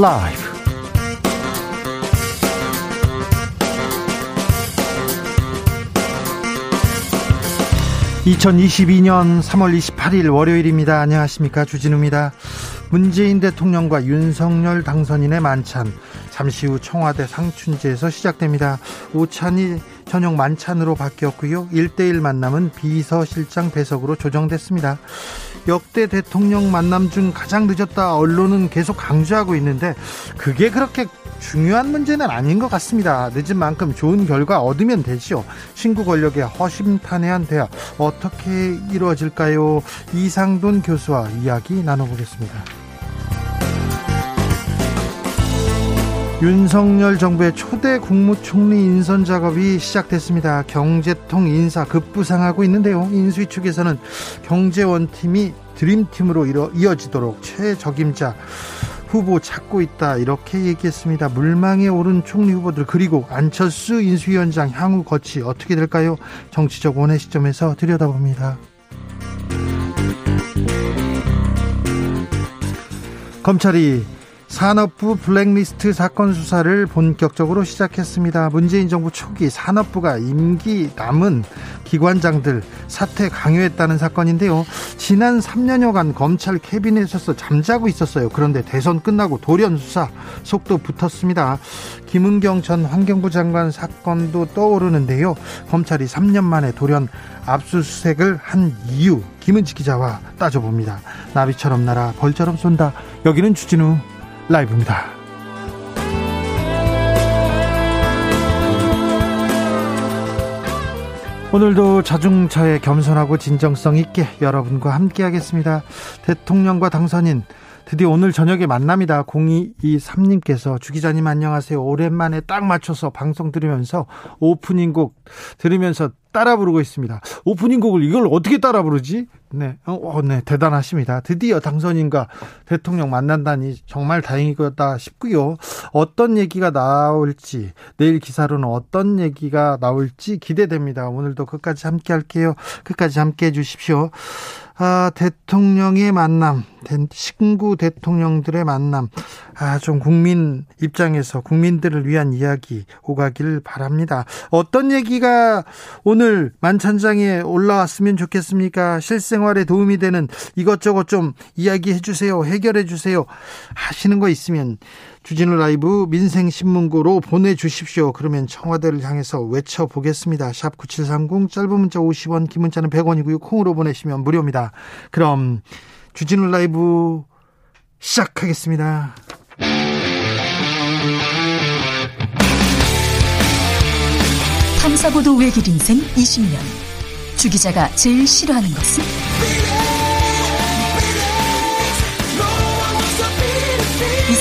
라이브. 2022년 3월 28일 월요일입니다. 안녕하십니까. 주진우입니다. 문재인 대통령과 윤석열 당선인의 만찬. 잠시 후 청와대 상춘제에서 시작됩니다. 오찬이 저녁 만찬으로 바뀌었고요. 1대1 만남은 비서실장 배석으로 조정됐습니다. 역대 대통령 만남 중 가장 늦었다 언론은 계속 강조하고 있는데 그게 그렇게 중요한 문제는 아닌 것 같습니다. 늦은 만큼 좋은 결과 얻으면 되지요. 신구 권력의 허심탄회한 대화 어떻게 이루어질까요? 이상돈 교수와 이야기 나눠보겠습니다. 윤석열 정부의 초대 국무총리 인선 작업이 시작됐습니다. 경제통 인사 급부상하고 있는데요. 인수위 측에서는 경제원팀이 드림팀으로 이어지도록 최적임자 후보 찾고 있다 이렇게 얘기했습니다. 물망에 오른 총리 후보들 그리고 안철수 인수위원장 향후 거치 어떻게 될까요? 정치적 원의 시점에서 들여다봅니다. 검찰이 산업부 블랙리스트 사건 수사를 본격적으로 시작했습니다. 문재인 정부 초기 산업부가 임기 남은 기관장들 사퇴 강요했다는 사건인데요. 지난 3년여간 검찰 캐비넷에서 잠자고 있었어요. 그런데 대선 끝나고 돌연 수사 속도 붙었습니다. 김은경 전 환경부 장관 사건도 떠오르는데요. 검찰이 3년 만에 돌연 압수수색을 한 이유 김은지 기자와 따져봅니다. 나비처럼 날아 벌처럼 쏜다. 여기는 주진우 라이브입니다. 오늘도 자중차에 겸손하고 진정성 있게 여러분과 함께 하겠습니다. 대통령과 당선인 드디어 오늘 저녁에 만납니다. 0223님께서 주 기자님 안녕하세요. 오랜만에 딱 맞춰서 방송 들으면서 오프닝 곡 들으면서 따라 부르고 있습니다. 오프닝 곡을 이걸 어떻게 따라 부르지? 네, 어, 어, 네, 대단하십니다. 드디어 당선인과 대통령 만난다니 정말 다행이다 싶고요. 어떤 얘기가 나올지, 내일 기사로는 어떤 얘기가 나올지 기대됩니다. 오늘도 끝까지 함께 할게요. 끝까지 함께 해 주십시오. 아, 대통령의 만남, 신구 대통령들의 만남, 아, 좀 국민 입장에서 국민들을 위한 이야기 오가길 바랍니다. 어떤 얘기가 오늘 만찬장에 올라왔으면 좋겠습니까? 실생활에 도움이 되는 이것저것 좀 이야기해 주세요. 해결해 주세요. 하시는 거 있으면 주진우 라이브 민생신문고로 보내주십시오. 그러면 청와대를 향해서 외쳐보겠습니다. 샵 9730 짧은 문자 50원 긴 문자는 100원이고요. 콩으로 보내시면 무료입니다. 그럼 주진우 라이브 시작하겠습니다. 탐사보도 외길 인생 20년 주 기자가 제일 싫어하는 것은?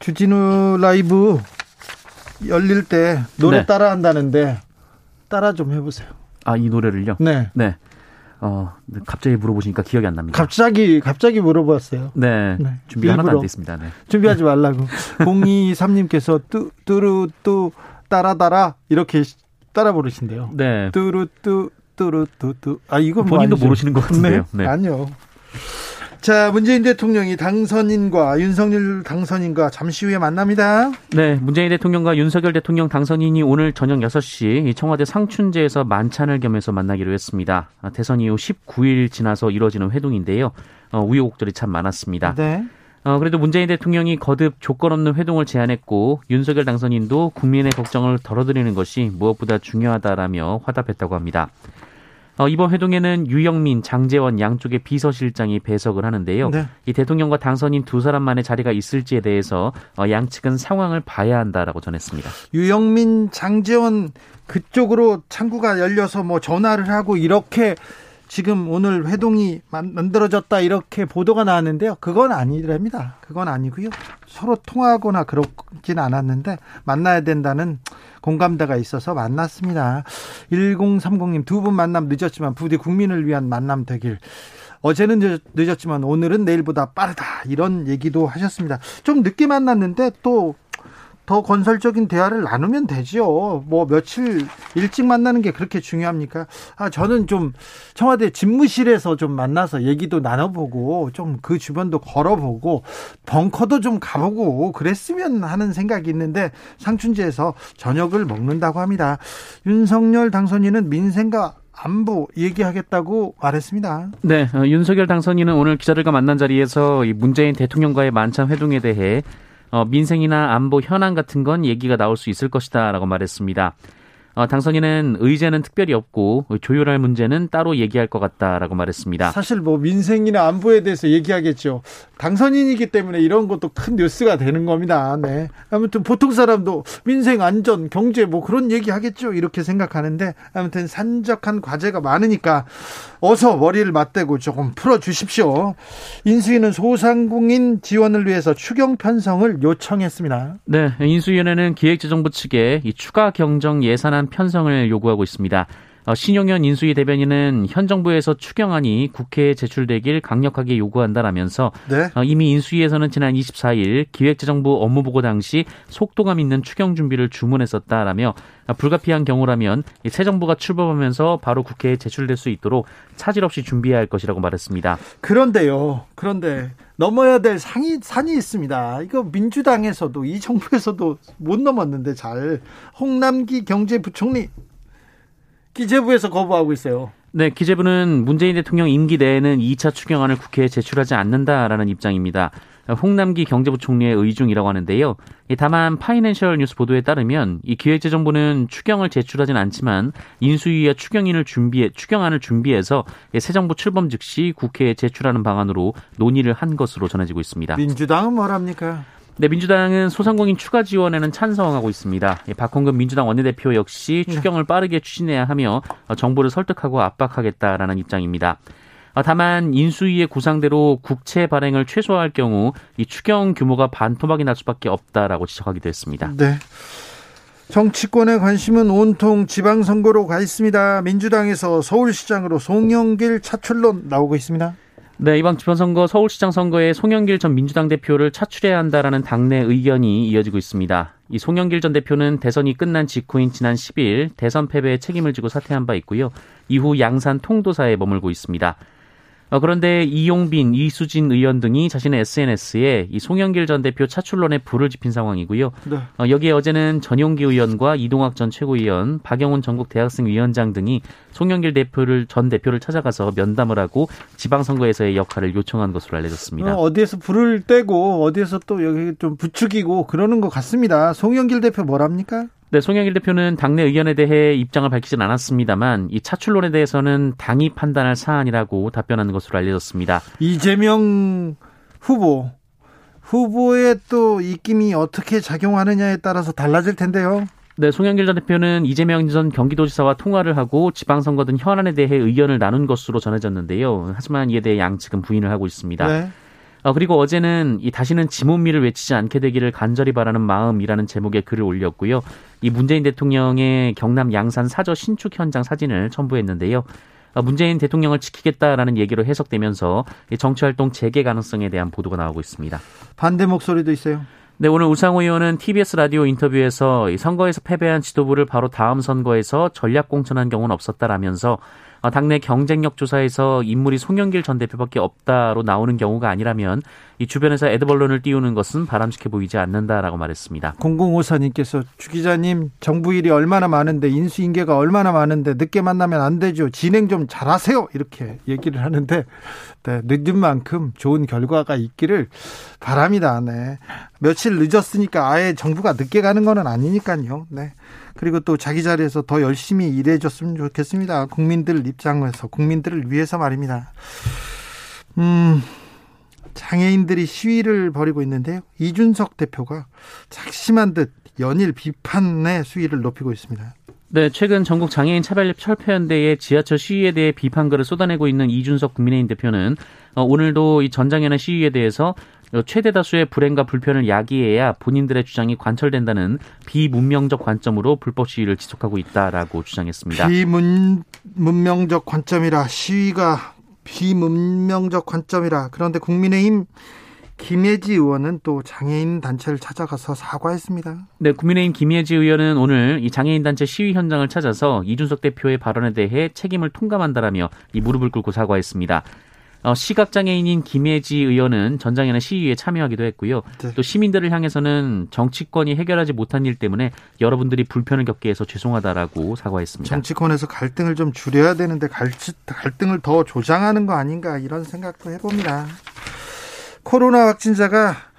주진우 라이브 열릴 때 노래 네. 따라 한다는데 따라 좀 해보세요. 아, 이 노래를요? 네. 네. 어, 갑자기 물어보시니까 기억이 안 납니다. 갑자기, 갑자기 물어봤어요. 네. 네. 준비 하나도 안 됐습니다. 네. 준비하지 말라고. 023님께서 뚜, 뚜루, 뚜, 따라, 따라, 이렇게 따라 부르신대요. 네. 뚜루, 뚜, 뚜루, 뚜, 뚜. 아, 이건 뭐 본인도 뭐 모르시는 것 같은데요. 네. 네. 아니요. 자, 문재인 대통령이 당선인과 윤석열 당선인과 잠시 후에 만납니다. 네, 문재인 대통령과 윤석열 대통령 당선인이 오늘 저녁 6시 청와대 상춘제에서 만찬을 겸해서 만나기로 했습니다. 아, 대선 이후 19일 지나서 이뤄지는 회동인데요. 어, 우여곡절이 참 많았습니다. 네. 어, 그래도 문재인 대통령이 거듭 조건 없는 회동을 제안했고 윤석열 당선인도 국민의 걱정을 덜어드리는 것이 무엇보다 중요하다라며 화답했다고 합니다. 어, 이번 회동에는 유영민, 장재원 양쪽의 비서실장이 배석을 하는데요. 네. 이 대통령과 당선인 두 사람만의 자리가 있을지에 대해서 어, 양측은 상황을 봐야 한다라고 전했습니다. 유영민, 장재원 그쪽으로 창구가 열려서 뭐 전화를 하고 이렇게 지금 오늘 회동이 만들어졌다 이렇게 보도가 나왔는데요. 그건 아니랍니다. 그건 아니고요. 서로 통화하거나 그렇진 않았는데 만나야 된다는 공감대가 있어서 만났습니다. 1030님 두 분 만남 늦었지만 부디 국민을 위한 만남 되길. 어제는 늦었지만 오늘은 내일보다 빠르다. 이런 얘기도 하셨습니다. 좀 늦게 만났는데 또 더 건설적인 대화를 나누면 되죠. 뭐 며칠 일찍 만나는 게 그렇게 중요합니까? 아, 저는 좀 청와대 집무실에서 좀 만나서 얘기도 나눠보고 좀 그 주변도 걸어보고 벙커도 좀 가보고 그랬으면 하는 생각이 있는데 상춘지에서 저녁을 먹는다고 합니다. 윤석열 당선인은 민생과 안보 얘기하겠다고 말했습니다. 네, 어, 윤석열 당선인은 오늘 기자들과 만난 자리에서 문재인 대통령과의 만찬 회동에 대해 어, 민생이나 안보 현안 같은 건 얘기가 나올 수 있을 것이다라고 말했습니다. 어, 당선인은 의제는 특별히 없고 조율할 문제는 따로 얘기할 것 같다라고 말했습니다. 사실 뭐 민생이나 안보에 대해서 얘기하겠죠. 당선인이기 때문에 이런 것도 큰 뉴스가 되는 겁니다. 네. 아무튼 보통 사람도 민생 안전 경제 뭐 그런 얘기 하겠죠. 이렇게 생각하는데 아무튼 산적한 과제가 많으니까 어서 머리를 맞대고 조금 풀어 주십시오. 인수위는 소상공인 지원을 위해서 추경 편성을 요청했습니다. 네, 인수위원회는 기획재정부 측에 이 추가 경정 예산안 편성을 요구하고 있습니다. 어, 신용현 인수위 대변인은 현 정부에서 추경안이 국회에 제출되길 강력하게 요구한다라면서 네. 어, 이미 인수위에서는 지난 24일 기획재정부 업무보고 당시 속도감 있는 추경 준비를 주문했었다라며 어, 불가피한 경우라면 새 정부가 출범하면서 바로 국회에 제출될 수 있도록 차질 없이 준비해야 할 것이라고 말했습니다. 그런데요. 그런데 넘어야 될 상이 산이 있습니다. 이거 민주당에서도 이 정부에서도 못 넘었는데 잘 홍남기 경제부총리 기재부에서 거부하고 있어요. 네, 기재부는 문재인 대통령 임기 내에는 2차 추경안을 국회에 제출하지 않는다라는 입장입니다. 홍남기 경제부총리의 의중이라고 하는데요. 다만 파이낸셜 뉴스 보도에 따르면 이 기획재정부는 추경을 제출하진 않지만 인수위와 추경인을 준비해 추경안을 준비해서 새 정부 출범 즉시 국회에 제출하는 방안으로 논의를 한 것으로 전해지고 있습니다. 민주당은 뭐랍니까? 네, 민주당은 소상공인 추가 지원에는 찬성하고 있습니다. 예, 박홍근 민주당 원내대표 역시 네. 추경을 빠르게 추진해야 하며 어, 정부를 설득하고 압박하겠다라는 입장입니다. 어, 다만 인수위의 구상대로 국채 발행을 최소화할 경우 이 추경 규모가 반토막이 날 수밖에 없다라고 지적하기도 했습니다. 네. 정치권의 관심은 온통 지방선거로 가 있습니다. 민주당에서 서울시장으로 송영길 차출론 나오고 있습니다. 네, 이번 지방선거 서울시장 선거에 송영길 전 민주당 대표를 차출해야 한다라는 당내 의견이 이어지고 있습니다. 이 송영길 전 대표는 대선이 끝난 직후인 지난 10일 대선 패배에 책임을 지고 사퇴한 바 있고요. 이후 양산 통도사에 머물고 있습니다. 어, 그런데 이용빈, 이수진 의원 등이 자신의 SNS에 이 송영길 전 대표 차출론에 불을 지핀 상황이고요. 네. 어, 여기에 어제는 전용기 의원과 이동학 전 최고위원, 박영훈 전국 대학생 위원장 등이 송영길 대표를 전 대표를 찾아가서 면담을 하고 지방선거에서의 역할을 요청한 것으로 알려졌습니다. 어, 디에서 불을 떼고 어디에서 또 여기 좀 부추기고 그러는 것 같습니다. 송영길 대표 뭐랍니까? 네, 송영길 대표는 당내 의견에 대해 입장을 밝히진 않았습니다만 이 차출론에 대해서는 당이 판단할 사안이라고 답변하는 것으로 알려졌습니다. 이재명 후보 후보의 또 입김이 어떻게 작용하느냐에 따라서 달라질 텐데요. 네, 송영길 전 대표는 이재명 전 경기도지사와 통화를 하고 지방선거 등 현안에 대해 의견을 나눈 것으로 전해졌는데요. 하지만 이에 대해 양측은 부인을 하고 있습니다. 네. 어, 그리고 어제는 이 다시는 지문미를 외치지 않게 되기를 간절히 바라는 마음이라는 제목의 글을 올렸고요. 이 문재인 대통령의 경남 양산 사저 신축 현장 사진을 첨부했는데요. 어, 문재인 대통령을 지키겠다라는 얘기로 해석되면서 정치활동 재개 가능성에 대한 보도가 나오고 있습니다. 반대 목소리도 있어요. 네, 오늘 우상호 의원은 TBS 라디오 인터뷰에서 선거에서 패배한 지도부를 바로 다음 선거에서 전략 공천한 경우는 없었다라면서 어, 당내 경쟁력 조사에서 인물이 송영길 전 대표밖에 없다로 나오는 경우가 아니라면 이 주변에서 에드벌론을 띄우는 것은 바람직해 보이지 않는다라고 말했습니다. 공공오사님께서 주 기자님 정부 일이 얼마나 많은데 인수인계가 얼마나 많은데 늦게 만나면 안 되죠. 진행 좀 잘하세요. 이렇게 얘기를 하는데 네, 늦은 만큼 좋은 결과가 있기를 바랍니다. 네. 며칠 늦었으니까 아예 정부가 늦게 가는 건 아니니까요. 네. 그리고 또 자기 자리에서 더 열심히 일해줬으면 좋겠습니다. 국민들 입장에서 국민들을 위해서 말입니다. 음, 장애인들이 시위를 벌이고 있는데요. 이준석 대표가 작심한 듯 연일 비판의 수위를 높이고 있습니다. 네, 최근 전국 장애인 차별협 철폐연대의 지하철 시위에 대해 비판글을 쏟아내고 있는 이준석 국민의힘 대표는 어, 오늘도 이 전장현의 시위에 대해서 최대 다수의 불행과 불편을 야기해야 본인들의 주장이 관철된다는 비문명적 관점으로 불법 시위를 지속하고 있다라고 주장했습니다. 비문명적 관점이라 시위가 비문명적 관점이라 그런데 국민의힘 김예지 의원은 또 장애인 단체를 찾아가서 사과했습니다. 네, 국민의힘 김예지 의원은 오늘 이 장애인 단체 시위 현장을 찾아서 이준석 대표의 발언에 대해 책임을 통감한다라며 이 무릎을 꿇고 사과했습니다. 어, 시각장애인인 김예지 의원은 전장에는 시위에 참여하기도 했고요. 네. 또 시민들을 향해서는 정치권이 해결하지 못한 일 때문에 여러분들이 불편을 겪게 해서 죄송하다라고 사과했습니다. 정치권에서 갈등을 좀 줄여야 되는데 갈등을 더 조장하는 거 아닌가 이런 생각도 해봅니다. 코로나 확진자가 아,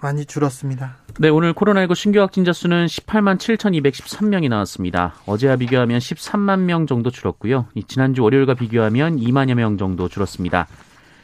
많이 줄었습니다. 네, 오늘 코로나19 신규 확진자 수는 18만 7,213명이 나왔습니다. 어제와 비교하면 13만 명 정도 줄었고요. 지난주 월요일과 비교하면 2만여 명 정도 줄었습니다.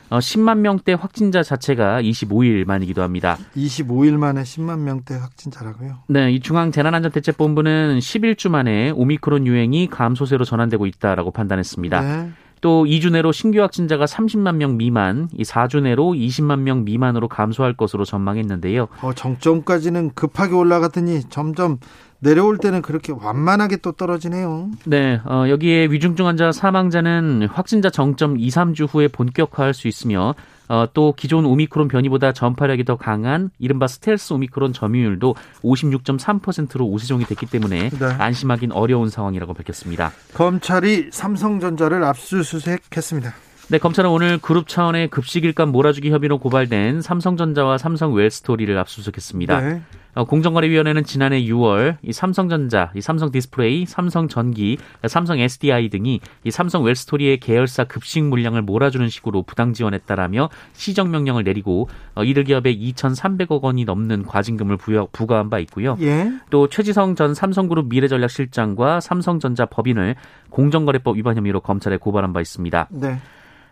어, 10만 명대 확진자 자체가 25일 만이기도 합니다. 25일 만에 10만 명대 확진자라고요? 네, 이 중앙재난안전대책본부는 11주 만에 오미크론 유행이 감소세로 전환되고 있다라고 판단했습니다. 네. 또 2주 내로 신규 확진자가 30만 명 미만, 이 4주 내로 20만 명 미만으로 감소할 것으로 전망했는데요. 어, 정점까지는 급하게 올라가더니 점점 내려올 때는 그렇게 완만하게 또 떨어지네요. 네, 어, 여기에 위중증 환자 사망자는 확진자 정점 2, 3주 후에 본격화할 수 있으며 어, 또 기존 오미크론 변이보다 전파력이 더 강한 이른바 스텔스 오미크론 점유율도 56.3%로 우세종이 됐기 때문에 네. 안심하긴 어려운 상황이라고 밝혔습니다. 검찰이 삼성전자를 압수수색했습니다. 네, 검찰은 오늘 그룹 차원의 급식 일감 몰아주기 혐의로 고발된 삼성전자와 삼성 웰스토리를 압수수색했습니다. 네. 어, 공정거래위원회는 지난해 6월 이 삼성전자, 이 삼성 디스플레이, 삼성 전기, 삼성 SDI 등이 이 삼성 웰스토리의 계열사 급식 물량을 몰아주는 식으로 부당 지원했다라며 시정 명령을 내리고 어, 이들 기업에 2,300억 원이 넘는 과징금을 부여, 부과한 바 있고요. 예. 또 최지성 전 삼성그룹 미래전략실장과 삼성전자 법인을 공정거래법 위반 혐의로 검찰에 고발한 바 있습니다. 네.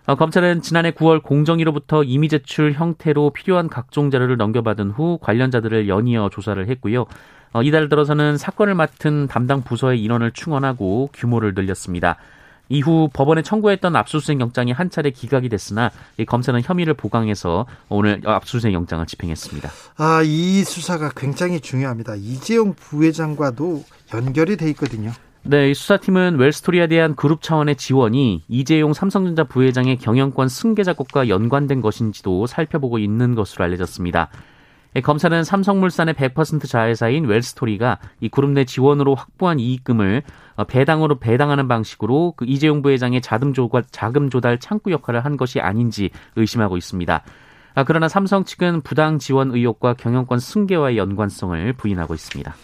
어, 검찰은 지난해 9월 공정위로부터 이미 제출 형태로 필요한 각종 자료를 넘겨받은 후 관련자들을 연이어 조사를 했고요. 어, 이달 들어서는 사건을 맡은 담당 부서의 인원을 충원하고 규모를 늘렸습니다. 이후 법원에 청구했던 압수수색 영장이 한 차례 기각이 됐으나 검사는 혐의를 보강해서 오늘 압수수색 영장을 집행했습니다. 아, 이 수사가 굉장히 중요합니다. 이재용 부회장과도 연결이 돼 있거든요. 네, 이 수사팀은 웰스토리에 대한 그룹 차원의 지원이 이재용 삼성전자 부회장의 경영권 승계 작업과 연관된 것인지도 살펴보고 있는 것으로 알려졌습니다. 예, 검사는 삼성물산의 100% 자회사인 웰스토리가 이 그룹 내 지원으로 확보한 이익금을 어, 배당으로 배당하는 방식으로 그 이재용 부회장의 자금 조달, 자금 조달 창구 역할을 한 것이 아닌지 의심하고 있습니다. 아, 그러나 삼성 측은 부당 지원 의혹과 경영권 승계와의 연관성을 부인하고 있습니다.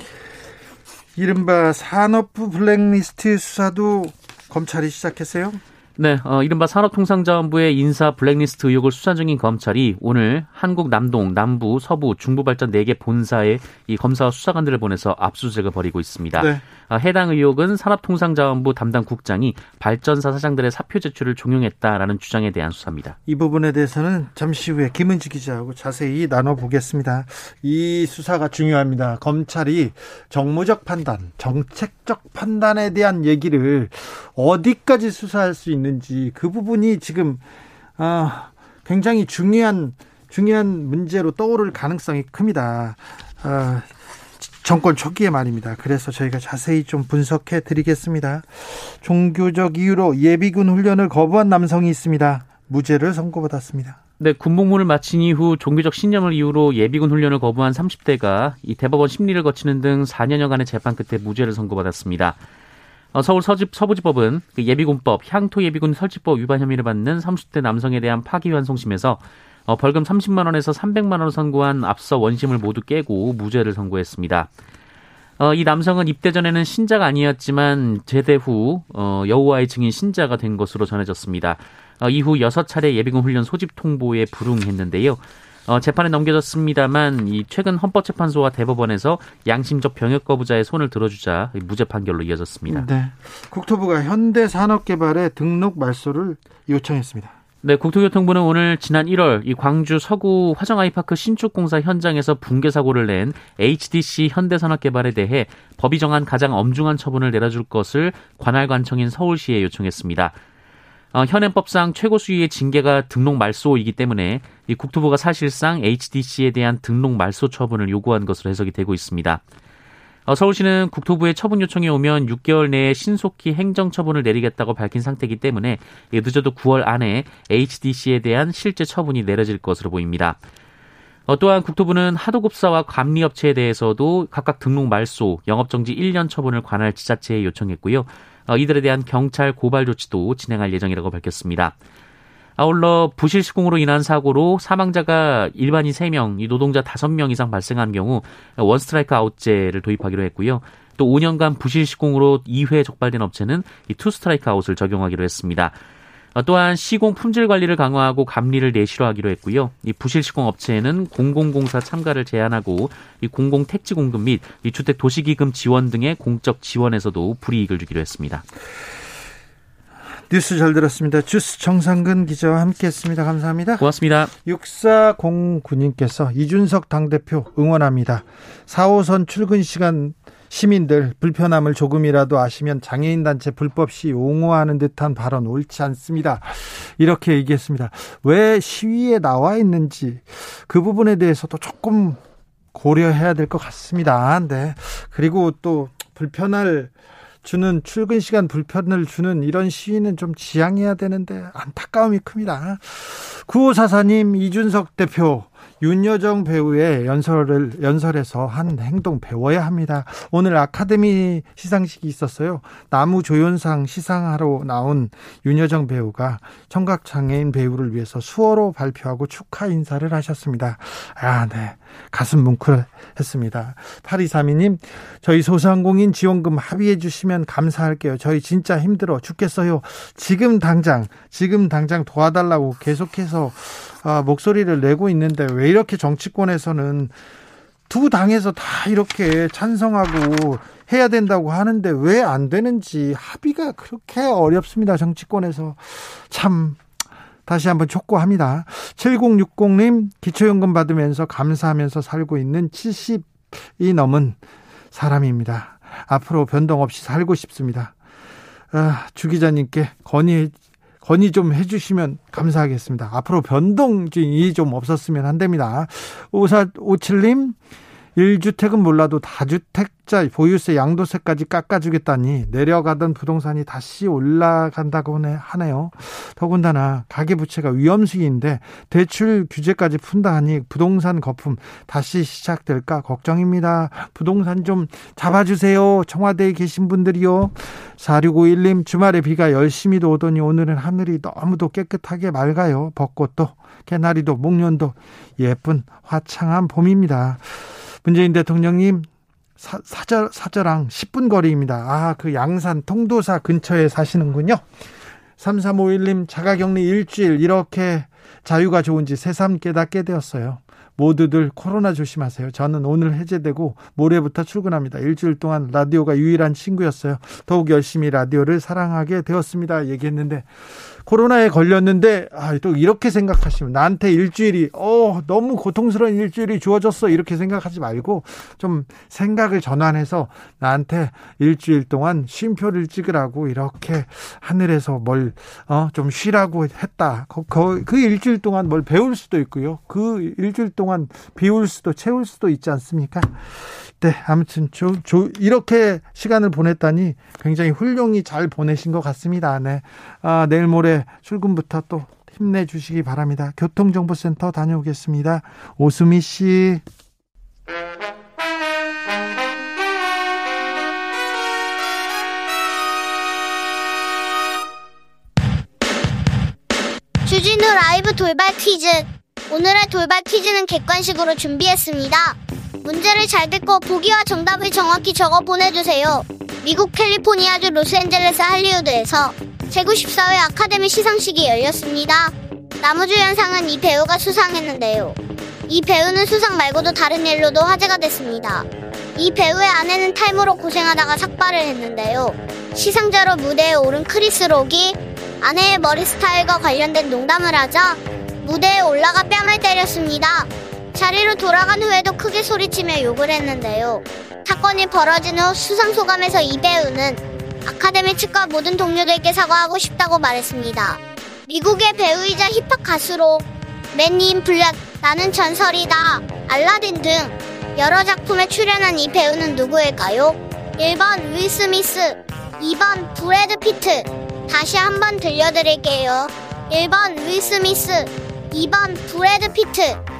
이른바 산업부 블랙리스트 수사도 검찰이 시작했어요? 네, 어, 이른바 산업통상자원부의 인사 블랙리스트 의혹을 수사 중인 검찰이 오늘 한국 남동, 남부, 서부, 중부 발전 4개 본사에 이 검사와 수사관들을 보내서 압수수색을 벌이고 있습니다. 네. 어, 해당 의혹은 산업통상자원부 담당 국장이 발전사 사장들의 사표 제출을 종용했다라는 주장에 대한 수사입니다. 이 부분에 대해서는 잠시 후에 김은지 기자하고 자세히 나눠보겠습니다. 이 수사가 중요합니다. 검찰이 정무적 판단, 정책적 판단에 대한 얘기를 어디까지 수사할 수 있는 있는지 그 부분이 지금 아, 굉장히 중요한 중요한 문제로 떠오를 가능성이 큽니다. 아, 정권 초기에 말입니다. 그래서 저희가 자세히 좀 분석해 드리겠습니다. 종교적 이유로 예비군 훈련을 거부한 남성이 있습니다. 무죄를 선고받았습니다. 네, 군복무를 마친 이후 종교적 신념을 이유로 예비군 훈련을 거부한 30대가 이 대법원 심리를 거치는 등 4년여간의 재판 끝에 무죄를 선고받았습니다. 어, 서울 서집, 서부지법은 그 예비군법, 향토예비군 설치법 위반 혐의를 받는 30대 남성에 대한 파기환송심에서 어, 벌금 30만 원에서 300만 원을 선고한 앞서 원심을 모두 깨고 무죄를 선고했습니다. 어, 이 남성은 입대 전에는 신자가 아니었지만 제대 후 어, 여호와의 증인 신자가 된 것으로 전해졌습니다. 어, 이후 6차례 예비군 훈련 소집 통보에 불응했는데요. 어, 재판에 넘겨졌습니다만 이 최근 헌법재판소와 대법원에서 양심적 병역 거부자의 손을 들어주자 무죄 판결로 이어졌습니다. 네. 국토부가 현대산업개발의 등록 말소를 요청했습니다. 네, 국토교통부는 오늘 지난 1월 이 광주 서구 화정 아이파크 신축 공사 현장에서 붕괴 사고를 낸 HDC 현대산업개발에 대해 법이 정한 가장 엄중한 처분을 내려줄 것을 관할 관청인 서울시에 요청했습니다. 어, 현행법상 최고 수위의 징계가 등록 말소이기 때문에 이 국토부가 사실상 HDC에 대한 등록 말소 처분을 요구한 것으로 해석이 되고 있습니다. 어, 서울시는 국토부의 처분 요청이 오면 6개월 내에 신속히 행정 처분을 내리겠다고 밝힌 상태이기 때문에 늦어도 9월 안에 HDC에 대한 실제 처분이 내려질 것으로 보입니다. 어, 또한 국토부는 하도급사와 감리업체에 대해서도 각각 등록 말소, 영업정지 1년 처분을 관할 지자체에 요청했고요. 어, 이들에 대한 경찰 고발 조치도 진행할 예정이라고 밝혔습니다. 아울러 부실 시공으로 인한 사고로 사망자가 일반인 3명, 노동자 5명 이상 발생한 경우 원 스트라이크 아웃제를 도입하기로 했고요. 또 5년간 부실 시공으로 2회 적발된 업체는 이 투 스트라이크 아웃을 적용하기로 했습니다. 어, 또한 시공 품질 관리를 강화하고 감리를 내실화하기로 했고요. 이 부실 시공 업체에는 공공공사 참가를 제한하고 이 공공 택지 공급 및 이 주택 도시기금 지원 등의 공적 지원에서도 불이익을 주기로 했습니다. 뉴스 잘 들었습니다. 주스 정상근 기자와 함께했습니다. 감사합니다. 고맙습니다. 6409님께서 이준석 당대표 응원합니다. 4호선 출근 시간 시민들 불편함을 조금이라도 아시면 장애인 단체 불법 시 옹호하는 듯한 발언 옳지 않습니다. 이렇게 얘기했습니다. 왜 시위에 나와 있는지 그 부분에 대해서도 조금 고려해야 될 것 같습니다. 네. 그리고 또 불편할 주는 출근 시간 불편을 주는 이런 시위는 좀 지양해야 되는데 안타까움이 큽니다. 구호사사님 이준석 대표 윤여정 배우의 연설을 연설에서 한 행동 배워야 합니다. 오늘 아카데미 시상식이 있었어요. 나무 조연상 시상하러 나온 윤여정 배우가 청각 장애인 배우를 위해서 수어로 발표하고 축하 인사를 하셨습니다. 아, 네. 가슴 뭉클했습니다. 8232님, 저희 소상공인 지원금 합의해 주시면 감사할게요. 저희 진짜 힘들어 죽겠어요. 지금 당장, 지금 당장 도와달라고 계속해서 아, 목소리를 내고 있는데 왜 이렇게 정치권에서는 두 당에서 다 이렇게 찬성하고 해야 된다고 하는데 왜 안 되는지 합의가 그렇게 어렵습니다. 정치권에서 참 다시 한번 촉구합니다. 7060님 기초연금 받으면서 감사하면서 살고 있는 70이 넘은 사람입니다. 앞으로 변동 없이 살고 싶습니다. 아, 주 기자님께 건의 건의 좀 해주시면 감사하겠습니다. 앞으로 변동이 좀 없었으면 한답니다. 5457님, 1주택은 몰라도 다주택자 보유세 양도세까지 깎아주겠다니 내려가던 부동산이 다시 올라간다고 하네요. 더군다나 가계부채가 위험수기인데 대출 규제까지 푼다 하니 부동산 거품 다시 시작될까 걱정입니다. 부동산 좀 잡아주세요. 청와대에 계신 분들이요. 4651님 주말에 비가 열심히도 오더니 오늘은 하늘이 너무도 깨끗하게 맑아요. 벚꽃도 개나리도 목련도 예쁜 화창한 봄입니다. 문재인 대통령님 사, 사절, 사절항 10분 거리입니다. 아, 그 양산 통도사 근처에 사시는군요. 3351님 자가격리 일주일 이렇게 자유가 좋은지 새삼 깨닫게 되었어요. 모두들 코로나 조심하세요. 저는 오늘 해제되고 모레부터 출근합니다. 일주일 동안 라디오가 유일한 친구였어요. 더욱 열심히 라디오를 사랑하게 되었습니다. 얘기했는데 코로나에 걸렸는데 아, 또 이렇게 생각하시면 나한테 일주일이 어 너무 고통스러운 일주일이 주어졌어 이렇게 생각하지 말고 좀 생각을 전환해서 나한테 일주일 동안 쉼표를 찍으라고 이렇게 하늘에서 뭘어좀 쉬라고 했다. 그, 그, 그 일주일 동안 뭘 배울 수도 있고요. 그 일주일 동안 비울 수도 채울 수도 있지 않습니까? 네, 아무튼 조, 조, 이렇게 시간을 보냈다니 굉장히 훌륭히 잘 보내신 것 같습니다. 네. 아, 내일 모레 출근부터 또 힘내 주시기 바랍니다. 교통정보센터 다녀오겠습니다. 오수미 씨. 주진우 라이브 돌발 퀴즈. 오늘의 돌발 퀴즈는 객관식으로 준비했습니다. 문제를 잘 듣고 보기와 정답을 정확히 적어 보내주세요. 미국 캘리포니아주 로스앤젤레스 할리우드에서 제94회 아카데미 시상식이 열렸습니다. 남우주연상은 이 배우가 수상했는데요. 이 배우는 수상 말고도 다른 일로도 화제가 됐습니다. 이 배우의 아내는 탈모로 고생하다가 삭발을 했는데요. 시상자로 무대에 오른 크리스 록이 아내의 머리 스타일과 관련된 농담을 하자 무대에 올라가 뺨을 때렸습니다. 자리로 돌아간 후에도 크게 소리치며 욕을 했는데요. 사건이 벌어진 후 수상 소감에서 이 배우는 아카데미 측과 모든 동료들께 사과하고 싶다고 말했습니다. 미국의 배우이자 힙합 가수로 Men in Black, 나는 전설이다, 알라딘 등 여러 작품에 출연한 이 배우는 누구일까요? 1번 윌 스미스, 2번 브래드 피트. 다시 한번 들려드릴게요. 1번 윌 스미스, 2번 브래드 피트.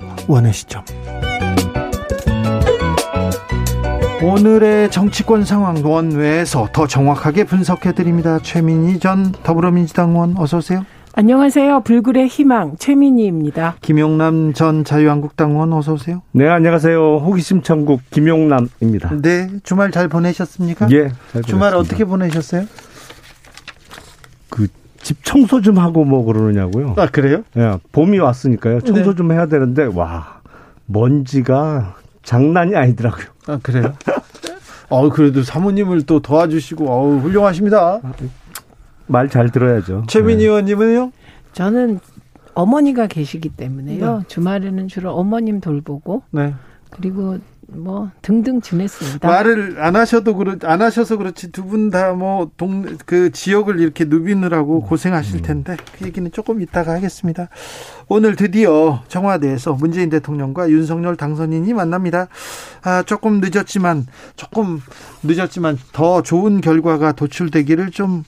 원의 시점 오늘의 정치권 상황 원외에서 더 정확하게 분석해 드립니다 최민희 전 더불어민주당 의원 어서 오세요 안녕하세요. 불굴의 희망 최민희입니다. 김용남 전 자유한국당 의원 어서 오세요 네, 안녕하세요. 호기심 천국 김용남입니다. 네 주말 잘 보내셨습니까 예. 잘 주말 보냈습니다. 어떻게 보내셨어요 그 집 청소 좀 하고 뭐 그러냐고요? 아 그래요 예, 봄이 왔으니까요. 청소 네. 좀 해야 되는데 와 먼지가 장난이 아니더라고요. 아 그래요? 어 그래도 사모님을 또 도와주시고 어우 훌륭하십니다. 말 잘 들어야죠. 최민희 네. 의원님은요? 저는 어머니가 계시기 때문에요. 네. 주말에는 주로 어머님 돌보고 네. 그리고 뭐 등등 지냈습니다. 말을 안 하셔도 그렇 안 하셔서 그렇지 두 분 다 뭐 동 그 지역을 이렇게 누비느라고 고생하실 텐데 그 얘기는 조금 이따가 하겠습니다. 오늘 드디어 청와대에서 문재인 대통령과 윤석열 당선인이 만납니다. 아 조금 늦었지만 조금 늦었지만 더 좋은 결과가 도출되기를 좀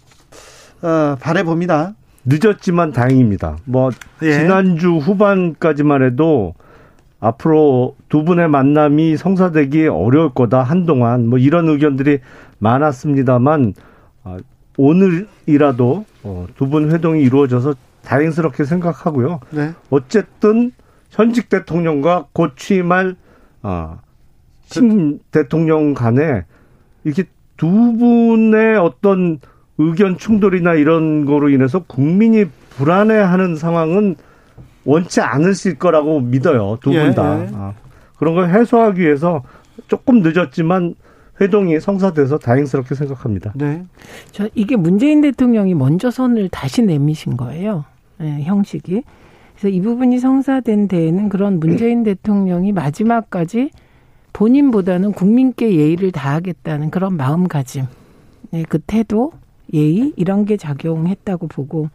어, 바래 봅니다. 늦었지만 다행입니다. 뭐 예. 지난주 후반까지만 해도 앞으로 두 분의 만남이 성사되기 어려울 거다 한동안 뭐 이런 의견들이 많았습니다만 아, 오늘이라도 어, 두분 회동이 이루어져서 다행스럽게 생각하고요. 네. 어쨌든 현직 대통령과 곧 취임할 아, 신 대통령 간에 이렇게 두 분의 어떤 의견 충돌이나 이런 거로 인해서 국민이 불안해하는 상황은 원치 않으실 거라고 믿어요. 두 예, 분 다. 예. 아, 그런 걸 해소하기 위해서 조금 늦었지만 회동이 성사돼서 다행스럽게 생각합니다. 네. 저 이게 문재인 대통령이 먼저 손을 다시 내미신 거예요. 예, 형식이. 그래서 이 부분이 성사된 데에는 그런 문재인 대통령이 마지막까지 본인보다는 국민께 예의를 다하겠다는 그런 마음가짐, 예, 그 태도, 예의 이런 게 작용했다고 보고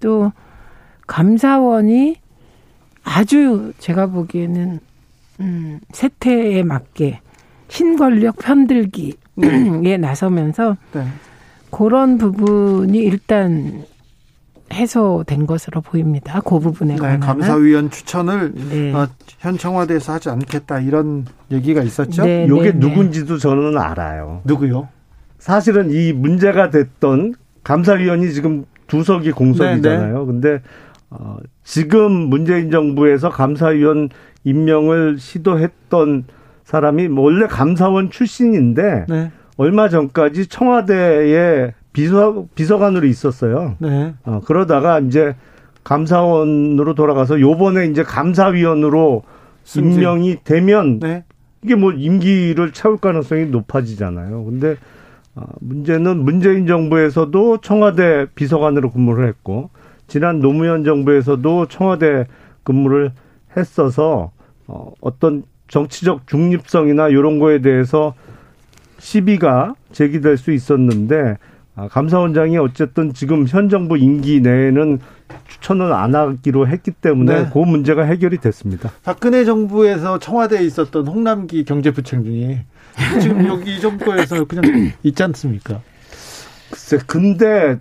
또 감사원이 아주 제가 보기에는 음, 세태에 맞게 신권력 편들기에 나서면서 네. 그런 부분이 일단 해소된 것으로 보입니다. 그 부분에 네, 관한은 감사위원 추천을 네. 어, 현 청와대에서 하지 않겠다 이런 얘기가 있었죠. 네, 요게 네, 네. 누군지도 저는 알아요. 누구요? 사실은 이 문제가 됐던 감사위원이 지금 두석이 공석이잖아요. 근데 어, 지금 문재인 정부에서 감사위원 임명을 시도했던 사람이 뭐 원래 감사원 출신인데 네, 얼마 전까지 청와대에 비서 비서관으로 있었어요. 네, 어, 그러다가 이제 감사원으로 돌아가서 요번에 이제 감사위원으로 승진. 임명이 되면 네, 이게 뭐 임기를 채울 가능성이 높아지잖아요. 근데 어, 문제는 문재인 정부에서도 청와대 비서관으로 근무를 했고 지난 노무현 정부에서도 청와대 근무를 했어서 어, 어떤 정치적 중립성이나 이런 거에 대해서 시비가 제기될 수 있었는데 아, 감사원장이 어쨌든 지금 현 정부 임기 내에는 추천을 안 하기로 했기 때문에 네. 그 문제가 해결이 됐습니다. 박근혜 정부에서 청와대에 있었던 홍남기 경제부총리 지금 여기 이 정부에서 그냥 있지 않습니까? 글쎄, 근데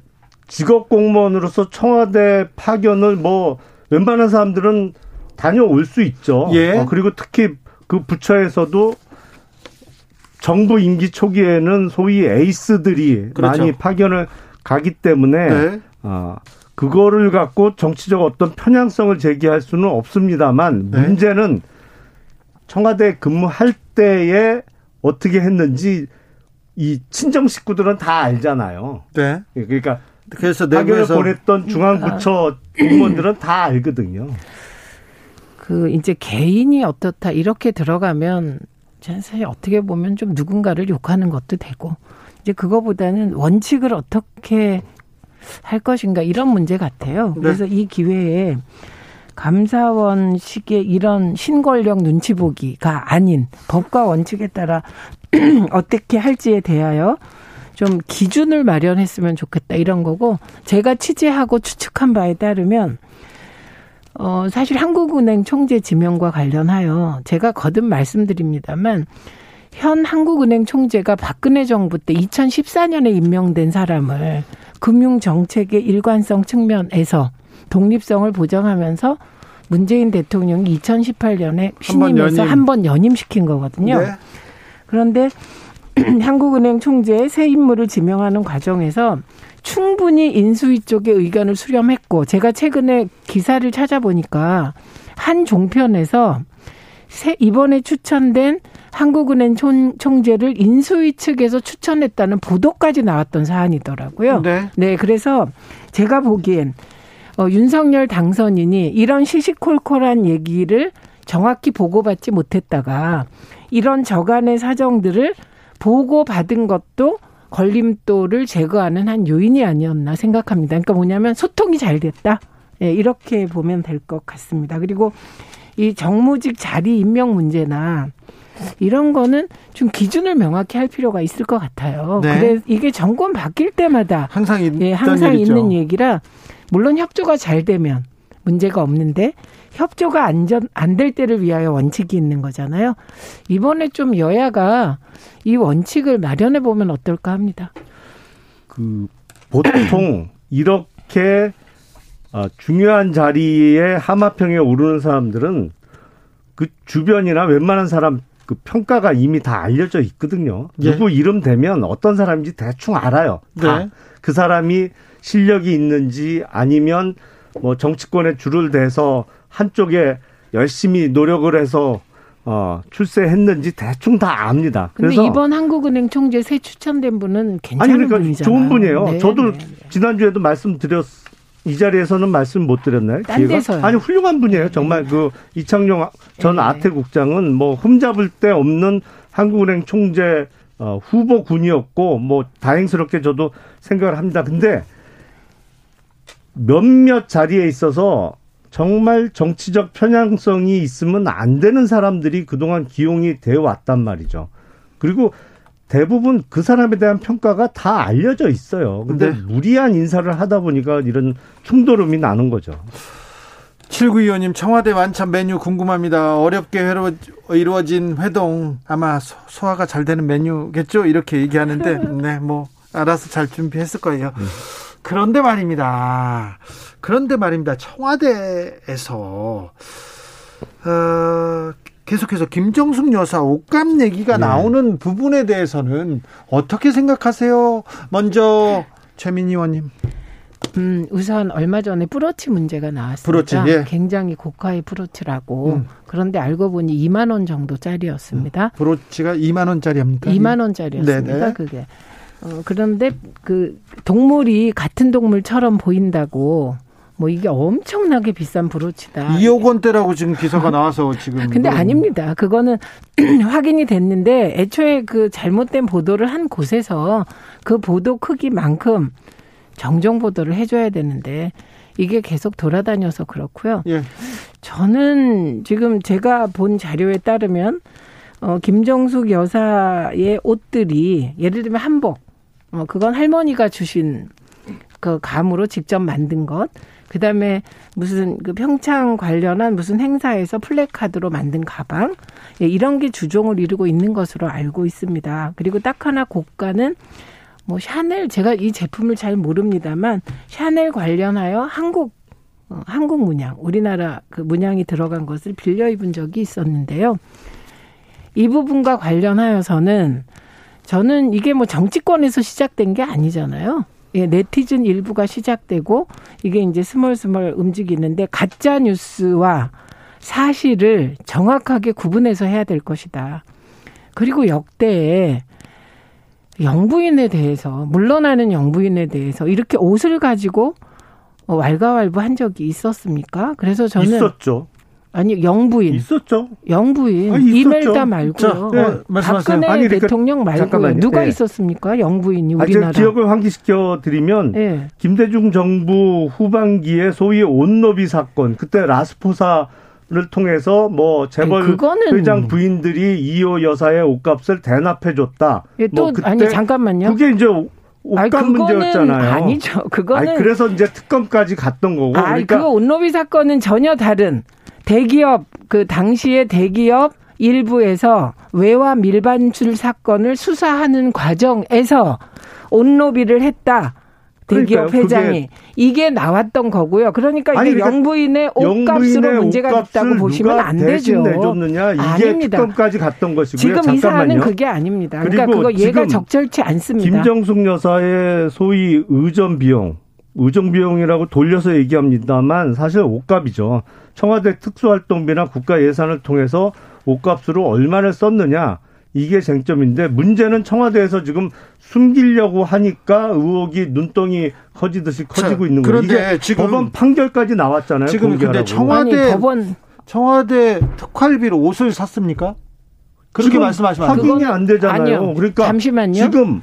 직업 공무원으로서 청와대 파견을 뭐 웬만한 사람들은 다녀올 수 있죠. 예. 어, 그리고 특히 그 부처에서도 정부 임기 초기에는 소위 에이스들이 그렇죠. 많이 파견을 가기 때문에 네, 아, 그거를 갖고 정치적 어떤 편향성을 제기할 수는 없습니다만 네. 문제는 청와대 근무할 때에 어떻게 했는지 이 친정 식구들은 다 알잖아요. 네. 그러니까 그래서 내부에서 보냈던 중앙부처 공무원들은 다 알거든요. 그 이제 개인이 어떻다 이렇게 들어가면 저는 사실 어떻게 보면 좀 누군가를 욕하는 것도 되고 이제 그거보다는 원칙을 어떻게 할 것인가 이런 문제 같아요. 네. 그래서 이 기회에 감사원식의 이런 신권력 눈치 보기가 아닌 법과 원칙에 따라 어떻게 할지에 대하여 좀 기준을 마련했으면 좋겠다 이런 거고 제가 취재하고 추측한 바에 따르면 어 사실 한국은행 총재 지명과 관련하여 제가 거듭 말씀드립니다만 현 한국은행 총재가 박근혜 정부 때 2014년에 임명된 사람을 금융 정책의 일관성 측면에서 독립성을 보장하면서 문재인 대통령이 2018년에 신임해서 연임. 한번 연임시킨 거거든요. 네. 그런데 한국은행 총재의 새 인물을 지명하는 과정에서 충분히 인수위 쪽의 의견을 수렴했고 제가 최근에 기사를 찾아보니까 한 종편에서 새 이번에 추천된 한국은행 총, 총재를 인수위 측에서 추천했다는 보도까지 나왔던 사안이더라고요. 네. 네, 그래서 제가 보기엔 어, 윤석열 당선인이 이런 시시콜콜한 얘기를 정확히 보고받지 못했다가 이런 저간의 사정들을 보고받은 것도 걸림돌을 제거하는 한 요인이 아니었나 생각합니다. 그러니까 뭐냐면 소통이 잘 됐다. 예, 이렇게 보면 될 것 같습니다. 그리고 이 정무직 자리 임명 문제나 이런 거는 좀 기준을 명확히 할 필요가 있을 것 같아요. 네. 그래 이게 정권 바뀔 때마다 항상 예, 항상. 있는 얘기라 물론 협조가 잘 되면 문제가 없는데 협조가 안전 안 될 때를 위하여 원칙이 있는 거잖아요. 이번에 좀 여야가 이 원칙을 마련해 보면 어떨까 합니다. 그 보통 이렇게 아, 중요한 자리에 하마평에 오르는 사람들은 그 주변이나 웬만한 사람 그 평가가 이미 다 알려져 있거든요. 예. 누구 이름 되면 어떤 사람인지 대충 알아요. 다. 네. 그 사람이 실력이 있는지 아니면 뭐 정치권에 줄을 대서 한쪽에 열심히 노력을 해서 어, 출세했는지 대충 다 압니다. 그래서 이번 한국은행 총재 새 추천된 분은 괜찮은 아니 그러니까 분이잖아요. 좋은 분이에요. 네, 저도 네, 네. 지난주에도 말씀드렸 이 자리에서는 말씀 못 드렸나요? 딴 기회가? 데서요. 아니 훌륭한 분이에요. 정말 그 이창용 전 네. 아태 국장은 뭐 흠잡을 데 없는 한국은행 총재 어, 후보군이었고 뭐 다행스럽게 저도 생각을 합니다. 근데 몇몇 자리에 있어서 정말 정치적 편향성이 있으면 안 되는 사람들이 그동안 기용이 되어 왔단 말이죠. 그리고 대부분 그 사람에 대한 평가가 다 알려져 있어요. 근데 네. 무리한 인사를 하다 보니까 이런 충돌음이 나는 거죠. 7925님 청와대 완찬 메뉴 궁금합니다. 어렵게 회로, 이루어진 회동 아마 소- 소화가 잘 되는 메뉴겠죠? 이렇게 얘기하는데 네, 뭐 알아서 잘 준비했을 거예요. 그런데 말입니다. 그런데 말입니다. 청와대에서 어, 계속해서 김정숙 여사 옷감 얘기가 네. 나오는 부분에 대해서는 어떻게 생각하세요? 먼저 최민희 의원님. 음, 우선 얼마 전에 브로치 문제가 나왔습니다. 브로치, 예. 굉장히 고가의 브로치라고. 음. 그런데 알고 보니 2만 원 정도짜리였습니다. 브로치가 2만 원짜리입니까? 2만 원짜리였습니다. 네네. 그게. 어, 그런데 그 동물이 같은 동물처럼 보인다고 뭐 이게 엄청나게 비싼 브로치다. 2억 원대라고 지금 기사가 나와서 지금. 근데 뭐- 아닙니다. 그거는 확인이 됐는데 애초에 그 잘못된 보도를 한 곳에서 그 보도 크기만큼 정정 보도를 해줘야 되는데 이게 계속 돌아다녀서 그렇고요. 예. 저는 지금 제가 본 자료에 따르면 어 김정숙 여사의 옷들이 예를 들면 한복 어 그건 할머니가 주신 그 감으로 직접 만든 것 그 다음에 무슨 그 평창 관련한 무슨 행사에서 플래카드로 만든 가방 예, 이런 게 주종을 이루고 있는 것으로 알고 있습니다. 그리고 딱 하나 고가는 뭐 샤넬 제가 이 제품을 잘 모릅니다만 샤넬 관련하여 한국 어, 한국 문양, 우리나라 그 문양이 들어간 것을 빌려 입은 적이 있었는데요. 이 부분과 관련하여서는 저는 이게 뭐 정치권에서 시작된 게 아니잖아요. 예, 네티즌 일부가 시작되고 이게 이제 스멀스멀 움직이는데 가짜 뉴스와 사실을 정확하게 구분해서 해야 될 것이다. 그리고 역대에 영부인에 대해서 물러나는 영부인에 대해서 이렇게 옷을 가지고 어, 왈가왈부한 적이 있었습니까? 그래서 저는 있었죠. 아니 영부인 있었죠. 영부인 아니, 있었죠. 이멜다 말고요. 자, 네, 말씀하세요. 박근혜 아니, 그러니까 대통령 말고요. 잠깐만요. 누가 예. 있었습니까? 영부인이 아, 우리나라. 기억을 환기시켜 드리면 예. 김대중 정부 후반기에 소위 온너비 사건 그때 라스포사 를 통해서 뭐 재벌 아니, 그거는- 회장 부인들이 이호 여사의 옷값을 대납해 줬다. 예, 또 뭐 그때 아니 잠깐만요. 그게 이제 아니, 옷값 그거는 문제였잖아요. 아니죠. 그거는 아니, 그래서 이제 특검까지 갔던 거고. 아니 그러니까 그거 온로비 사건은 전혀 다른 대기업 그 당시에 대기업 일부에서 외화 밀반출 사건을 수사하는 과정에서 온로비를 했다. 대기업 그러니까요. 회장이 이게 나왔던 거고요. 그러니까 아니, 이게 그러니까 영부인의 옷값으로 문제가 있다고 보시면 안 되죠. 내줬느냐 이게 아닙니다. 특검까지 갔던 것이고요. 지금 이 사안은 잠깐만요. 그게 아닙니다. 그러니까 그거 얘가 적절치 않습니다. 김정숙 여사의 소위 의전 비용, 의정 비용이라고 돌려서 얘기합니다만 사실 옷값이죠. 청와대 특수활동비나 국가 예산을 통해서 옷값으로 얼마를 썼느냐 이게 쟁점인데 문제는 청와대에서 지금 숨기려고 하니까 의혹이 눈덩이 커지듯이 커지고 자, 있는 거예요. 그런데 이게 지금- 법원 판결까지 나왔잖아요. 지금 근데 공개하라고. 청와- 아니 청와대- 법원 청와대 특활비로 옷을 샀습니까? 그렇게 말씀하시면 안 돼요. 확인이 안 되잖아요. 아니요. 그러니까 잠시만요. 지금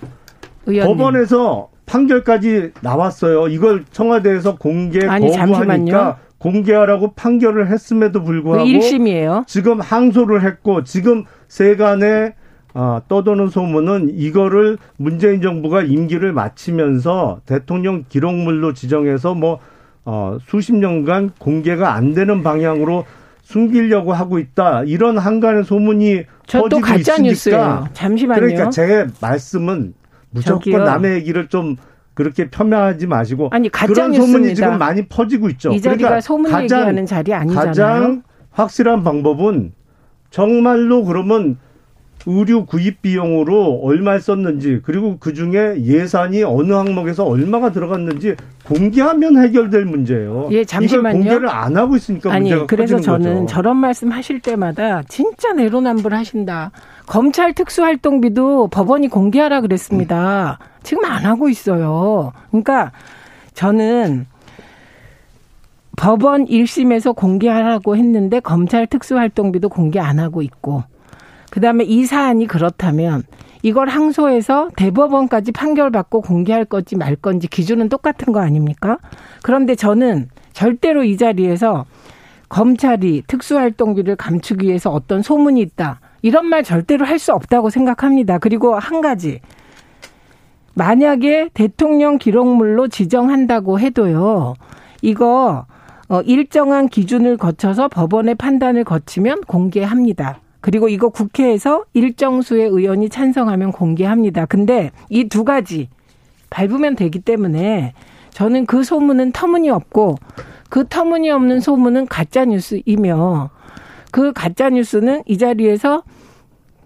의원님. 법원에서 판결까지 나왔어요. 이걸 청와대에서 공개 아니, 거부하니까 잠시만요. 공개하라고 판결을 했음에도 불구하고 그 1심이에요. 지금 항소를 했고 지금 세간에 아, 떠도는 소문은 이거를 문재인 정부가 임기를 마치면서 대통령 기록물로 지정해서 뭐 어, 수십 년간 공개가 안 되는 방향으로 숨기려고 하고 있다. 이런 한간의 소문이 퍼지고 가짜 있으니까 뉴스예요. 잠시만요. 그러니까 제 말씀은 무조건 저기요. 남의 얘기를 좀 그렇게 폄하하지 마시고 아니, 가짜 그런. 소문이 지금 많이 퍼지고 있죠. 이 자리가 그러니까 소문 가장, 얘기하는 자리 아니잖아요. 가장 확실한 방법은 정말로 그러면 의류 구입 비용으로 얼마 썼는지 그리고 그 중에 예산이 어느 항목에서 얼마가 들어갔는지 공개하면 해결될 문제예요. 예, 잠시만요. 공개를 안 하고 있으니까 아니 문제가 그래서 저는 거죠. 저런 말씀 하실 때마다 진짜 내로남불 하신다. 검찰 특수활동비도 법원이 공개하라 그랬습니다. 지금 안 하고 있어요. 그러니까 저는 법원 1심에서 공개하라고 했는데 검찰 특수활동비도 공개 안 하고 있고 그다음에 이 사안이 그렇다면 이걸 항소해서 대법원까지 판결받고 공개할 건지 말 건지 기준은 똑같은 거 아닙니까? 그런데 저는 절대로 이 자리에서 검찰이 특수활동비를 감추기 위해서 어떤 소문이 있다. 이런 말 절대로 할 수 없다고 생각합니다. 그리고 한 가지. 만약에 대통령 기록물로 지정한다고 해도요. 이거 어, 일정한 기준을 거쳐서 법원의 판단을 거치면 공개합니다. 그리고 이거 국회에서 일정 수의 의원이 찬성하면 공개합니다. 근데 이 두 가지 밟으면 되기 때문에 저는 그 소문은 터무니없고 그 터무니없는 소문은 가짜 뉴스이며 그 가짜 뉴스는 이 자리에서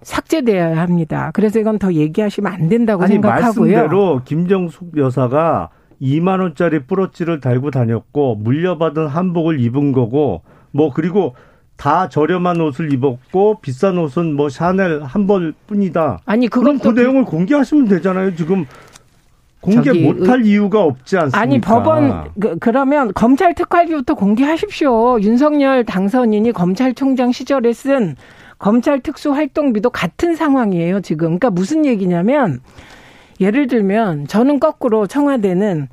삭제되어야 합니다. 그래서 이건 더 얘기하시면 안 된다고 아니 생각하고요. 말씀대로 김정숙 여사가 2만 원짜리 뿌러치를 달고 다녔고 물려받은 한복을 입은 거고 뭐 그리고 다 저렴한 옷을 입었고 비싼 옷은 뭐 샤넬 한 벌뿐이다. 아니 그럼 그건 그 내용을 공개하시면 되잖아요. 지금 공개 못할 이유가 없지 않습니까? 아니 법원 그, 그러면 검찰 특활비부터 공개하십시오. 윤석열 당선인이 검찰총장 시절에 쓴 검찰 특수활동비도 같은 상황이에요 지금. 그러니까 무슨 얘기냐면 예를 들면 저는 거꾸로 청와대는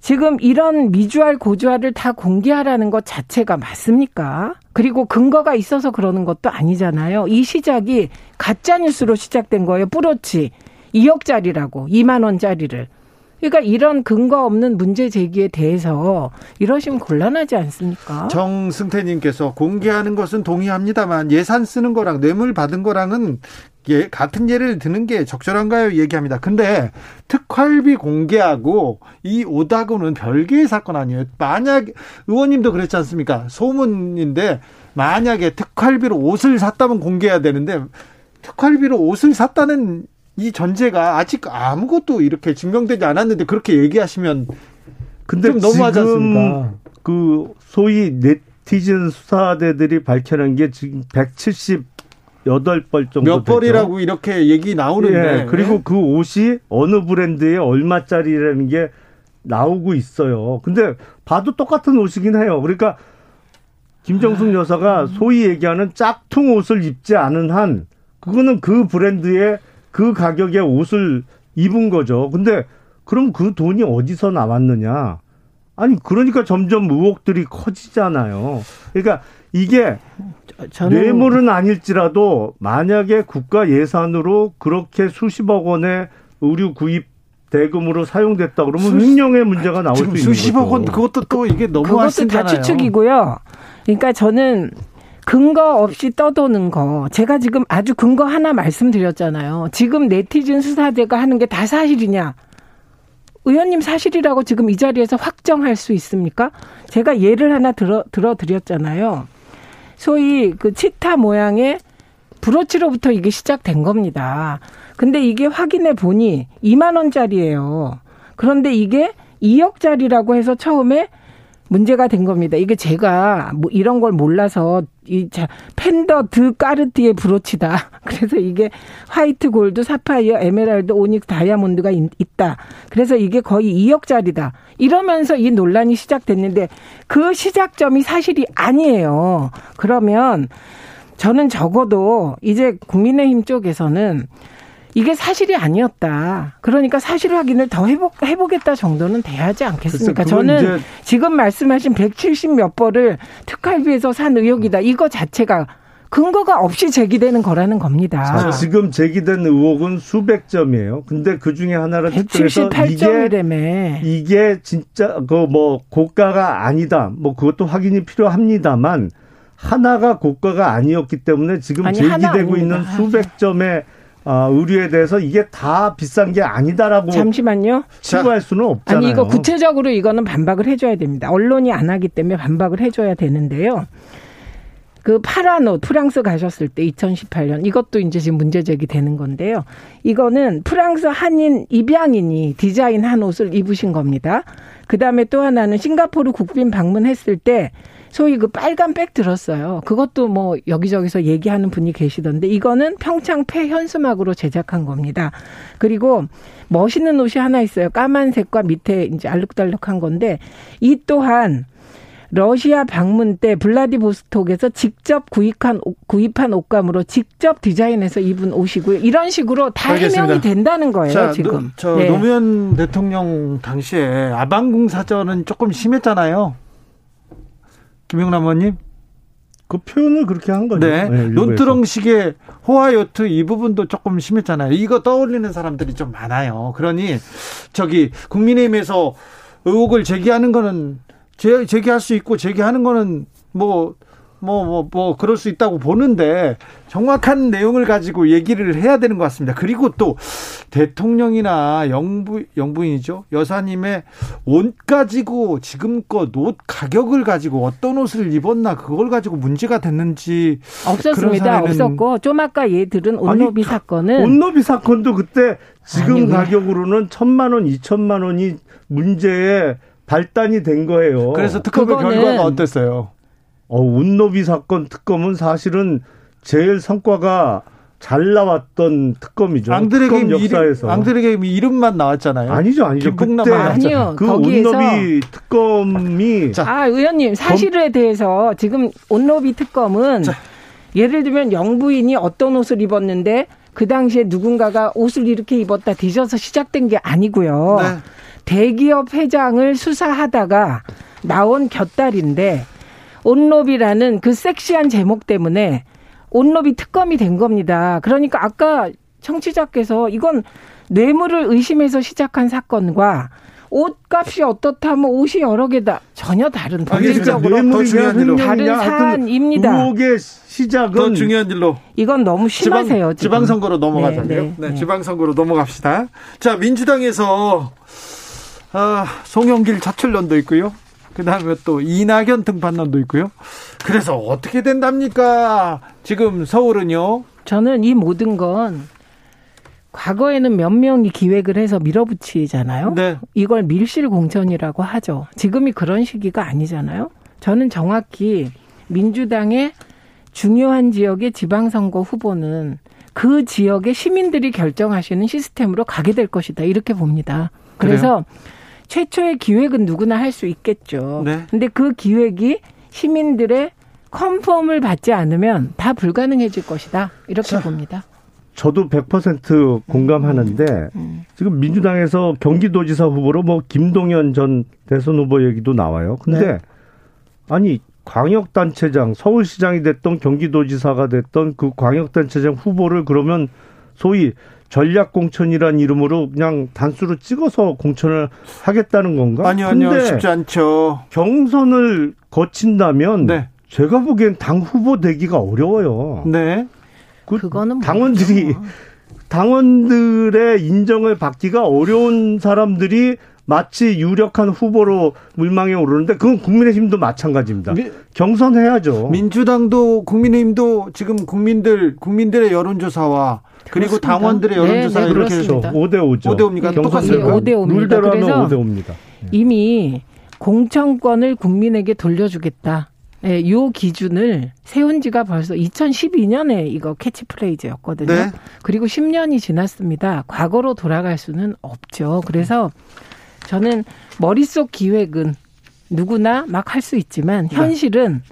지금 이런 미주알 고주알을 다 공개하라는 것 자체가 맞습니까? 그리고 근거가 있어서 그러는 것도 아니잖아요. 이 시작이 가짜 뉴스로 시작된 거예요. 뿌러치 2억짜리라고 2만 원짜리를. 그러니까 이런 근거 없는 문제 제기에 대해서 이러시면 곤란하지 않습니까? 정승태님께서 공개하는 것은 동의합니다만 예산 쓰는 거랑 뇌물 받은 거랑은 예, 같은 예를 드는 게 적절한가요? 얘기합니다. 근데 특활비 공개하고 이 오다고는 별개의 사건 아니에요. 만약 의원님도 그랬지 않습니까? 소문인데 만약에 특활비로 옷을 샀다면 공개해야 되는데 특활비로 옷을 샀다는 이 전제가 아직 아무것도 이렇게 증명되지 않았는데 그렇게 얘기하시면 근데 좀 너무하지 않습니까? 그 소위 네티즌 수사대들이 밝혀낸 게 지금 178벌 정도 몇 되죠. 벌이라고 이렇게 얘기 나오는데 예, 그리고 그 옷이 어느 브랜드에 얼마짜리라는 게 나오고 있어요. 근데 봐도 똑같은 옷이긴 해요. 그러니까 김정숙 여사가 소위 얘기하는 짝퉁 옷을 입지 않은 한 그거는 그 브랜드의 그 가격의 옷을 입은 거죠. 근데 그럼 그 돈이 어디서 나왔느냐? 아니 그러니까 점점 의혹들이 커지잖아요. 그러니까 이게 저는 뇌물은 아닐지라도 만약에 국가 예산으로 그렇게 수십억 원의 의류 구입 대금으로 사용됐다 그러면 수- 횡령의 문제가 나올 수 지금 있는 수십억 거죠. 원 그것도 또 이게 너무 그것도 다. 추측이고요. 그러니까 저는 근거 없이 떠도는 거. 제가 지금 아주 근거 하나 말씀드렸잖아요. 지금 네티즌 수사대가 하는 게 다 사실이냐? 의원님 사실이라고 지금 이 자리에서 확정할 수 있습니까? 제가 예를 하나 들어 들어 드렸잖아요. 소위 그 치타 모양의 브로치로부터 이게 시작된 겁니다. 근데 이게 확인해 보니 2만 원짜리예요. 그런데 이게 2억짜리라고 해서 처음에 문제가 된 겁니다. 이게 제가 뭐 이런 걸 몰라서 이 자, 팬더 드 까르띠에 브로치다. 그래서 이게 화이트 골드, 사파이어, 에메랄드, 오닉스, 다이아몬드가 있, 있다. 그래서 이게 거의 2억짜리다. 이러면서 이 논란이 시작됐는데 그 시작점이 사실이 아니에요. 그러면 저는 적어도 이제 국민의힘 쪽에서는 이게 사실이 아니었다. 그러니까 사실 확인을 더 해보, 해보겠다 정도는 돼야지 않겠습니까? 저는 지금 말씀하신 170 몇 벌을 특활비에서 산 의혹이다. 이거 자체가 근거가 없이 제기되는 거라는 겁니다. 자, 지금 제기된 의혹은 수백 점이에요. 근데 그 중에 하나를 특정해서 이게 178점이라며. 이게 진짜 그 뭐 고가가 아니다. 뭐 그것도 확인이 필요합니다만 하나가 고가가 아니었기 때문에 지금 아니, 제기되고. 있는 수백 점의 아, 의류에 대해서 이게 다 비싼 게 아니다라고 잠시만요. 치부할 수는 없잖아요. 아니 이거 구체적으로 이거는 반박을 해줘야 됩니다. 언론이 안 하기 때문에 반박을 해줘야 되는데요. 그 파라노 프랑스 가셨을 때 2018년 이것도 이제 지금 문제 제기되는 건데요. 이거는 프랑스 한인 입양인이 디자인한 옷을 입으신 겁니다. 그 다음에 또 하나는 싱가포르 국빈 방문했을 때 소위 그 빨간 백 들었어요. 그것도 뭐 여기저기서 얘기하는 분이 계시던데 이거는 평창 폐현수막으로 제작한 겁니다. 그리고 멋있는 옷이 하나 있어요. 까만색과 밑에 이제 알록달록한 건데 이 또한 러시아 방문 때 블라디보스톡에서 직접 구입한 옷- 구입한 옷감으로 직접 디자인해서 입은 옷이고요. 이런 식으로 다 알겠습니다. 해명이 된다는 거예요. 자, 지금. 노, 저 네. 노무현 대통령 당시에 아방궁 사전은 조금 심했잖아요. 김영남 의원님. 그 표현을 그렇게 한 거죠. 네. 일부에서. 논두렁식의 호화요트 이 부분도 조금 심했잖아요. 이거 떠올리는 사람들이 좀 많아요. 그러니 저기 국민의힘에서 의혹을 제기하는 거는 제, 제기할 수 있고 제기하는 거는 뭐 뭐, 뭐, 뭐, 그럴 수 있다고 보는데, 정확한 내용을 가지고 얘기를 해야 되는 것 같습니다. 그리고 또, 대통령이나 영부, 영부인이죠. 여사님의 옷 가지고, 지금껏 옷 가격을 가지고 어떤 옷을 입었나, 그걸 가지고 문제가 됐는지. 없었습니다. 없었고 좀 아까 얘 들은 온로비 사건은 온노비 사건도 그때 지금 아니, 왜? 가격으로는 천만 원, 이천만 원이 문제에 발단이 된 거예요. 그래서 그거는- 결과가 어땠어요? 어, 운노비 사건 특검은 사실은 제일 성과가 잘 나왔던 특검이죠. 앙드레게임 특검 역사에서. 이름, 앙드레게임 이름만 나왔잖아요. 아니죠, 아니죠. 그때 아니요, 그 운노비 특검이 자, 아 의원님 사실에 대해서 지금 온로비 특검은 자. 예를 들면 영부인이 어떤 옷을 입었는데 그 당시에 누군가가 옷을 이렇게 입었다 뒤져서 시작된 게 아니고요. 네. 대기업 회장을 수사하다가 나온 곁다리인데 온로비라는 그 섹시한 제목 때문에 온로비 특검이 된 겁니다. 그러니까 아까 청취자께서 이건 뇌물을 의심해서 시작한 사건과 옷값이 어떻다 면 옷이 여러 개다 전혀 다른. 본질적으로 뇌물- 더 중요한 일로. 다른 사안입니다. 의혹의 시작은 더 중요한 일로. 이건 너무 지방, 심하세요. 지금. 지방 선거로 넘어가자고요. 네, 네, 네, 네. 지방선거로 넘어갑시다. 자, 민주당에서 아, 송영길 차출론도 있고요. 그 다음에 또 이낙연 등판론도 있고요. 그래서 어떻게 된답니까? 지금 서울은요. 저는 이 모든 건 과거에는 몇 명이 기획을 해서 밀어붙이잖아요. 네. 이걸 밀실 공천이라고 하죠. 지금이 그런 시기가 아니잖아요. 저는 정확히 민주당의 중요한 지역의 지방선거 후보는 그 지역의 시민들이 결정하시는 시스템으로 가게 될 것이다. 이렇게 봅니다. 그래서 최초의 기획은 누구나 할 수 있겠죠. 네. 근데 그 기획이 시민들의 컨펌을 받지 않으면 다 불가능해질 것이다. 이렇게 자. 봅니다. 저도 100% 공감하는데 음. 지금 민주당에서 경기도지사 후보로 뭐 김동연 전 대선 후보 얘기도 나와요. 근데 네. 아니 광역단체장 서울시장이 됐던 경기도지사가 됐던 그 광역단체장 후보를 그러면 소위 전략 공천이란 이름으로 그냥 단수로 찍어서 공천을 하겠다는 건가? 아니요, 아니요. 쉽지 않죠. 경선을 거친다면 네. 제가 보기엔 당 후보 되기가 어려워요. 네. 그 그거는 당원들이 모르죠. 당원들의 인정을 받기가 어려운 사람들이 마치 유력한 후보로 물망에 오르는데 그건 국민의힘도 마찬가지입니다. 미- 경선해야죠. 민주당도 국민의힘도 지금 국민들 국민들의 여론조사와 그리고. 당원들의 네, 여론조사 네, 이렇게 그렇습니다. 5대 5죠. 5대 5입니까? 똑같습니까? 예, 5대 5 입니다. 룰대로 하면 그래서 5대 5입니다. 이미 공천권을 국민에게 돌려주겠다. 예, 요 기준을 세운 지가 벌써 2012년에 이거 캐치프레이즈였거든요. 네. 그리고 10년이 지났습니다. 과거로 돌아갈 수는 없죠. 그래서 저는 머릿속 기획은 누구나 막 할 수 있지만 네. 현실은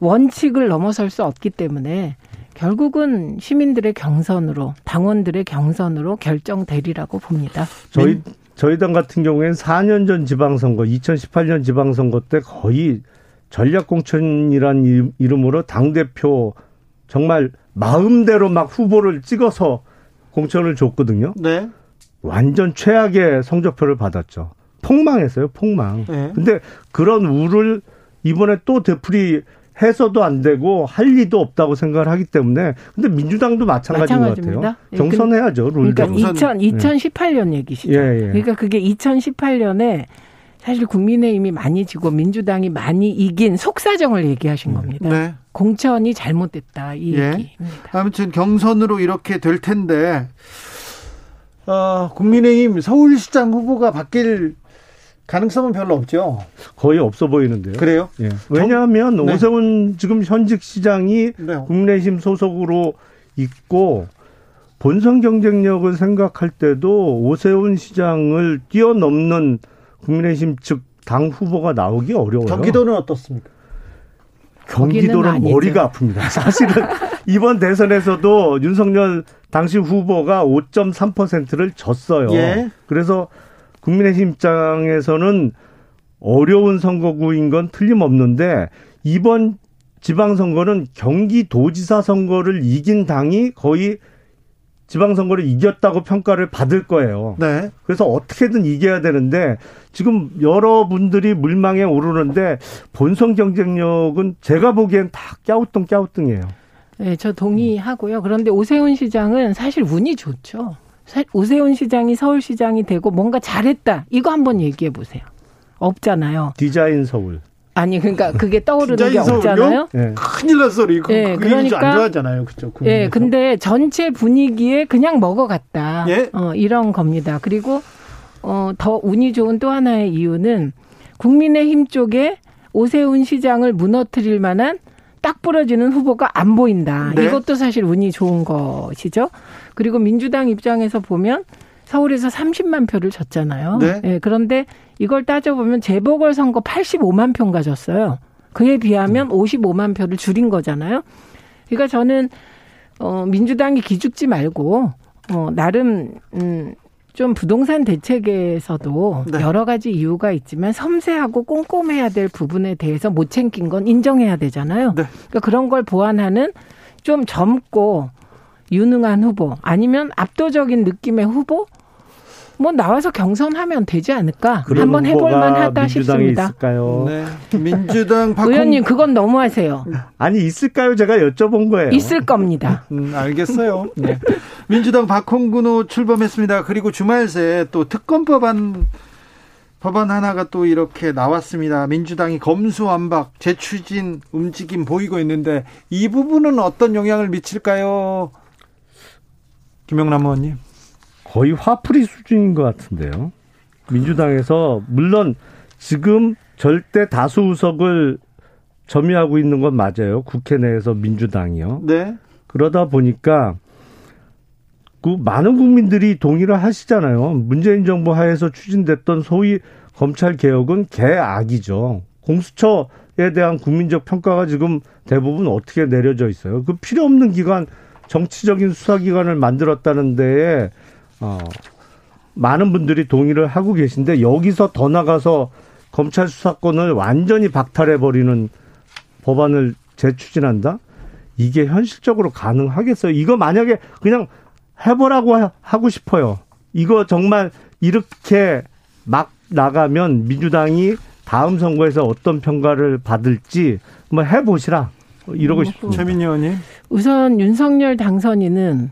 원칙을 넘어설 수 없기 때문에 결국은 시민들의 경선으로 당원들의 경선으로 결정되리라고 봅니다. 저희 저희 당 같은 경우에는 4년 전 지방선거, 2018년 지방선거 때 거의 전략공천이란 이- 이름으로 당 대표 정말 마음대로 막 후보를 찍어서 공천을 줬거든요. 네. 완전 최악의 성적표를 받았죠. 폭망했어요, 폭망. 네. 근데 그런 우를 이번에 또 되풀이 해서도 안 되고 할 리도 없다고 생각을 하기 때문에 근데 민주당도 마찬가지인 것 마찬가지입니다. 같아요. 예, 경선해야죠, 그러니까 룰대로. 우선- 2000, 2018년 얘기시죠. 예, 예. 그러니까 그게 2018년에 사실 국민의힘이 많이 지고 민주당이 많이 이긴 속사정을 얘기하신 겁니다. 네. 공천이 잘못됐다 이 예. 얘기입니다. 아무튼 경선으로 이렇게 될 텐데 어, 국민의힘 서울시장 후보가 바뀔 가능성은 별로 없죠. 거의 없어 보이는데요. 그래요? 예. 왜냐하면 네. 오세훈 지금 현직 시장이 네. 국민의힘 소속으로 있고 본선 경쟁력을 생각할 때도 오세훈 시장을 뛰어넘는 국민의힘 측 당 후보가 나오기 어려워요. 경기도는 어떻습니까? 경기도는. 머리가 아픕니다. 사실은 이번 대선에서도 윤석열 당시 후보가 5.3%를 졌어요. 예. 그래서 국민의힘 입장에서는 어려운 선거구인 건 틀림없는데 이번 지방선거는 경기도지사 선거를 이긴 당이 거의 지방선거를 이겼다고 평가를 받을 거예요. 네. 그래서 어떻게든 이겨야 되는데 지금 여러분들이 물망에 오르는데 본선 경쟁력은 제가 보기엔 다 깨우뚱 깨우뚱이에요. 네, 저 동의하고요. 그런데 오세훈 시장은 사실 운이 좋죠. 사- 오세훈 시장이 서울시장이 되고 뭔가 잘했다. 이거 한번 얘기해 보세요. 없잖아요. 디자인 서울. 아니 그러니까 그게 떠오르는 게? 없잖아요. 예. 큰일 났어. 이거 예, 그 얘기 그러니까- 안 좋아하잖아요. 그죠? 예, 근데 전체 분위기에 그냥 먹어갔다. 예. 어, 이런 겁니다. 그리고 어, 더 운이 좋은 또 하나의 이유는 국민의힘 쪽에 오세훈 시장을 무너뜨릴 만한 딱 부러지는 후보가 안 보인다. 네. 이것도 사실 운이 좋은 것이죠. 그리고 민주당 입장에서 보면 서울에서 30만 표를 졌잖아요. 네. 예, 그런데 이걸 따져보면 재보궐 선거 85만 표가 졌어요. 그에 비하면 55만 표를 줄인 거잖아요. 그러니까 저는 어 민주당이 기죽지 말고 어 나름 음좀 부동산 대책에서도 네. 여러 가지 이유가 있지만 섬세하고 꼼꼼해야 될 부분에 대해서 못 챙긴 건 인정해야 되잖아요. 네. 그러니까 그런 걸 보완하는 좀 젊고 유능한 후보 아니면 압도적인 느낌의 후보 뭐 나와서 경선하면 되지 않을까 한번 해볼 후보가 만하다 민주당에 싶습니다. 있을까요? 네. 민주당 박홍 의원님 그건 너무하세요. 아니 있을까요? 제가 여쭤본 거예요. 있을 겁니다. 음, 알겠어요. 네. 민주당 박홍근호 출범했습니다. 그리고 주말 새에 또 특검 법안 법안 하나가 또 이렇게 나왔습니다. 민주당이 검수완박 재추진 움직임 보이고 있는데 이 부분은 어떤 영향을 미칠까요? 김영남 의원님. 거의 화풀이 수준인 것 같은데요. 민주당에서 물론 지금 절대 다수 의석을 점유하고 있는 건 맞아요. 국회 내에서 민주당이요. 네. 그러다 보니까 그 많은 국민들이 동의를 하시잖아요. 문재인 정부 하에서 추진됐던 소위 검찰 개혁은 개악이죠. 공수처에 대한 국민적 평가가 지금 대부분 어떻게 내려져 있어요. 그 필요 없는 기관 정치적인 수사기관을 만들었다는 데에 어 많은 분들이 동의를 하고 계신데 여기서 더 나가서 검찰 수사권을 완전히 박탈해 버리는 법안을 재추진한다? 이게 현실적으로 가능하겠어요? 이거 만약에 그냥 해보라고 하고 싶어요. 이거 정말 이렇게 막 나가면 민주당이 다음 선거에서 어떤 평가를 받을지 한번 해보시라. 이러고 싶습니다. 최민희 의원님. 우선 윤석열 당선인은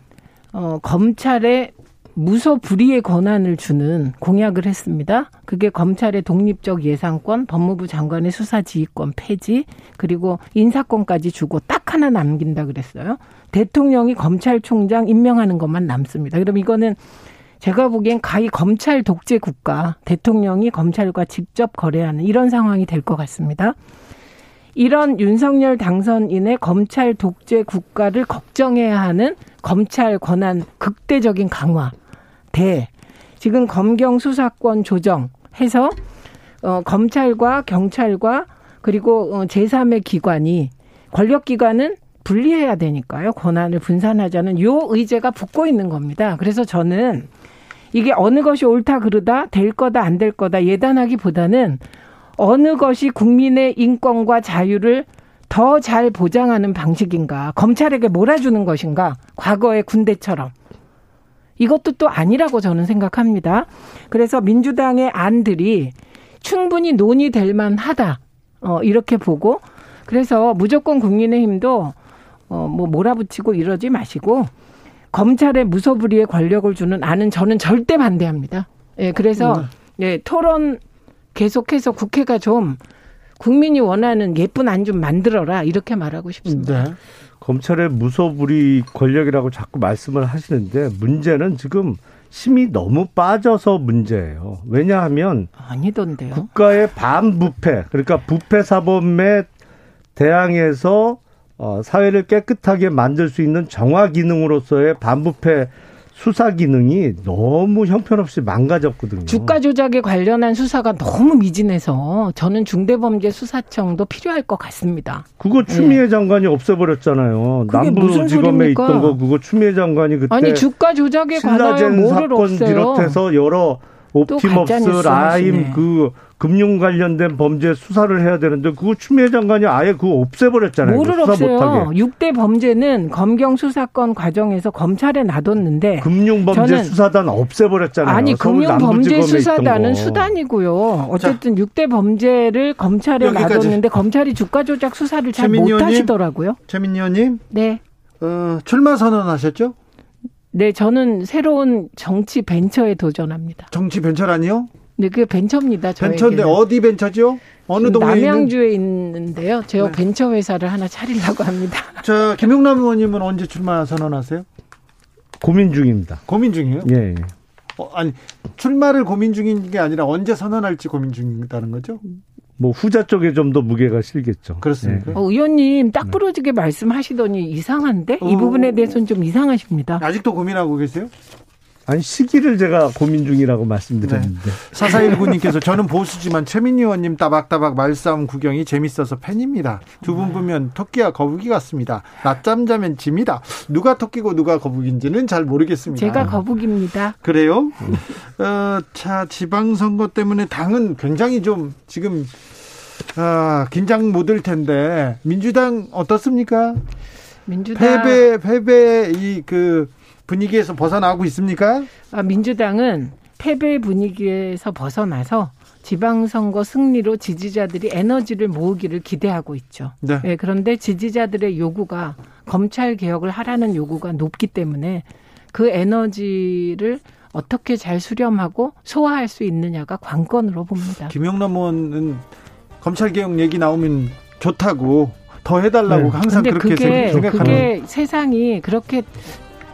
어, 검찰에 무소 불위의 권한을 주는 공약을 했습니다. 그게 검찰의 독립적 예산권, 법무부 장관의 수사 지휘권 폐지, 그리고 인사권까지 주고 딱 하나 남긴다 그랬어요. 대통령이 검찰총장 임명하는 것만 남습니다. 그럼 이거는 제가 보기엔 가히 검찰 독재 국가, 대통령이 검찰과 직접 거래하는 이런 상황이 될 것 같습니다. 이런 윤석열 당선인의 검찰 독재 국가를 걱정해야 하는 검찰 권한 극대적인 강화. 대 지금 검경 수사권 조정 해서 어 검찰과 경찰과 그리고 어 제3의 기관이 권력 기관은 분리해야 되니까요. 권한을 분산하자는 요 의제가 붙고 있는 겁니다. 그래서 저는 이게 어느 것이 옳다 그르다 될 거다 안 될 거다 예단하기보다는 어느 것이 국민의 인권과 자유를 더 잘 보장하는 방식인가 검찰에게 몰아주는 것인가 과거의 군대처럼 이것도 또 아니라고 저는 생각합니다. 그래서 민주당의 안들이 충분히 논의될 만하다. 어, 이렇게 보고 그래서 무조건 국민의힘도 어, 뭐 몰아붙이고 이러지 마시고 검찰에 무소불위의 권력을 주는 안은 저는 절대 반대합니다. 예, 그래서 예, 토론 계속해서 국회가 좀 국민이 원하는 예쁜 안 좀 만들어라 이렇게 말하고 싶습니다. 네. 검찰의 무소불위 권력이라고 자꾸 말씀을 하시는데 문제는 지금 힘이 너무 빠져서 문제예요. 왜냐하면 아니던데요. 국가의 반부패 그러니까 부패 사범에 대항해서 어, 사회를 깨끗하게 만들 수 있는 정화 기능으로서의 반부패 수사 기능이 너무 형편없이 망가졌거든요. 주가 조작에 관련한 수사가 너무 미진해서 저는 중대범죄수사청도 필요할 것 같습니다. 그거 추미애 장관이 없애버렸잖아요. 남부지검에? 있던 거 그거 추미애 장관이 그때 아니 주가 조작에 신라젠 뭐를 없어요. 비롯해서 여러 옵티머스, 라임. 그 금융 관련된 범죄 수사를 해야 되는데 그거 추미애 장관이 아예 그거 없애버렸잖아요. 뭐를 수사 없어요. 못하게. 6대 범죄는 검경 수사권 과정에서 검찰에 놔뒀는데 금융 범죄 저는- 수사단 없애버렸잖아요. 아니 금융 범죄 수사단은 거. 수단이고요. 어쨌든 6대 범죄를 검찰에 여기까지. 놔뒀는데 검찰이 주가 조작 수사를 잘 최민희 의원님? 못하시더라고요. 최민희 의원님. 네. 어, 출마 선언하셨죠? 네, 저는 새로운 정치 벤처에 도전합니다. 정치 벤처라니요? 네, 그게 벤처입니다. 저에게는. 벤처인데 어디 벤처죠? 어느 지금 동네에 있는? 남양주에 있는 데요. 제가 네. 벤처 회사를 하나 차리려고 합니다. 자, 김용남 의원님은 언제 출마 선언하세요? 고민 중입니다. 고민 중이에요? 예. 예. 어, 아니 출마를 고민 중인 게 아니라 언제 선언할지 고민 중이다는 거죠? 뭐 후자 쪽에 좀 더 무게가 실겠죠. 그렇습니까? 예. 어, 의원님 딱 부러지게 말씀하시더니 이상한데? 이 어. 부분에 대해서는 좀 이상하십니다. 아직도 고민하고 계세요? 아니 시기를 제가 고민 중이라고 말씀드렸는데 사사일구님께서 저는 보수지만 최민희 의원님 따박따박 말싸움 구경이 재밌어서 팬입니다. 두 분 보면 토끼와 거북이 같습니다. 낮잠 자면 집니다. 누가 토끼고 누가 거북인지는 잘 모르겠습니다. 제가 거북입니다. 그래요? 어, 자, 지방선거 때문에 당은 굉장히 좀 지금 아, 긴장 못할 텐데 민주당 어떻습니까? 민주당 패배 패배 이그 분위기에서 벗어나고 있습니까? 아, 민주당은 패배 분위기에서 벗어나서 지방선거 승리로 지지자들이 에너지를 모으기를 기대하고 있죠. 네. 예, 그런데 지지자들의 요구가 검찰 개혁을 하라는 요구가 높기 때문에 그 에너지를 어떻게 잘 수렴하고 소화할 수 있느냐가 관건으로 봅니다. 김영남 의원은 검찰 개혁 얘기 나오면 좋다고 더 해달라고 네. 항상 그렇게 그게 생각하는 그게 세상이 그렇게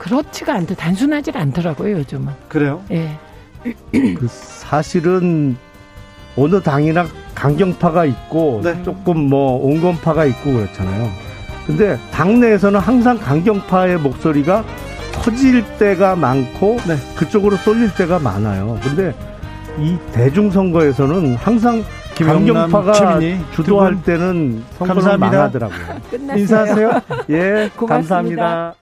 그렇지가 않더 단순하지 않더라고요 요즘은. 그래요? 예. 그 사실은 어느 당이나 강경파가 있고 네. 조금 뭐 온건파가 있고 그렇잖아요. 근데 당내에서는 항상 강경파의 목소리가 커질 때가 많고 네. 그쪽으로 쏠릴 때가 많아요. 근데 이 대중선거에서는 항상 김영남, 강경파가 최민희 주도할 두 때는 감사합니다. 망하더라고요. 끝났어요. 인사하세요. 예, 고맙습니다. 감사합니다.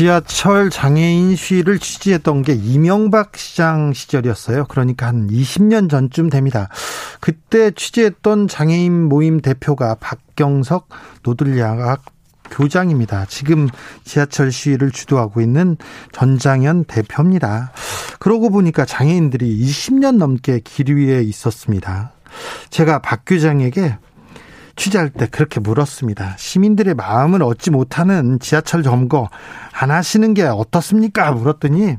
지하철 장애인 시위를 취재했던 게 이명박 시장 시절이었어요. 그러니까 한 20년 전쯤 됩니다. 그때 취재했던 장애인 모임 대표가 박경석 노들야학 교장입니다. 지금 지하철 시위를 주도하고 있는 전장현 대표입니다. 그러고 보니까 장애인들이 20년 넘게 길 위에 있었습니다. 제가 박 교장에게 취재할 때 그렇게 물었습니다. 시민들의 마음을 얻지 못하는 지하철 점거 안 하시는 게 어떻습니까? 물었더니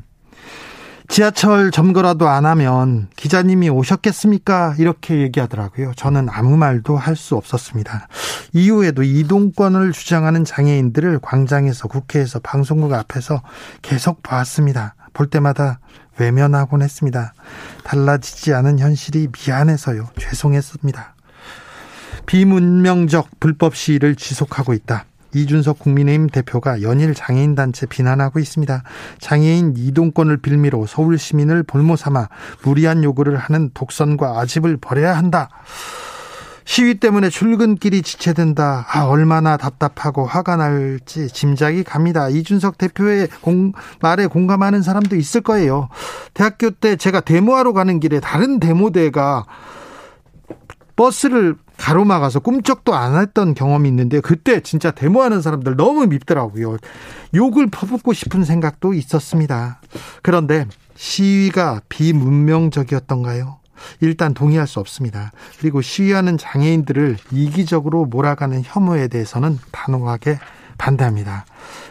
지하철 점거라도 안 하면 기자님이 오셨겠습니까? 이렇게 얘기하더라고요. 저는 아무 말도 할 수 없었습니다. 이후에도 이동권을 주장하는 장애인들을 광장에서 국회에서 방송국 앞에서 계속 봤습니다. 볼 때마다 외면하곤 했습니다. 달라지지 않은 현실이 미안해서요. 죄송했습니다. 비문명적 불법 시위를 지속하고 있다. 이준석 국민의힘 대표가 연일 장애인 단체 비난하고 있습니다. 장애인 이동권을 빌미로 서울 시민을 볼모 삼아 무리한 요구를 하는 독선과 아집을 버려야 한다. 시위 때문에 출근길이 지체된다. 아, 얼마나 답답하고 화가 날지 짐작이 갑니다. 이준석 대표의 공, 말에 공감하는 사람도 있을 거예요. 대학교 때 제가 데모하러 가는 길에 다른 데모대가 버스를 가로막아서 꿈쩍도 안 했던 경험이 있는데 그때 진짜 데모하는 사람들 너무 밉더라고요. 욕을 퍼붓고 싶은 생각도 있었습니다. 그런데 시위가 비문명적이었던가요? 일단 동의할 수 없습니다. 그리고 시위하는 장애인들을 이기적으로 몰아가는 혐오에 대해서는 단호하게 반대합니다.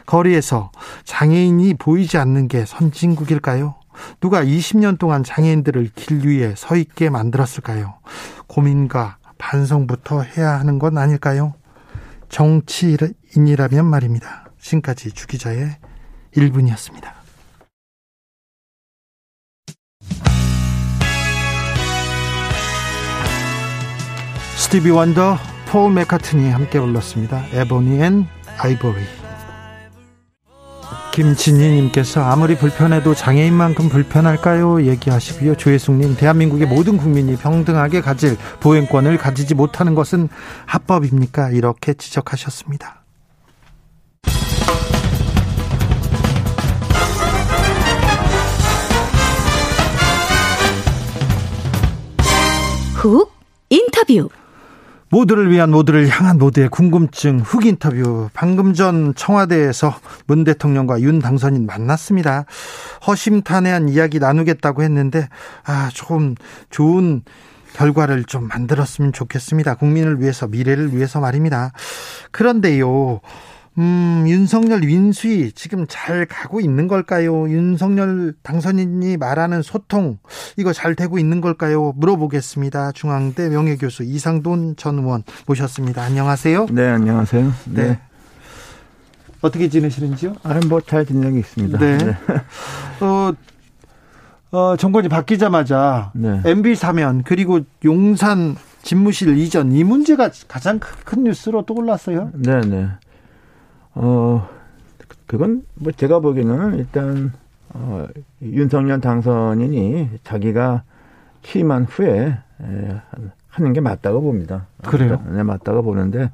거리에서 장애인이 보이지 않는 게 선진국일까요? 누가 20년 동안 장애인들을 길 위에 서 있게 만들었을까요? 고민과 반성부터 해야 하는 건 아닐까요? 정치인이라면 말입니다. 지금까지 주기자의 1분이었습니다. 스티비 원더, 폴 맥카트니 함께 불렀습니다. Ebony and Ivory. 김진희님께서 아무리 불편해도 장애인만큼 불편할까요? 얘기하시고요. 조혜숙님, 대한민국의 모든 국민이 평등하게 가질 보행권을 가지지 못하는 것은 합법입니까? 이렇게 지적하셨습니다. 훅 인터뷰. 모두를 위한 모두를 향한 모두의 궁금증 흑 인터뷰. 방금 전 청와대에서 문 대통령과 윤 당선인 만났습니다. 허심탄회한 이야기 나누겠다고 했는데 아, 조금 좋은 결과를 좀 만들었으면 좋겠습니다. 국민을 위해서 미래를 위해서 말입니다. 그런데요. 음, 윤석열 윈수위 지금 잘 가고 있는 걸까요? 윤석열 당선인이 말하는 소통 이거 잘 되고 있는 걸까요? 물어보겠습니다. 중앙대 명예교수 이상돈 전 의원 모셨습니다. 안녕하세요. 네, 안녕하세요. 네. 네. 어떻게 지내시는지요? 아, 뭐잘 지내고 있습니다. 네. 어, 어, 정권이 바뀌자마자 네. MB 사면 그리고 용산 집무실 이전 이 문제가 가장 큰 뉴스로 떠올랐어요. 네, 네. 어, 그건 뭐 제가 보기에는 일단 어, 윤석열 당선인이 자기가 취임한 후에 에, 하는 게 맞다고 봅니다. 그래요? 네, 맞다고 보는데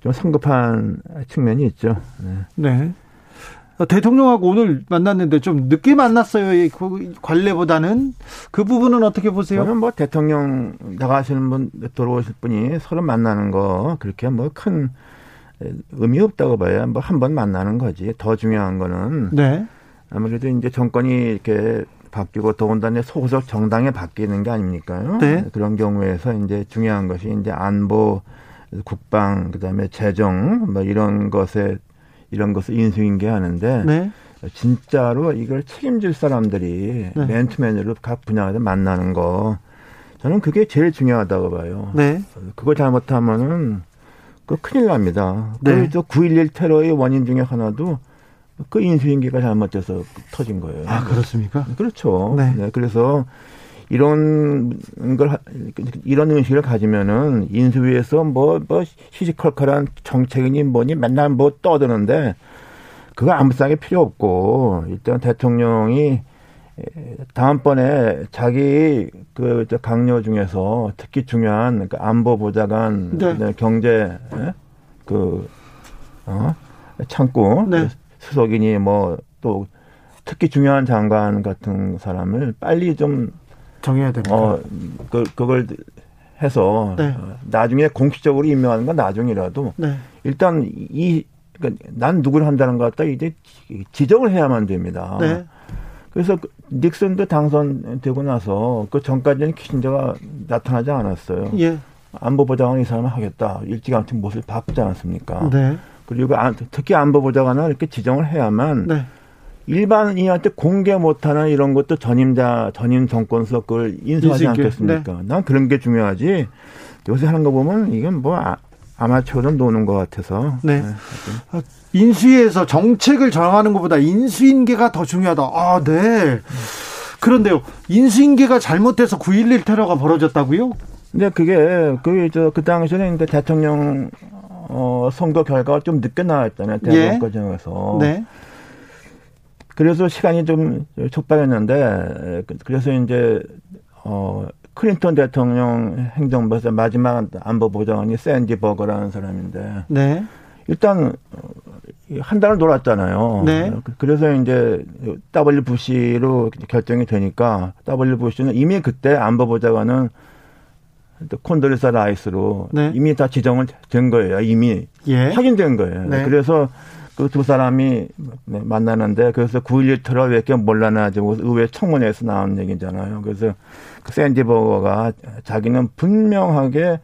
좀 성급한 측면이 있죠. 네. 네. 대통령하고 오늘 만났는데 좀 늦게 만났어요. 이그 관례보다는 그 부분은 어떻게 보세요? 저는 뭐 대통령 나가시는 분 들어오실 분이 서로 만나는 거 그렇게 뭐큰 의미 없다고 봐요. 뭐한 번 만나는 거지. 더 중요한 거는 네. 아무래도 이제 정권이 이렇게 바뀌고 더군다나 소속 정당에 바뀌는 게 아닙니까요? 네. 그런 경우에서 이제 중요한 것이 이제 안보, 국방, 그다음에 재정 뭐 이런 것에 이런 것을 인수인계하는데 네. 진짜로 이걸 책임질 사람들이 네. 맨투맨으로 각 분야에서 만나는 거 저는 그게 제일 중요하다고 봐요. 네. 그거 잘못하면은 그 큰일 납니다. 네. 그9.11 테러의 원인 중에 하나도 그 인수인계가 잘못돼서 터진 거예요. 아, 그렇습니까? 그렇죠. 네. 네. 그래서 이런 걸 하- 이런 의식을 가지면은 인수위에서 뭐 뭐 시시컬컬한 정책이니 뭐니 맨날 뭐 떠드는데 그거 아무 쌍에 필요 없고 일단 대통령이 에, 다음번에 자기 그저 강요 중에서 특히 중요한 그 안보 보좌관, 네. 그다음에 경제 에? 그 어? 창구 네. 수석이니 뭐 또 특히 중요한 장관 같은 사람을 빨리 좀 정해야 됩니다. 어, 그, 그걸 해서 네. 어, 나중에 공식적으로 임명하는 건 나중이라도 네. 일단 이, 그러니까 난 누구를 한다는 것 같다 이제 지정을 해야만 됩니다. 네. 그래서 그 닉슨도 당선되고 나서 그 전까지는 키신저가 나타나지 않았어요. 예. 안보보좌관 이 사람을 하겠다. 일찌감치 못을 바꾸지 않았습니까? 네. 그리고 안- 특히 안보보좌관은 이렇게 지정을 해야만 네. 일반인한테 공개 못하는 이런 것도 전임자 전임 정권서 그걸 인수하지. 않겠습니까? 난 그런 게 중요하지. 요새 하는 거 보면 이건 뭐 아, 아마추어로 노는 것 같아서. 네. 인수위에서 정책을 정하는 것보다 인수인계가 더 중요하다. 아, 네. 그런데요, 인수인계가 잘못돼서 9.11 테러가 벌어졌다고요? 근데 그게 그게 저 그 당시에는 이제 대통령 어 선거 결과가 좀 늦게 나왔잖아요. 예. 대선 과정에서. 네. 그래서 시간이 좀 촉박했는데 그- 그래서 이제 어 클린턴 대통령 행정부에서 마지막 안보 보좌관이 샌디 버거라는 사람인데 네. 일단 어, 한 달을 놀았잖아요. 네. 그래서 이제 W 부시로 결정이 되니까 W 부시는 이미 그때 안보 보좌관은 콘돌리자 라이스로 네. 이미 다 지정을 된 거예요. 이미 예. 확인된 거예요. 네. 그래서 그 두 사람이 네, 만나는데 그래서 9.11 테러 왜 이렇게 몰랐나 가지고 의회 청문회에서 나온 얘기잖아요. 그래서 그 샌디 버거가 자기는 분명하게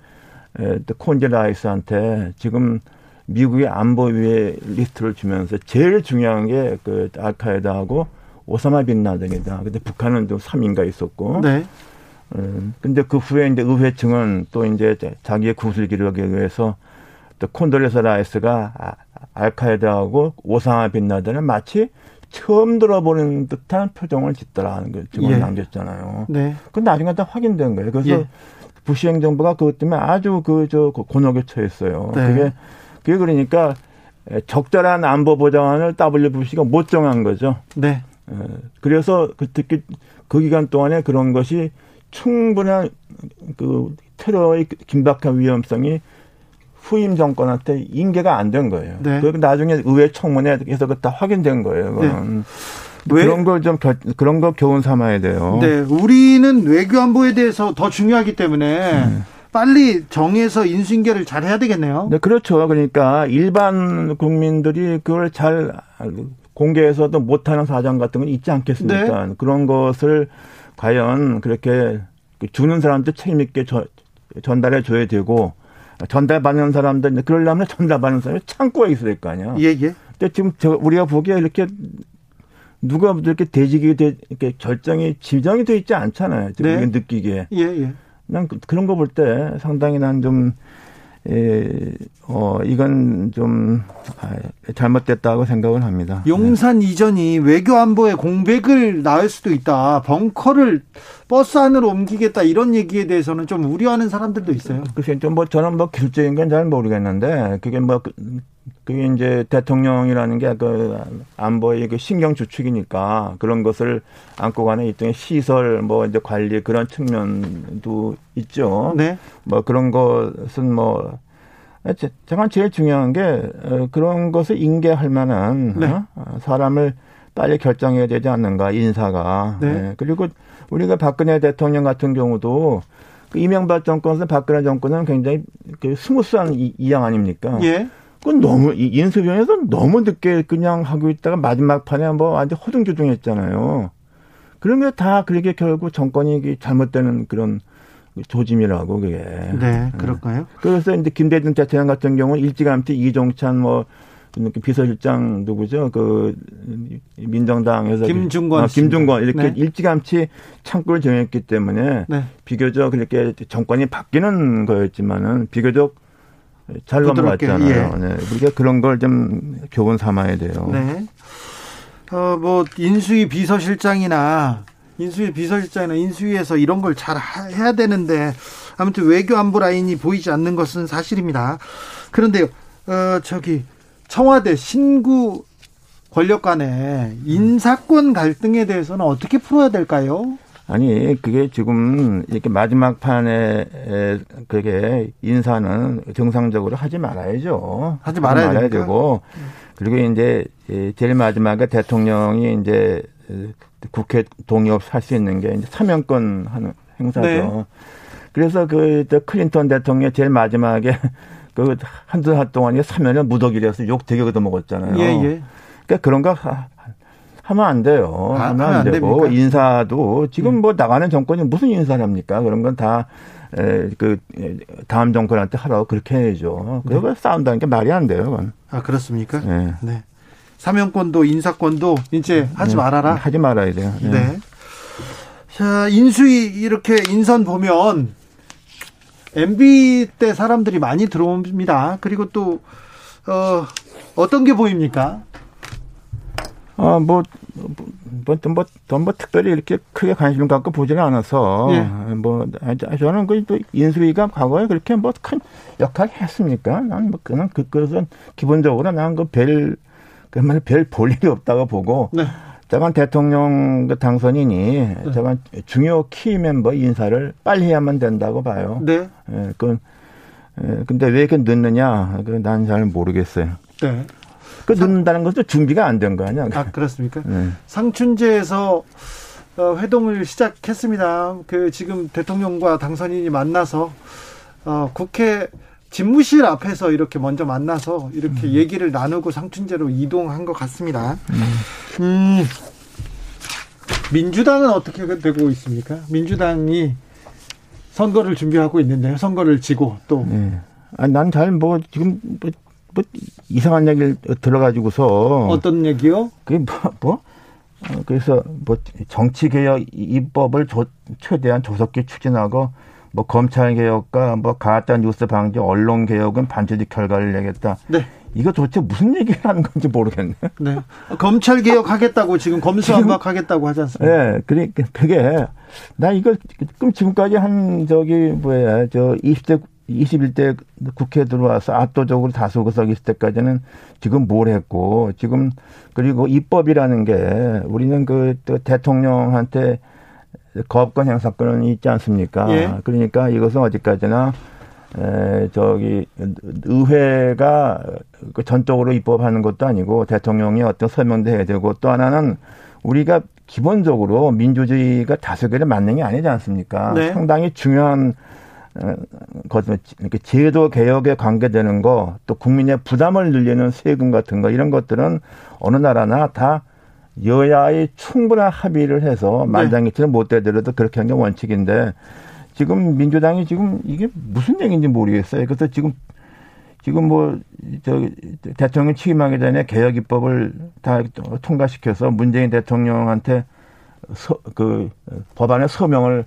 에, 또 콘제 라이스한테 지금 미국의 안보위의 리스트를 주면서 제일 중요한 게 그 알카에다하고 오사마 빈 라덴이다. 근데 북한은 좀 3인가 있었고. 네. 음, 근데 그 후에 이제 의회 측은 또 이제 자기의 구술 기록에 의해서 또 콘돌리자 라이스가 아- 알카에다하고 오사마 빈 라덴을 마치 처음 들어보는 듯한 표정을 짓더라는 걸 지금 예. 남겼잖아요. 네. 그 나중에 다 확인된 거예요. 그래서 예. 부시 행정부가 그것 때문에 아주 그 저 곤혹에 처했어요. 네. 그게 그게 그러니까 에, 적절한 안보 보장안을 W 부시가 못 정한 거죠. 네. 에, 그래서 그 특히 그 기간 동안에 그런 것이 충분한 그 테러의 긴박한 위험성이 후임 정권한테 인계가 안 된 거예요. 네. 그 나중에 의회 청문회에서 그다 확인된 거예요. 왜- 그런 걸 좀 그런 거 교훈 삼아야 돼요. 네. 우리는 외교 안보에 대해서 더 중요하기 때문에 빨리 정해서 인수인계를 잘 해야 되겠네요. 네, 그렇죠. 그러니까 일반 국민들이 그걸 잘 공개해서도 못하는 사정 같은 건 있지 않겠습니까? 네. 그런 것을 과연 그렇게 주는 사람들 책임 있게 저- 전달해 줘야 되고 전달받는 사람들 그러려면 전달받는 사람이 창고에 있어야 될 거 아니야. 예, 예. 근데 지금 저 우리가 보기에 이렇게 누가 이렇게 대직이 돼 이렇게 결정이 지정이 돼 있지 않잖아요. 지금 네. 느끼기에. 예, 예. 난 그- 그런 거 볼 때 상당히 난 좀, 에, 어, 이건 좀, 아, 잘못됐다고 생각을 합니다. 용산 이전이 외교 안보에 공백을 낳을 수도 있다. 벙커를 버스 안으로 옮기겠다 이런 얘기에 대해서는 좀 우려하는 사람들도 있어요. 글쎄, 좀 뭐, 저는 뭐, 기술적인 건 잘 모르겠는데, 그게 뭐, 그- 그게 이제 대통령이라는 게 그 안보의 그 신경 주축이니까 그런 것을 안고 가는 일종의 시설, 뭐, 이제 관리 그런 측면도 있죠. 네. 뭐 그런 것은 뭐 제- 제가 제일 중요한 게 어, 그런 것을 인계할 만한 네. 어? 어, 사람을 빨리 결정해야 되지 않는가 인사가. 네. 예. 그리고 우리가 박근혜 대통령 같은 경우도 그 이명박 정권에서 박근혜 정권은 굉장히 그 스무스한 이- 이양 아닙니까? 예. 그건 너무 이 인수위원회에서 너무 늦게 그냥 하고 있다가 마지막 판에 뭐 완전 허둥조둥했잖아요. 그런 게 다 그렇게 결국 정권이 이게 잘못되는 그런 조짐이라고 그게. 네, 그럴까요? 그래서 이제 김대중 대통령 같은 경우는 일찌감치 이종찬 뭐 비서실장 누구죠? 그 민정당에서 김중권 아, 김중권 이렇게 네. 일찌감치 창구를 정했기 때문에 네. 비교적 그렇게 정권이 바뀌는 거였지만은 비교적 잘 넘어갔잖아요. 네. 우리가 그런 걸 좀 교훈 삼아야 돼요. 네. 어, 뭐, 인수위 비서실장이나, 인수위 비서실장이나 인수위에서 이런 걸 잘 해야 되는데, 아무튼 외교 안보 라인이 보이지 않는 것은 사실입니다. 그런데, 어, 저기, 청와대 신구 권력 간의 인사권 갈등에 대해서는 어떻게 풀어야 될까요? 아니 그게 지금 이렇게 마지막 판에 에, 그게 인사는 정상적으로 하지 말아야죠. 하지 말아야 말아야 됩니까? 되고 그리고 이제 이 제일 마지막에 대통령이 이제 국회 동의 없이 할 수 있는 게 이제 사면권 하는 행사죠. 네. 그래서 그저 클린턴 대통령 제일 마지막에 그 한두 달 동안 사면을 무더기라서 욕 되게 얻어먹었잖아요. 예, 예. 그러니까 그런 거 하, 하면 안 돼요. 아, 하면 하면 안안 되고 됩니까? 인사도 지금 뭐 나가는 정권이 무슨 인사를 합니까? 그런 건 다 그 다음 정권한테 하라고 그렇게 해야죠. 그거 싸운다는 게 말이 안 돼요. 그건. 아, 그렇습니까? 예. 네. 사면권도 인사권도 이제 하지 네, 말아라. 하지 말아야 돼요. 예. 네. 자, 인수위 이렇게 인선 보면 MB 때 사람들이 많이 들어옵니다. 그리고 또 어, 어떤 게 보입니까? 아, 뭐, 뭐, 뭐, 더 뭐, 특별히 이렇게 크게 관심을 갖고 보지는 않아서, 예. 뭐, 아, 저는 그, 또 인수위가 과거에 그렇게 뭐 큰 역할을 했습니까? 난 뭐, 그냥 그, 그래서 기본적으로 난그 별, 그야말로 별볼 일이 없다고 보고, 네. 저건 대통령 그 당선인이 저건 중요 키 멤버 인사를 빨리 해야만 된다고 봐요. 네. 예, 그, 예, 근데 왜 이렇게 늦느냐? 그, 난잘 모르겠어요. 네. 그 늦는다는 것도 준비가 안 된 거 아니야? 아, 그렇습니까? 예. 상춘제에서 어, 회동을 시작했습니다. 그 지금 대통령과 당선인이 만나서 어, 국회 집무실 앞에서 이렇게 먼저 만나서 이렇게 얘기를 나누고 상춘제로 이동한 것 같습니다. 음, 민주당은 어떻게 되고 있습니까? 민주당이 선거를 준비하고 있는데요. 선거를 지고 또 예. 아, 난잘 뭐 지금 뭐, 뭐 이상한 얘기를 들어가지고서 어떤 얘기요? 그게 뭐, 뭐? 어, 그래서 뭐 정치 개혁 입법을 조, 최대한 조속히 추진하고 뭐 검찰 개혁과 뭐 가짜 뉴스 방지 언론 개혁은 반드시 결과를 내겠다. 네. 이거 도대체 무슨 얘기를 하는 건지 모르겠네. 네. 검찰 개혁하겠다고 지금 검수완박하겠다고 하지 않습니까? 예, 그래, 그게, 나 이거, 그럼 지금까지 한, 저기, 뭐야, 저, 20대, 21대 국회에 들어와서 압도적으로 다수구석 있을 때까지는 지금 뭘 했고, 지금, 그리고 입법이라는 게, 우리는 그, 또 대통령한테 거업권 행사권은 있지 않습니까? 예. 그러니까 이것은 어디까지나, 에, 저기, 의회가 그 전적으로 입법하는 것도 아니고 대통령이 어떤 설명도 해야 되고 또 하나는 우리가 기본적으로 민주주의가 맞는 게 아니지 않습니까? 네. 상당히 중요한 어, 것은 이렇게 제도 개혁에 관계되는 거, 또 국민의 부담을 늘리는 세금 같은 거 이런 것들은 어느 나라나 다 여야의 충분한 합의를 해서 네. 말장기처럼 못 되더라도 그렇게 하는 게 원칙인데 지금 민주당이 지금 이게 무슨 얘기인지 모르겠어요. 그래서 지금 지금 뭐, 저, 대통령 취임하기 전에 개혁 입법을 다 통과시켜서 문재인 대통령한테 서, 그, 법안의 서명을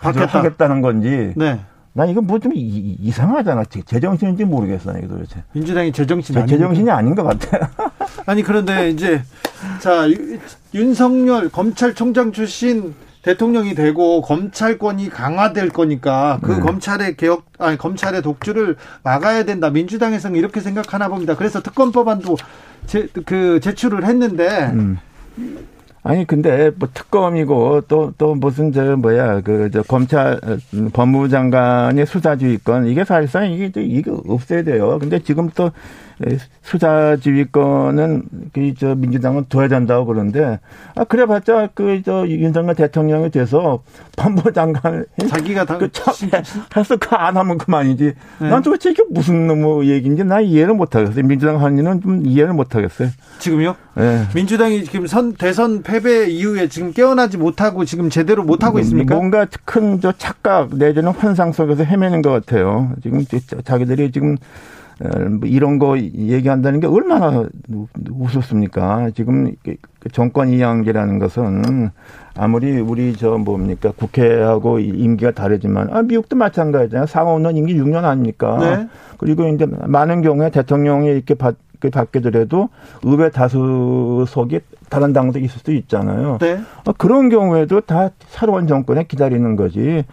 받겠다. 하겠다는 건지. 네. 난 이거 뭐 좀 이상하잖아. 제- 제정신인지 모르겠어, 이게 도대체. 민주당이 제정신 제, 아닙니까? 제정신이 아닌 것 같아요. 아니 그런데 이제 자 유- 윤석열 검찰총장 출신 대통령이 되고 검찰권이 강화될 거니까 그 네. 검찰의 개혁 아니 검찰의 독주를 막아야 된다. 민주당에서는 이렇게 생각하나 봅니다. 그래서 특검 법안도 제, 그 제출을 했는데 음. 아니 근데 뭐 특검이고 또또 무슨 저 뭐야 그 저 검찰 어, 음, 법무부 장관의 수사주의권 이게 사실상 이게 또 이게 없어야 돼요. 근데 지금 또 수사지휘권은 그저 민주당은 둬야 된다고 그러는데 아 그래봤자 그저 윤석열 대통령이 돼서 법무 장관 자기가 다그 해서 그안 하면 그만이지. 네. 난 도대체 이게 무슨 뭐 얘기인지 나 이해를 못 하겠어요. 민주당 한 일은 좀 이해를 못 하겠어요. 지금요? 예. 민주당이 지금 선 대선 패배 이후에 지금 깨어나지 못하고 지금 제대로 못 하고 있습니까? 뭔가 큰 저 착각 내지는 환상 속에서 헤매는 것 같아요. 지금 자- 자기들이 지금 이런 거 얘기한다는 게 얼마나 우- 우습습니까? 지금 그 정권 이양제라는 것은 아무리 우리 저 뭡니까 국회하고 임기가 다르지만 아 미국도 마찬가지잖아요. 상원은 임기 6년 아닙니까? 네. 그리고 이제 많은 경우에 대통령이 이렇게 받, 그 받게 되더라도 의회 다수석이 다른 당도 있을 수도 있잖아요. 네. 어, 그런 경우에도 다 새로운 정권에 기다리는 거지.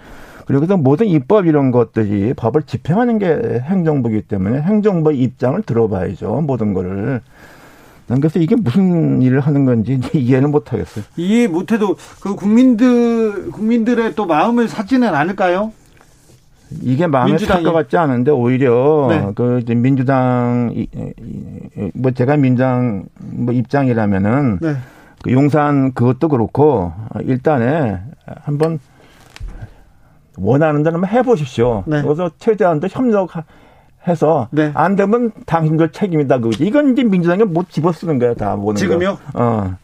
그리고 또 모든 입법 이런 것들이 법을 집행하는 게 행정부이기 때문에 행정부의 입장을 들어봐야죠. 모든 거를. 난 그래서 이게 무슨 일을 하는 건지 이해는 못 하겠어요. 이해 못 해도 그 국민들 국민들의 또 마음을 사지는 않을까요? 이게 마음에 찰것 같지 않은데 오히려 네. 그 민주당 뭐 제가 민주당 뭐 입장이라면은 네. 그 용산 그것도 그렇고 일단에 한번 원하는 대로 한번 해보십시오. 네. 그래서 최대한도 협력해서 네. 안 되면 당신들 책임이다 그거지. 이건 이제 민주당이 못 집어쓰는 거야 다 모든 지금요? 거. 어.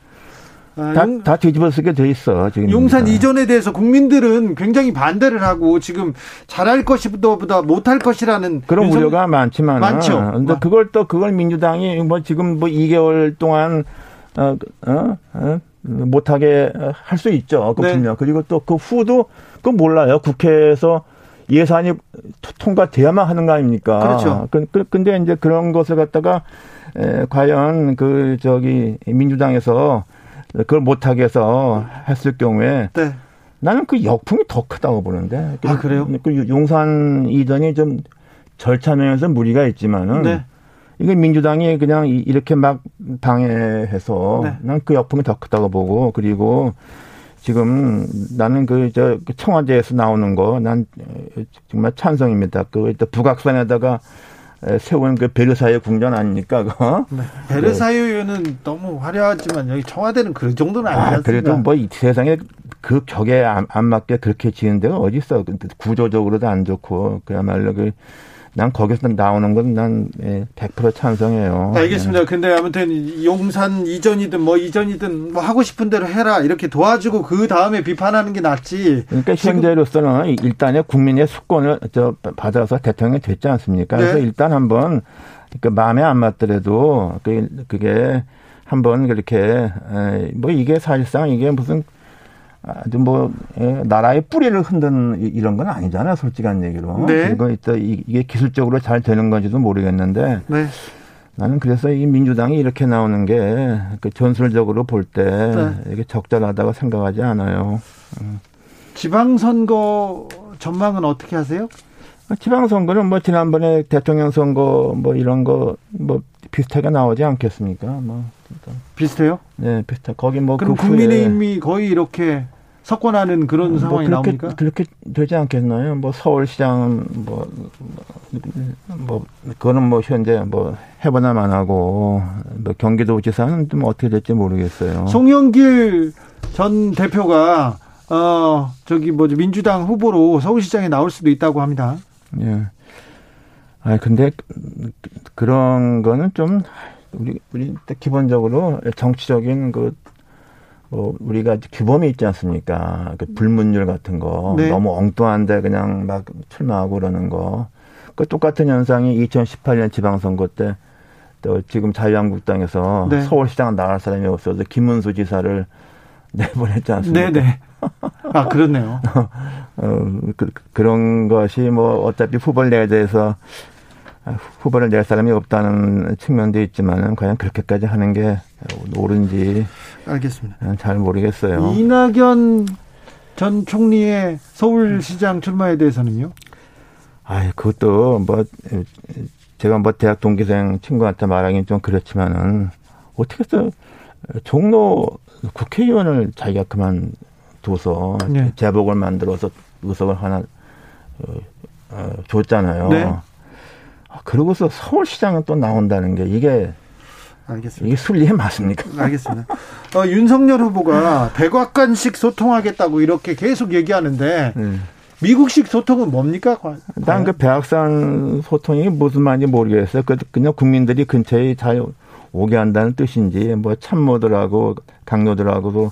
아, 다, 용, 다 뒤집어쓰게 돼 있어 지금. 용산. 이전에 대해서 국민들은 굉장히 반대를 하고 지금 잘할 것보다 못할 것이라는 그런 윤석- 우려가 많지만 많죠. 근데 마- 그걸 또 그걸 민주당이 뭐 지금 뭐 2개월 동안 어, 어, 어? 못하게 할 수 있죠. 그 네. 분명. 그리고 또 그 후도 그 몰라요. 국회에서 예산이 토- 통과돼야만 하는 거 아닙니까? 그렇죠. 그, 그- 근데 이제 그런 것을 갖다가 에, 과연 그 저기 민주당에서 그걸 못하게 해서 했을 경우에 네. 나는 그 역풍이 더 크다고 보는데. 아, 그래요? 그 용산 이전이 좀 절차 면에서 무리가 있지만은 네. 이게 민주당이 그냥 이- 이렇게 막 방해해서 네. 난그 역풍이 더 크다고 보고 그리고 지금 나는 그 저 청와대에서 나오는 거 난 정말 찬성입니다. 그 일단 북악산에다가 에, 세운 그 베르사유 궁전 아닙니까? 그거? 네. 베르사유 의원은 너무 화려하지만 여기 청와대는 그 정도는 아니지 아? 그래도 뭐 이 세상에 그 격에 안, 안 맞게 그렇게 지은 데가 어디 있어? 구조적으로도 안 좋고 그야말로 그 난 거기서 나오는 건난100% 찬성해요. 알겠습니다. 근데 아무튼 용산 이전이든 뭐 이전이든 뭐 하고 싶은 대로 해라 이렇게 도와주고 그 다음에 비판하는 게 낫지. 그러니까 현재로서는 일단의 국민의 수권을 저 받아서 대통령이 됐지 않습니까? 그래서 네. 일단 한번 그 마음에 안 맞더라도 그 그게 한번 그렇게 에, 뭐 이게 사실상 이게 무슨 아주 뭐 에, 나라의 뿌리를 흔든 이- 이런 건 아니잖아요, 솔직한 얘기로. 네. 그리고 이따 이- 이게 기술적으로 잘 되는 건지도 모르겠는데 네. 나는 그래서 이 민주당이 이렇게 나오는 게 그 전술적으로 볼때 네. 이게 적절하다고 생각하지 않아요. 지방선거 전망은 어떻게 하세요? 지방선거는 뭐 지난번에 대통령 선거 뭐 이런 거 뭐 비슷하게 나오지 않겠습니까? 뭐 비슷해요? 네, 비슷해. 거기 뭐 그럼 그 국민의힘이 거의 이렇게 석권하는 그런 뭐 상황이 그렇게, 나옵니까? 그렇게 되지 않겠나요? 뭐 서울시장 뭐, 뭐, 뭐 그거는 뭐 현재 뭐 해보나만 하고 뭐 경기도지사는 좀 어떻게 될지 모르겠어요. 송영길 전 대표가 어 저기 뭐지 민주당 후보로 서울시장에 나올 수도 있다고 합니다. 예. 아 근데 그런 거는 좀 우리 우리 기본적으로 정치적인 그 뭐 우리가 규범이 있지 않습니까? 그 불문율 같은 거 네. 너무 엉뚱한데 그냥 막 출마하고 그러는 거. 그 똑같은 현상이 2018년 지방선거 때 또 지금 자유한국당에서 네. 서울시장 나갈 사람이 없어서 김문수 지사를 내보냈지 않습니까? 네네. 아 그렇네요. 어, 그, 그런 것이 뭐 어차피 후보를 내야 돼서 아, 후보를 낼 사람이 없다는 측면도 있지만은 과연 그렇게까지 하는 게 옳은지 알겠습니다. 잘 모르겠어요. 이낙연 전 총리의 서울시장 출마에 대해서는요? 아, 그것도 뭐 제가 뭐 대학 동기생 친구한테 말하기는 좀 그렇지만은 어떻게 해서 종로 국회의원을 자기가 그만둬서 네. 제복을 만들어서 의석을 하나 어, 어, 줬잖아요. 네. 그러고서 서울시장은 또 나온다는 게 이게 알겠습니다. 이게 순리에 맞습니까? 알겠습니다. 어, 윤석열 후보가 백악관식 소통하겠다고 이렇게 계속 얘기하는데 네. 미국식 소통은 뭡니까? 난그 배악산 소통이 무슨 말인지 모르겠어요. 그 그냥 국민들이 근처에 잘 오게 한다는 뜻인지 뭐 참모들하고 강요들하고도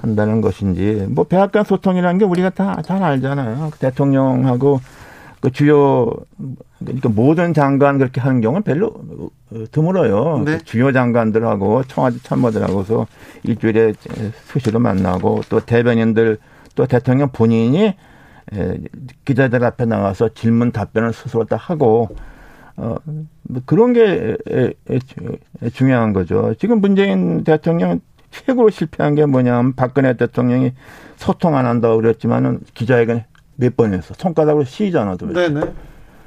한다는 것인지 뭐 배악관 소통이라는 게 우리가 다 잘 알잖아요. 그 대통령하고 그 주요 그러니까 모든 장관 그렇게 하는 경우는 별로 드물어요. 네. 그 주요 장관들하고 청와대 참모들하고서 일주일에 수시로 만나고 또 대변인들 또 대통령 본인이 에, 기자들 앞에 나가서 질문 답변을 스스로 다 하고 어, 뭐 그런 게 중요한 거죠. 지금 문재인 대통령 최고로 실패한 게 뭐냐면 박근혜 대통령이 소통 안 한다고 그랬지만은 기자회견 몇번 했어. 손가락으로 시잖아. 도대체. 네네.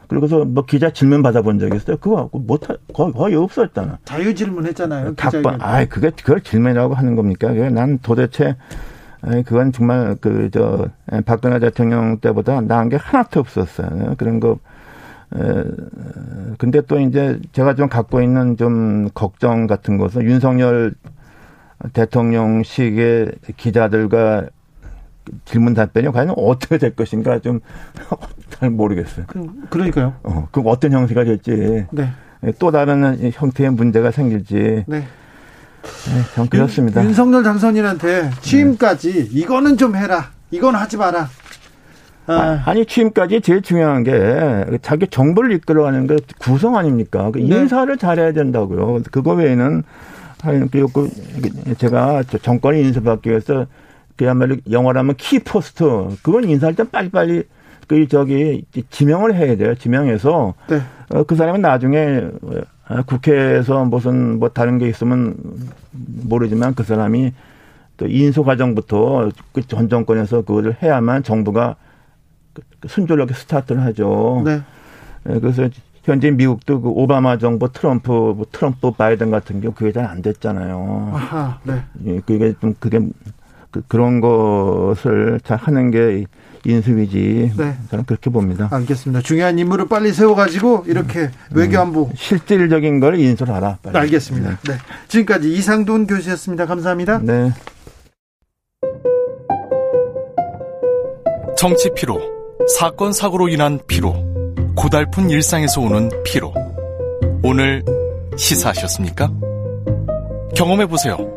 그리고서 뭐 기자 질문 받아본 적 있어요? 그거 못, 하- 거의, 거의 없었잖아. 자유 질문했잖아요. 답변, 기자회견. 아, 그게 그걸 질문이라고 하는 겁니까? 난 도대체 그건 정말 그 저 박근혜 대통령 때보다 나은 게 하나도 없었어요. 그런 거. 에, 근데 또 이제 제가 좀 갖고 있는 좀 걱정 같은 것은 윤석열 대통령 식의 기자들과 질문 답변이 과연 어떻게 될 것인가 좀 잘 모르겠어요. 그, 그러니까요. 어, 그럼 어떤 형태가 될지 네. 또 다른 형태의 문제가 생길지 네. 네, 좀 그렇습니다. 윤, 석열 당선인한테 취임까지 이거는 좀 해라. 이건 하지 마라. 아, 아니 취임까지 제일 중요한 게 자기 정부를 이끌어가는 게 구성 아닙니까? 그 네. 인사를 잘해야 된다고요. 그거 외에는 그- 그 제가 저 정권을 인수받기 위해서 그야말로 영어로 하면 키포스트 그건 인사할 때 빨리빨리 그 저기 지명을 해야 돼요. 지명해서 네. 어, 그 사람은 나중에 어, 국회에서 무슨 뭐 다른 게 있으면 모르지만 그 사람이 또 인수 과정부터 그 전 정권에서 그거를 해야만 정부가 그- 그 순조롭게 스타트를 하죠. 네. 예, 그래서 현재 미국도 그 오바마 정부 트럼프 뭐 트럼프 바이든 같은 경우 그게 잘 안 됐잖아요. 아하. 네. 예, 그게 좀 그게 그, 그런 것을 잘 하는 게 인수위지. 네. 저는 그렇게 봅니다. 알겠습니다. 중요한 인물을 빨리 세워가지고 이렇게 외교안보 실질적인 걸 인수를 하라. 빨리. 알겠습니다. 네. 지금까지 이상돈 교수였습니다. 감사합니다. 네. 정치 피로, 사건 사고로 인한 피로, 고달픈 일상에서 오는 피로. 오늘 시사하셨습니까? 경험해 보세요.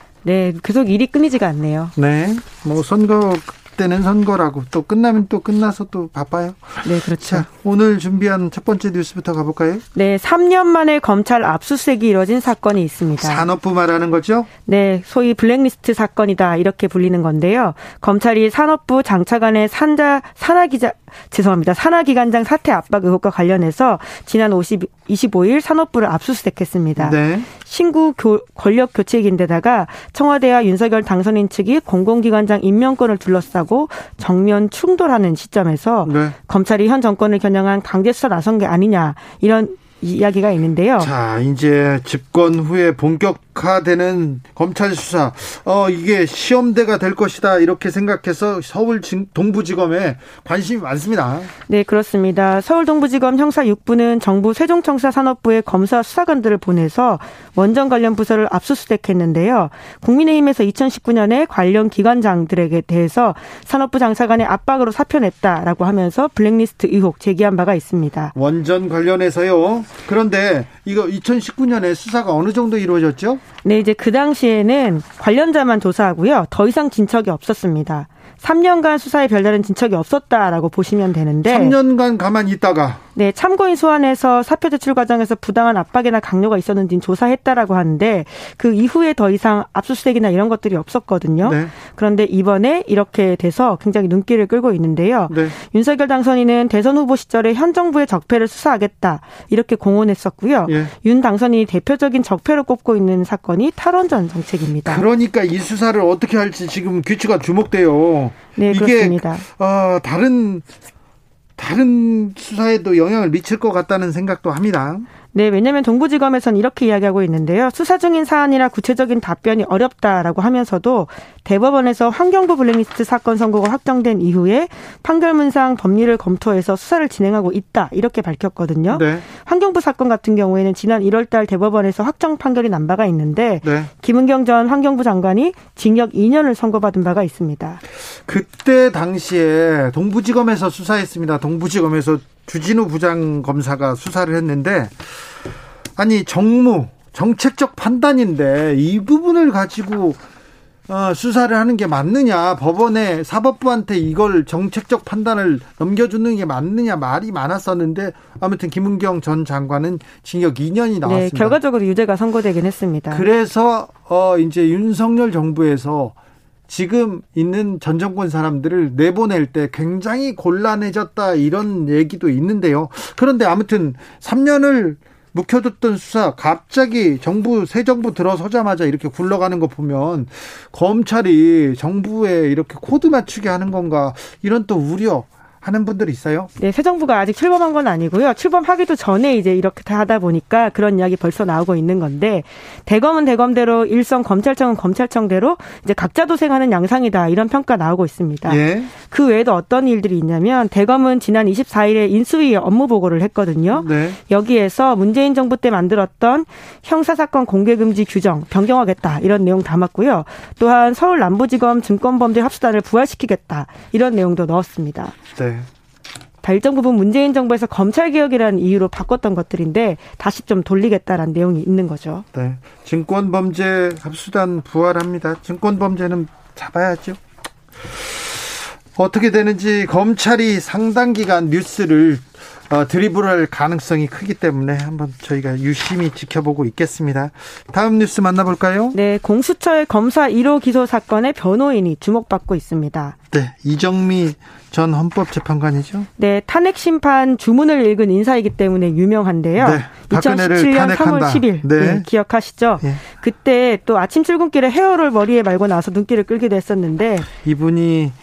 네, 계속 일이 끊이지가 않네요. 네. 뭐 선거 때는 선거라고 또 끝나면 또 끝나서 또 바빠요. 네, 그렇죠. 자, 오늘 준비한 첫 번째 뉴스부터 가볼까요? 네, 3년 만에 검찰 압수수색이 이뤄진 사건이 있습니다. 산업부 말하는 거죠? 네, 소위 블랙리스트 사건이다 이렇게 불리는 건데요. 검찰이 산업부 장차관의 산자 산하 기자 죄송합니다. 산하기관장 사퇴 압박 의혹과 관련해서 지난 50, 25일 산업부를 압수수색했습니다. 네. 신구 교- 권력 교체기인데다가 청와대와 윤석열 당선인 측이 공공기관장 임명권을 둘러싸고 정면 충돌하는 시점에서 네. 검찰이 현 정권을 겨냥한 강제 수사 나선 게 아니냐 이런 이야기가 있는데요. 자, 이제 집권 후에 본격화되는 검찰 수사. 어, 이게 시험대가 될 것이다. 이렇게 생각해서 서울 진- 동부지검에 관심이 많습니다. 네, 그렇습니다. 서울 동부지검 형사 6부는 정부 세종청사 산업부의 검사 수사관들을 보내서 원전 관련 부서를 압수수색했는데요. 국민의힘에서 2019년에 관련 기관장들에게 대해서 산업부 장사관의 압박으로 사표 냈다라고 하면서 블랙리스트 의혹 제기한 바가 있습니다. 원전 관련해서요. 그런데 이거 2019년에 수사가 어느 정도 이루어졌죠? 네, 이제 그 당시에는 관련자만 조사하고요. 더 이상 진척이 없었습니다. 3년간 수사에 별다른 진척이 없었다라고 보시면 되는데 3년간 가만히 있다가 네, 참고인 소환해서 사표 제출 과정에서 부당한 압박이나 강요가 있었는지는 조사했다라고 하는데 그 이후에 더 이상 압수수색이나 이런 것들이 없었거든요. 네. 그런데 이번에 이렇게 돼서 굉장히 눈길을 끌고 있는데요. 네. 윤석열 당선인은 대선 후보 시절에 현 정부의 적폐를 수사하겠다 이렇게 공언했었고요. 예. 윤 당선인이 대표적인 적폐로 꼽고 있는 사건이 탈원전 정책입니다. 그러니까 이 수사를 어떻게 할지 지금 귀추가 주목돼요. 네, 이게 그렇습니다. 어, 다른 다른 수사에도 영향을 미칠 것 같다는 생각도 합니다. 네, 왜냐하면 동부지검에서는 이렇게 이야기하고 있는데요. 수사 중인 사안이라 구체적인 답변이 어렵다라고 하면서도 대법원에서 환경부 블랙리스트 사건 선고가 확정된 이후에 판결문상 법리를 검토해서 수사를 진행하고 있다 이렇게 밝혔거든요. 네. 환경부 사건 같은 경우에는 지난 1월달 대법원에서 확정 판결이 난 바가 있는데 네. 김은경 전 환경부 장관이 징역 2년을 선고받은 바가 있습니다. 그때 당시에 동부지검에서 수사했습니다. 동부지검에서 주진우 부장 검사가 수사를 했는데 아니 정무 정책적 판단인데 이 부분을 가지고 어, 수사를 하는 게 맞느냐 법원에 사법부한테 이걸 정책적 판단을 넘겨주는 게 맞느냐 말이 많았었는데 아무튼 김은경 전 장관은 징역 2년이 네, 나왔습니다. 결과적으로 유죄가 선고되긴 했습니다. 그래서 어 이제 윤석열 정부에서 지금 있는 전 정권 사람들을 내보낼 때 굉장히 곤란해졌다 이런 얘기도 있는데요. 그런데 아무튼 3년을 묵혀뒀던 수사 갑자기 정부 새 정부 들어서자마자 이렇게 굴러가는 거 보면 검찰이 정부에 이렇게 코드 맞추게 하는 건가 이런 또 우려 하는 분들이 있어요. 네, 새 정부가 아직 출범한 건 아니고요. 출범하기도 전에 이제 이렇게 다 하다 보니까 그런 이야기 벌써 나오고 있는 건데 대검은 대검대로 일선 검찰청은 검찰청대로 이제 각자 도생하는 양상이다 이런 평가 나오고 있습니다. 예. 그 외에도 어떤 일들이 있냐면 대검은 지난 24일에 인수위 업무 보고를 했거든요. 네. 여기에서 문재인 정부 때 만들었던 형사 사건 공개 금지 규정 변경하겠다 이런 내용 담았고요. 또한 서울 남부지검 증권범죄 합수단을 부활시키겠다 이런 내용도 넣었습니다. 네. 다 일정 부분 문재인 정부에서 검찰 개혁이라는 이유로 바꿨던 것들인데 다시 좀 돌리겠다라는 내용이 있는 거죠. 네. 증권 범죄 합수단 부활합니다. 증권 범죄는 잡아야죠. 어떻게 되는지 검찰이 상당 기간 뉴스를 어, 드리블할 가능성이 크기 때문에 한번 저희가 유심히 지켜보고 있겠습니다. 다음 뉴스 만나볼까요? 네, 공수처의 검사 1호 기소 사건의 변호인이 주목받고 있습니다. 네, 이정미 전 헌법재판관이죠. 네, 탄핵 심판 주문을 읽은 인사이기 때문에 유명한데요. 네, 박근혜를 2017년 탄핵한다. 3월 10일 네. 네, 기억하시죠? 예. 그때 또 아침 출근길에 헤어를 머리에 말고 나서 눈길을 끌기도 했었는데 이분이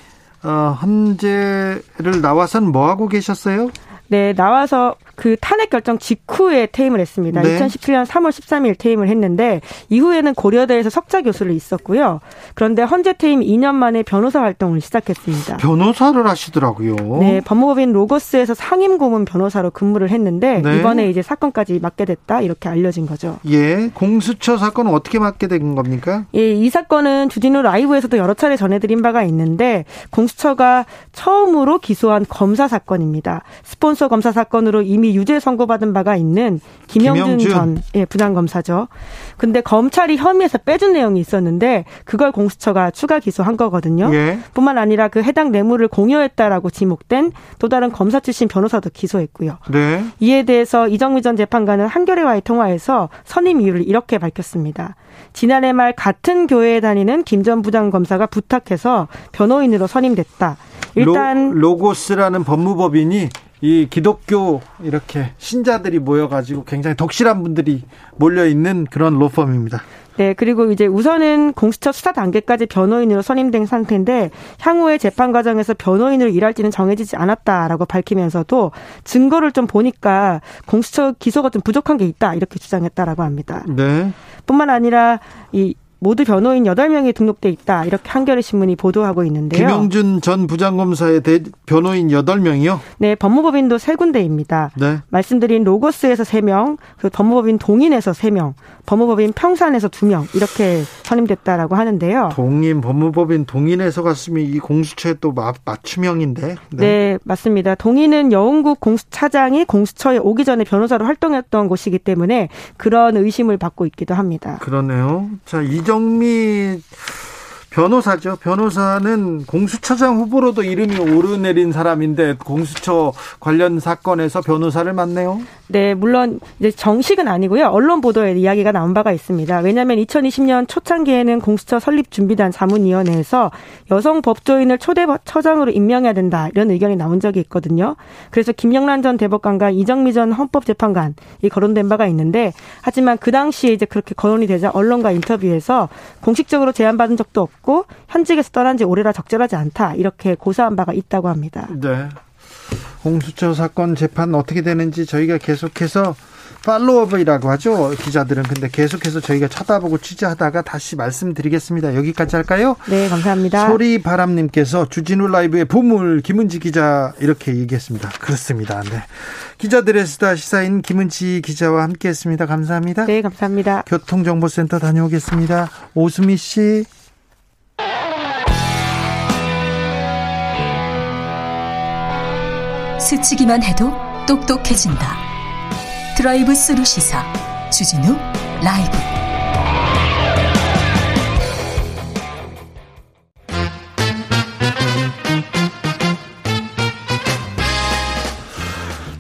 어, 헌재를 나와서는 뭐 하고 계셨어요? 네, 나와서 그 탄핵 결정 직후에 퇴임을 했습니다. 네. 2017년 3월 13일 퇴임을 했는데 이후에는 고려대에서 석자 교수를 있었고요. 그런데 헌재 퇴임 2년 만에 변호사 활동을 시작했습니다. 변호사를 하시더라고요. 네, 법무법인 로고스에서 상임 고문 변호사로 근무를 했는데 네. 이번에 이제 사건까지 맡게 됐다 이렇게 알려진 거죠. 예, 공수처 사건은 어떻게 맡게 된 겁니까? 예, 이 사건은 주진우 라이브에서도 여러 차례 전해드린 바가 있는데 공수처가 처음으로 기소한 검사 사건입니다. 스폰 서 검사 사건으로 이미 유죄 선고받은 바가 있는 김영준, 김영준. 전 예, 부장검사죠. 근데 검찰이 혐의에서 빼준 내용이 있었는데 그걸 공수처가 추가 기소한 거거든요. 예. 뿐만 아니라 그 해당 뇌물을 공여했다라고 지목된 또 다른 검사 출신 변호사도 기소했고요. 네. 이에 대해서 이정미 전 재판관은 한겨레와의 통화에서 선임 이유를 이렇게 밝혔습니다. 지난해 말 같은 교회에 다니는 김 전 부장 검사가 부탁해서 변호인으로 선임됐다. 일단 로, 로고스라는 법무법인이 이 기독교 이렇게 신자들이 모여가지고 굉장히 덕실한 분들이 몰려 있는 그런 로펌입니다. 네, 그리고 이제 우선은 공수처 수사 단계까지 변호인으로 선임된 상태인데 향후에 재판 과정에서 변호인으로 일할지는 정해지지 않았다라고 밝히면서도 증거를 좀 보니까 공수처 기소가 좀 부족한 게 있다 이렇게 주장했다라고 합니다. 네. 뿐만 아니라 이 모두 변호인 8명이 등록돼 있다. 이렇게 한겨레 신문이 보도하고 있는데요. 김영준 전 부장검사의 대, 변호인 8명이요? 네, 법무법인도 세 군데입니다. 네. 말씀드린 로고스에서 3명, 그 법무법인 동인에서 3명, 법무법인 평산에서 2명 이렇게 선임됐다라고 하는데요. 동인 법무법인 동인에서 갔으면 이 공수처에 또 마, 맞춤형인데. 네. 맞습니다. 동인은 여운국 공수차장이 공수처에 오기 전에 변호사로 활동했던 곳이기 때문에 그런 의심을 받고 있기도 합니다. 그러네요. 자, 이 정미 변호사죠. 변호사는 공수처장 후보로도 이름이 오르내린 사람인데 공수처 관련 사건에서 변호사를 맡네요. 네, 물론 이제 정식은 아니고요. 언론 보도에 이야기가 나온 바가 있습니다. 왜냐하면 2020년 초창기에는 공수처 설립 준비단 자문위원회에서 여성 법조인을 초대 처장으로 임명해야 된다 이런 의견이 나온 적이 있거든요. 그래서 김영란 전 대법관과 이정미 전 헌법재판관이 거론된 바가 있는데 하지만 그 당시에 이제 그렇게 거론이 되자 언론과 인터뷰에서 공식적으로 제안받은 적도 없고 현직에서 떠난 지 오래라 적절하지 않다 이렇게 고사한 바가 있다고 합니다. 네. 공수처 사건 재판 어떻게 되는지 저희가 계속해서 팔로업이라고 하죠. 기자들은 근데 계속해서 저희가 쳐다보고 취재하다가 다시 말씀드리겠습니다. 여기까지 할까요? 네, 감사합니다. 소리 바람님께서 주진우 라이브의 보물 김은지 기자 이렇게 얘기했습니다. 그렇습니다. 네. 기자들의 수다 시사인 김은지 기자와 함께했습니다. 감사합니다. 네, 감사합니다. 교통정보센터 다녀오겠습니다. 오수미 씨. 스치기만 해도 똑똑해진다. 드라이브 스루 시사 주진우 라이브.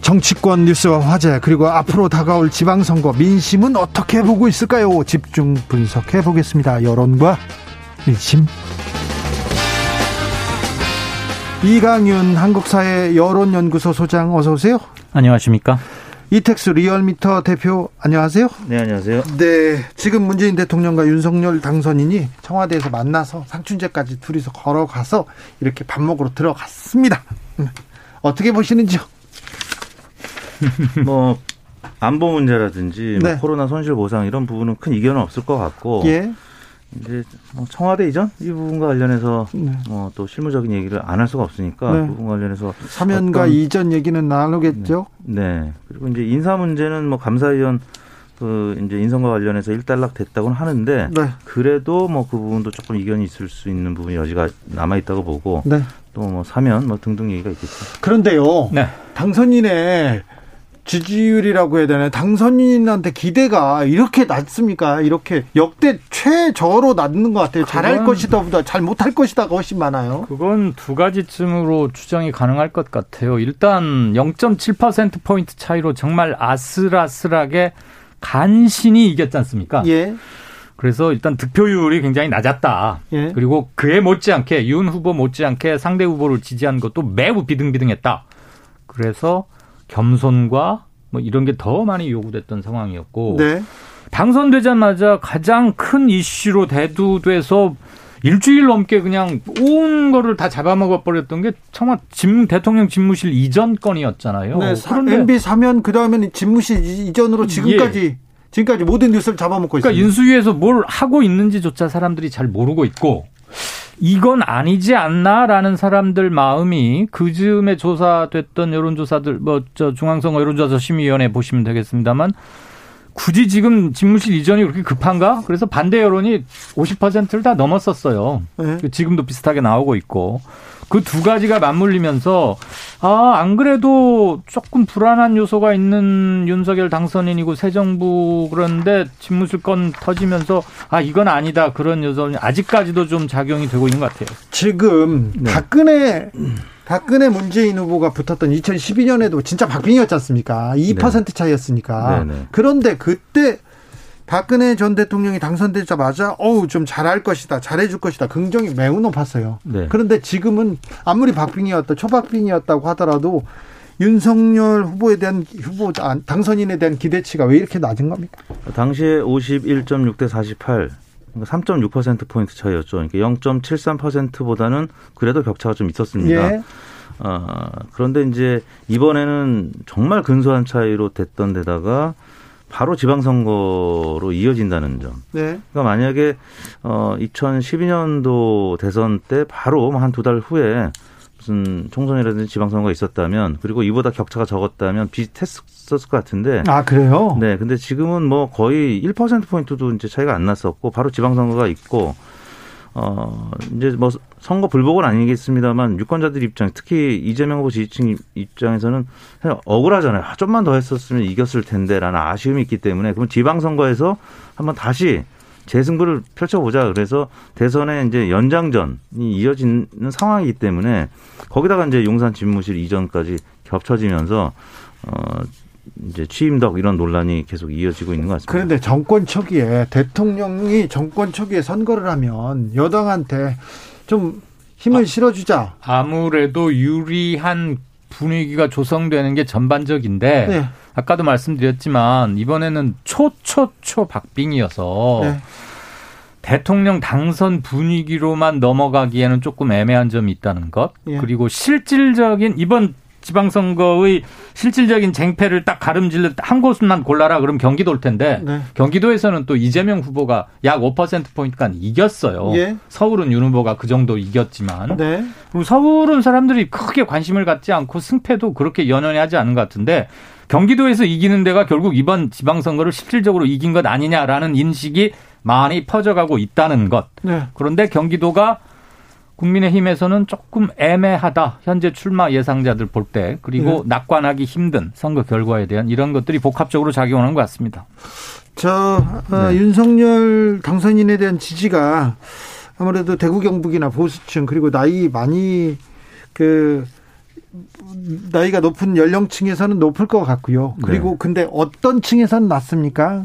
정치권 뉴스와 화제 그리고 앞으로 다가올 지방선거 민심은 어떻게 보고 있을까요? 집중 분석해 보겠습니다. 여론과 민심. 이강윤 한국사회 여론연구소 소장 어서 오세요. 안녕하십니까? 이택수 리얼미터 대표 안녕하세요. 네, 안녕하세요. 네, 지금 문재인 대통령과 윤석열 당선인이 청와대에서 만나서 상춘제까지 둘이서 걸어가서 이렇게 밥 먹으러 들어갔습니다. 어떻게 보시는지요? 뭐 안보 문제라든지 뭐 네. 코로나 손실 보상 이런 부분은 큰 이견은 없을 것 같고 예. 이제 뭐 청와대 이전 이 부분과 관련해서 네. 뭐또 실무적인 얘기를 안 할 수가 없으니까 네. 그 부분 관련해서 사면과 어떤- 이전 얘기는 나누겠죠. 네 그리고 이제 인사 문제는 뭐 감사위원 그 이제 인선과 관련해서 일단락 됐다고는 하는데 네. 그래도 뭐 그 부분도 조금 이견이 있을 수 있는 부분이 여지가 남아 있다고 보고 네. 또뭐 사면 뭐 등등 얘기가 있겠죠. 그런데요. 네. 당선인의 지지율이라고 해야 되나요? 당선인한테 기대가 이렇게 낮습니까? 이렇게 역대 최저로 낮는 것 같아요. 잘할 그건- 것이다 보다 잘 못할 것이다가 훨씬 많아요. 그건 두 가지쯤으로 추정이 가능할 것 같아요. 일단 0.7% 포인트 차이로 정말 아슬아슬하게 간신히 이겼지 않습니까? 예. 그래서 일단 득표율이 굉장히 낮았다. 예. 그리고 그에 못지않게 윤 후보 못지않게 상대 후보를 지지한 것도 매우 비등비등했다. 그래서 겸손과 뭐 이런 게 더 많이 요구됐던 상황이었고 네. 당선되자마자 가장 큰 이슈로 대두돼서 일주일 넘게 그냥 온 거를 다 잡아먹어 버렸던 게 청와 집 대통령 집무실 이전 건이었잖아요. 네. 사, 그런데 MB 사면 그다음에는 집무실 이- 이전으로 지금까지 지금까지 모든 뉴스를 잡아먹고 그러니까 있습니다. 인수위에서 뭘 하고 있는지조차 사람들이 잘 모르고 있고 이건 아니지 않나라는 사람들 마음이 그 즈음에 조사됐던 여론조사들 뭐 저 중앙선거 여론조사 심의위원회 보시면 되겠습니다만 굳이 지금 집무실 이전이 그렇게 급한가? 그래서 반대 여론이 50%를 다 넘었었어요. 네. 지금도 비슷하게 나오고 있고 그 두 가지가 맞물리면서 아 안 그래도 조금 불안한 요소가 있는 윤석열 당선인이고 새 정부 그런데 집무실 건 터지면서 아 이건 아니다 그런 요소는 아직까지도 좀 작용이 되고 있는 것 같아요. 지금 네. 박근혜 박근혜 문재인 후보가 붙었던 2012년에도 진짜 박빙이었지 않습니까? 2% 차이였으니까. 네, 네. 그런데 그때 박근혜 전 대통령이 당선되자마자 어우 좀 잘할 것이다, 잘해줄 것이다 긍정이 매우 높았어요. 네. 그런데 지금은 아무리 박빙이었다, 초박빙이었다고 하더라도 윤석열 후보에 대한 후보 아, 당선인에 대한 기대치가 왜 이렇게 낮은 겁니까? 당시에 51.6 대 48. 그러니까 3.6% 포인트 차이였죠. 그러니까 0.73%보다는 그래도 격차가 좀 있었습니다. 예. 어, 그런데 이제 이번에는 정말 근소한 차이로 됐던 데다가 바로 지방선거로 이어진다는 점. 네. 그러니까 만약에 어 2012년도 대선 때 바로 한 두 달 후에 무슨 총선이라든지 지방선거가 있었다면 그리고 이보다 격차가 적었다면 비슷했었을 것 같은데. 아 그래요? 네, 근데 지금은 뭐 거의 1% 포인트도 이제 차이가 안 났었고 바로 지방선거가 있고 어 이제 뭐 선거 불복은 아니겠습니다만 유권자들 입장, 특히 이재명 후보 지지층 입장에서는 억울하잖아요. 아, 좀만 더 했었으면 이겼을 텐데라는 아쉬움이 있기 때문에 그럼 지방선거에서 한번 다시 재승부를 펼쳐보자. 그래서 대선에 이제 연장전이 이어지는 상황이기 때문에 거기다가 이제 용산 집무실 이전까지 겹쳐지면서 어 이제 취임덕 이런 논란이 계속 이어지고 있는 것 같습니다. 그런데 정권 초기에 대통령이 정권 초기에 선거를 하면 여당한테 좀 힘을 실어주자. 아무래도 유리한 분위기가 조성되는 게 전반적인데 네. 아까도 말씀드렸지만 이번에는 초초초 박빙이어서 네. 대통령 당선 분위기로만 넘어가기에는 조금 애매한 점이 있다는 것 예. 그리고 실질적인 이번 지방선거의 실질적인 쟁패를 딱 가름질러 한 곳만 골라라 그럼 경기도일 텐데 네. 경기도에서는 또 이재명 후보가 약 5%포인트간 이겼어요. 예. 서울은 윤 후보가 그 정도 이겼지만 네. 그리고 서울은 사람들이 크게 관심을 갖지 않고 승패도 그렇게 연연히 하지 않은 것 같은데 경기도에서 이기는 데가 결국 이번 지방선거를 실질적으로 이긴 것 아니냐라는 인식이 많이 퍼져가고 있다는 것. 네. 그런데 경기도가 국민의힘에서는 조금 애매하다. 현재 출마 예상자들 볼 때. 그리고 네. 낙관하기 힘든 선거 결과에 대한 이런 것들이 복합적으로 작용하는 것 같습니다. 저 어, 네. 윤석열 당선인에 대한 지지가 아무래도 대구 경북이나 보수층 그리고 나이 많이 그 나이가 높은 연령층에서는 높을 것 같고요. 그리고 근데 어떤 층에서는 낮습니까?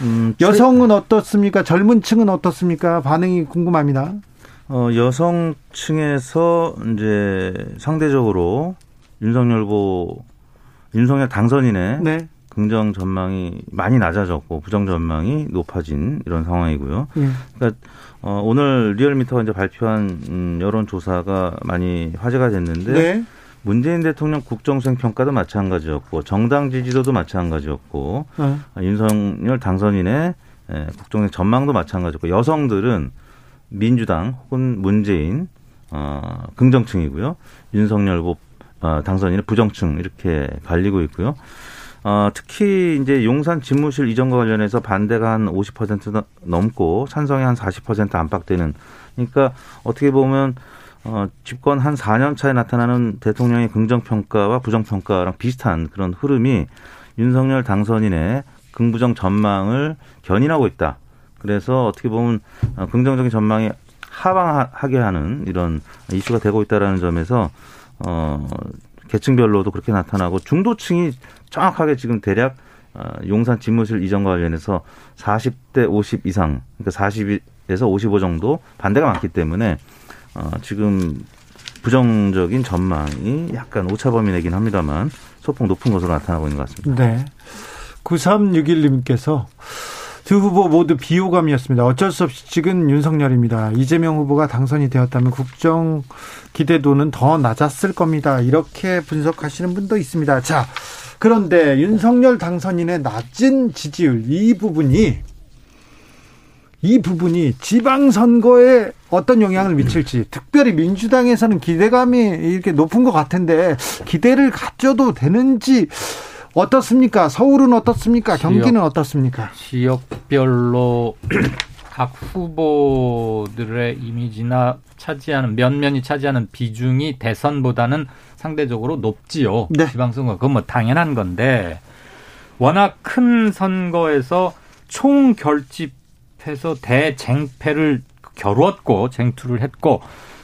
음, 여성은 어떻습니까? 젊은 층은 어떻습니까? 반응이 궁금합니다. 어, 여성층에서 이제 상대적으로 윤석열 후보, 윤석열 당선인의 네. 긍정 전망이 많이 낮아졌고 부정 전망이 높아진 이런 상황이고요. 예. 그러니까 어, 오늘 리얼미터가 이제 발표한 음, 여론 조사가 많이 화제가 됐는데 네. 문재인 대통령 국정수행 평가도 마찬가지였고 정당 지지도도 마찬가지였고 어. 아, 윤석열 당선인의 예, 국정수행 전망도 마찬가지고 여성들은 민주당 혹은 문재인 어, 긍정층이고요. 윤석열 후보 어, 당선인의 부정층 이렇게 갈리고 있고요. 어, 특히 이제 용산 집무실 이전과 관련해서 반대가 한 50% 넘고 찬성이 한 40% 안팎되는 그러니까 어떻게 보면 어, 집권 한 4년 차에 나타나는 대통령의 긍정평가와 부정평가랑 비슷한 그런 흐름이 윤석열 당선인의 긍부정 전망을 견인하고 있다. 그래서 어떻게 보면 어, 긍정적인 전망이 하방하게 하는 이런 이슈가 되고 있다라는 점에서 어, 계층별로도 그렇게 나타나고 중도층이 정확하게 지금 대략 어, 용산 집무실 이전과 관련해서 40대 50 이상, 그러니까 40에서 55 정도 반대가 많기 때문에 어, 지금 부정적인 전망이 약간 오차범위 내긴 합니다만 소폭 높은 것으로 나타나고 있는 것 같습니다. 네. 9361님께서 두 후보 모두 비호감이었습니다. 어쩔 수 없이 찍은 윤석열입니다. 이재명 후보가 당선이 되었다면 국정 기대도는 더 낮았을 겁니다. 이렇게 분석하시는 분도 있습니다. 자, 그런데 윤석열 당선인의 낮은 지지율 이 부분이 이 부분이 지방선거에 어떤 영향을 미칠지 특별히 민주당에서는 기대감이 이렇게 높은 것 같은데 기대를 가져도 되는지 어떻습니까? 서울은 어떻습니까? 경기는 지역. 어떻습니까? 지역별로 각 후보들의 이미지나 차지하는 면면이 차지하는 비중이 대선보다는 상대적으로 높지요. 네. 지방선거 그건 뭐 당연한 건데 워낙 큰 선거에서 총 결집해서 대쟁패를 겨루었고 쟁투를 했고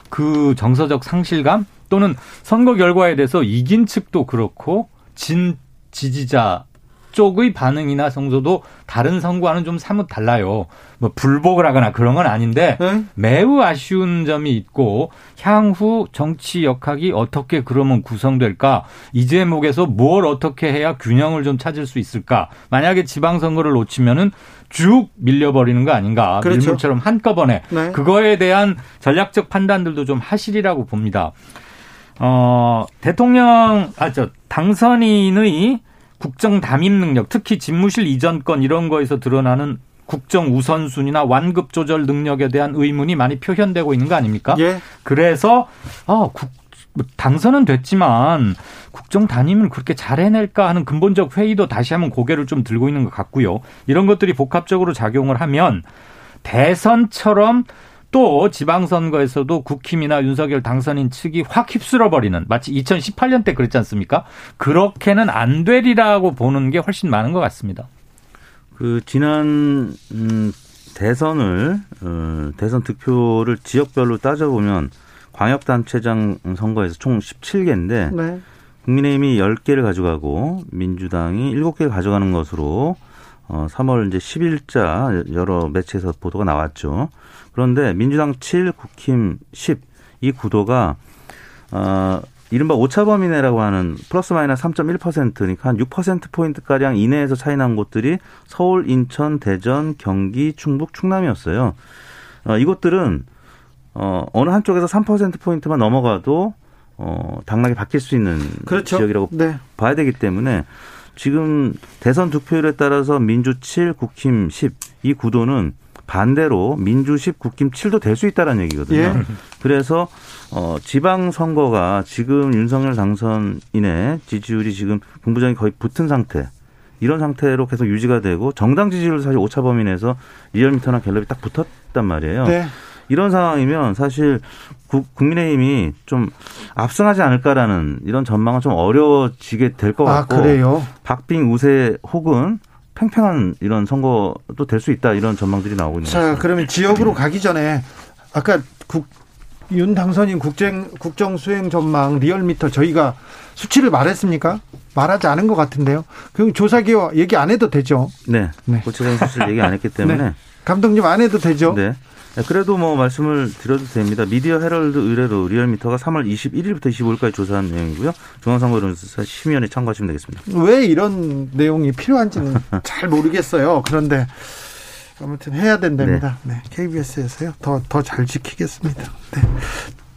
그 정서적 상실감 또는 선거 결과에 대해서 이긴 측도 그렇고 진 지지자 쪽의 반응이나 성조도 다른 선거와는 좀 사뭇 달라요. 뭐 불복을 하거나 그런 건 아닌데 네? 매우 아쉬운 점이 있고 향후 정치 역학이 어떻게 그러면 구성될까? 이 제목에서 뭘 어떻게 해야 균형을 좀 찾을 수 있을까? 만약에 지방선거를 놓치면은 쭉 밀려버리는 거 아닌가? 그렇죠. 밀물처럼 한꺼번에 네. 그거에 대한 전략적 판단들도 좀 하시리라고 봅니다. 어, 대통령, 아, 저, 당선인의 국정 담임 능력, 특히 집무실 이전권 이런 거에서 드러나는 국정 우선순위나 완급 조절 능력에 대한 의문이 많이 표현되고 있는 거 아닙니까? 예. 그래서 아, 국, 당선은 됐지만 국정 단임을 그렇게 잘 해낼까 하는 근본적 회의도 다시 한번 고개를 좀 들고 있는 것 같고요. 이런 것들이 복합적으로 작용을 하면 대선처럼 또 지방선거에서도 국힘이나 윤석열 당선인 측이 확 휩쓸어버리는 마치 2018년 때 그랬지 않습니까? 그렇게는 안 되리라고 보는 게 훨씬 많은 것 같습니다. 그 지난 음, 대선을 어, 대선 득표를 지역별로 따져보면 광역단체장 선거에서 총 17개인데 네. 국민의힘이 10개를 가져가고 민주당이 7개를 가져가는 것으로 어 3월 이제 10일자 여러 매체에서 보도가 나왔죠. 그런데 민주당 7, 국힘 10 이 구도가 어 이른바 오차범위내라고 하는 플러스 마이너스 3.1%니까 한 6% 포인트 가량 이내에서 차이 난 곳들이 서울, 인천, 대전, 경기, 충북, 충남이었어요. 어 이것들은 어 어느 한쪽에서 3% 포인트만 넘어가도 어 당락이 바뀔 수 있는 그렇죠. 지역이라고 네. 봐야 되기 때문에 지금 대선 득표율에 따라서 민주 7, 국힘 10 이 구도는 반대로 민주 10, 국힘 7도 될 수 있다는 얘기거든요. 예. 그래서 어 지방 선거가 지금 윤석열 당선인의 지지율이 지금 군부정이 거의 붙은 상태. 이런 상태로 계속 유지가 되고 정당 지지율도 사실 오차 범위 내에서 리얼미터나 갤럽이 딱 붙었단 말이에요. 네. 이런 상황이면 사실 국, 국민의힘이 좀 압승하지 않을까라는 이런 전망은 좀 어려워지게 될것 아, 같고 그래요? 박빙 우세 혹은 팽팽한 이런 선거도 될 수 있다 이런 전망들이 나오고 있는 것 자, 같습니다. 그러면 지역으로 가기 전에 아까 국, 윤 당선인 국정, 국정 수행 전망 리얼미터 저희가 수치를 말했습니까? 말하지 않은 것 같은데요. 그럼 조사 개요 얘기 안 해도 되죠? 네, 네. 구체적인 수치를 얘기 안 했기 때문에 네. 감독님 안 해도 되죠? 네. 네, 그래도 뭐 말씀을 드려도 됩니다. 미디어 헤럴드 의뢰로 리얼미터가 3월 21일부터 25일까지 조사한 내용이고요. 중앙선거여론조사심의위에 참고하시면 되겠습니다. 왜 이런 내용이 필요한지는 잘 모르겠어요. 그런데 아무튼 해야 된답니다. 네. KBS에서요. 더 더 잘 지키겠습니다. 네.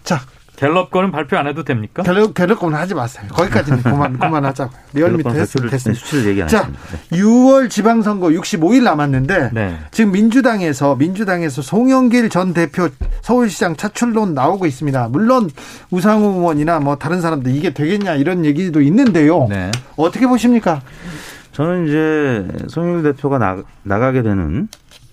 자, 갤럽 거는 발표 안 해도 됩니까? 갤럽 갤럽은 하지 마세요. 거기까지는 그만 그만하자고요. 리얼미터 갤럽 했으면 됐습니다. 수치를 얘기 안 자, 했습니다. 네. 6월 지방선거 65일 남았는데 네. 지금 민주당에서 민주당에서 송영길 전 대표 서울시장 차출론 나오고 있습니다. 물론 우상호 의원이나 뭐 다른 사람들 이게 되겠냐 이런 얘기도 있는데요. 네. 어떻게 보십니까? 저는 이제 송영길 대표가 나, 나가게 되는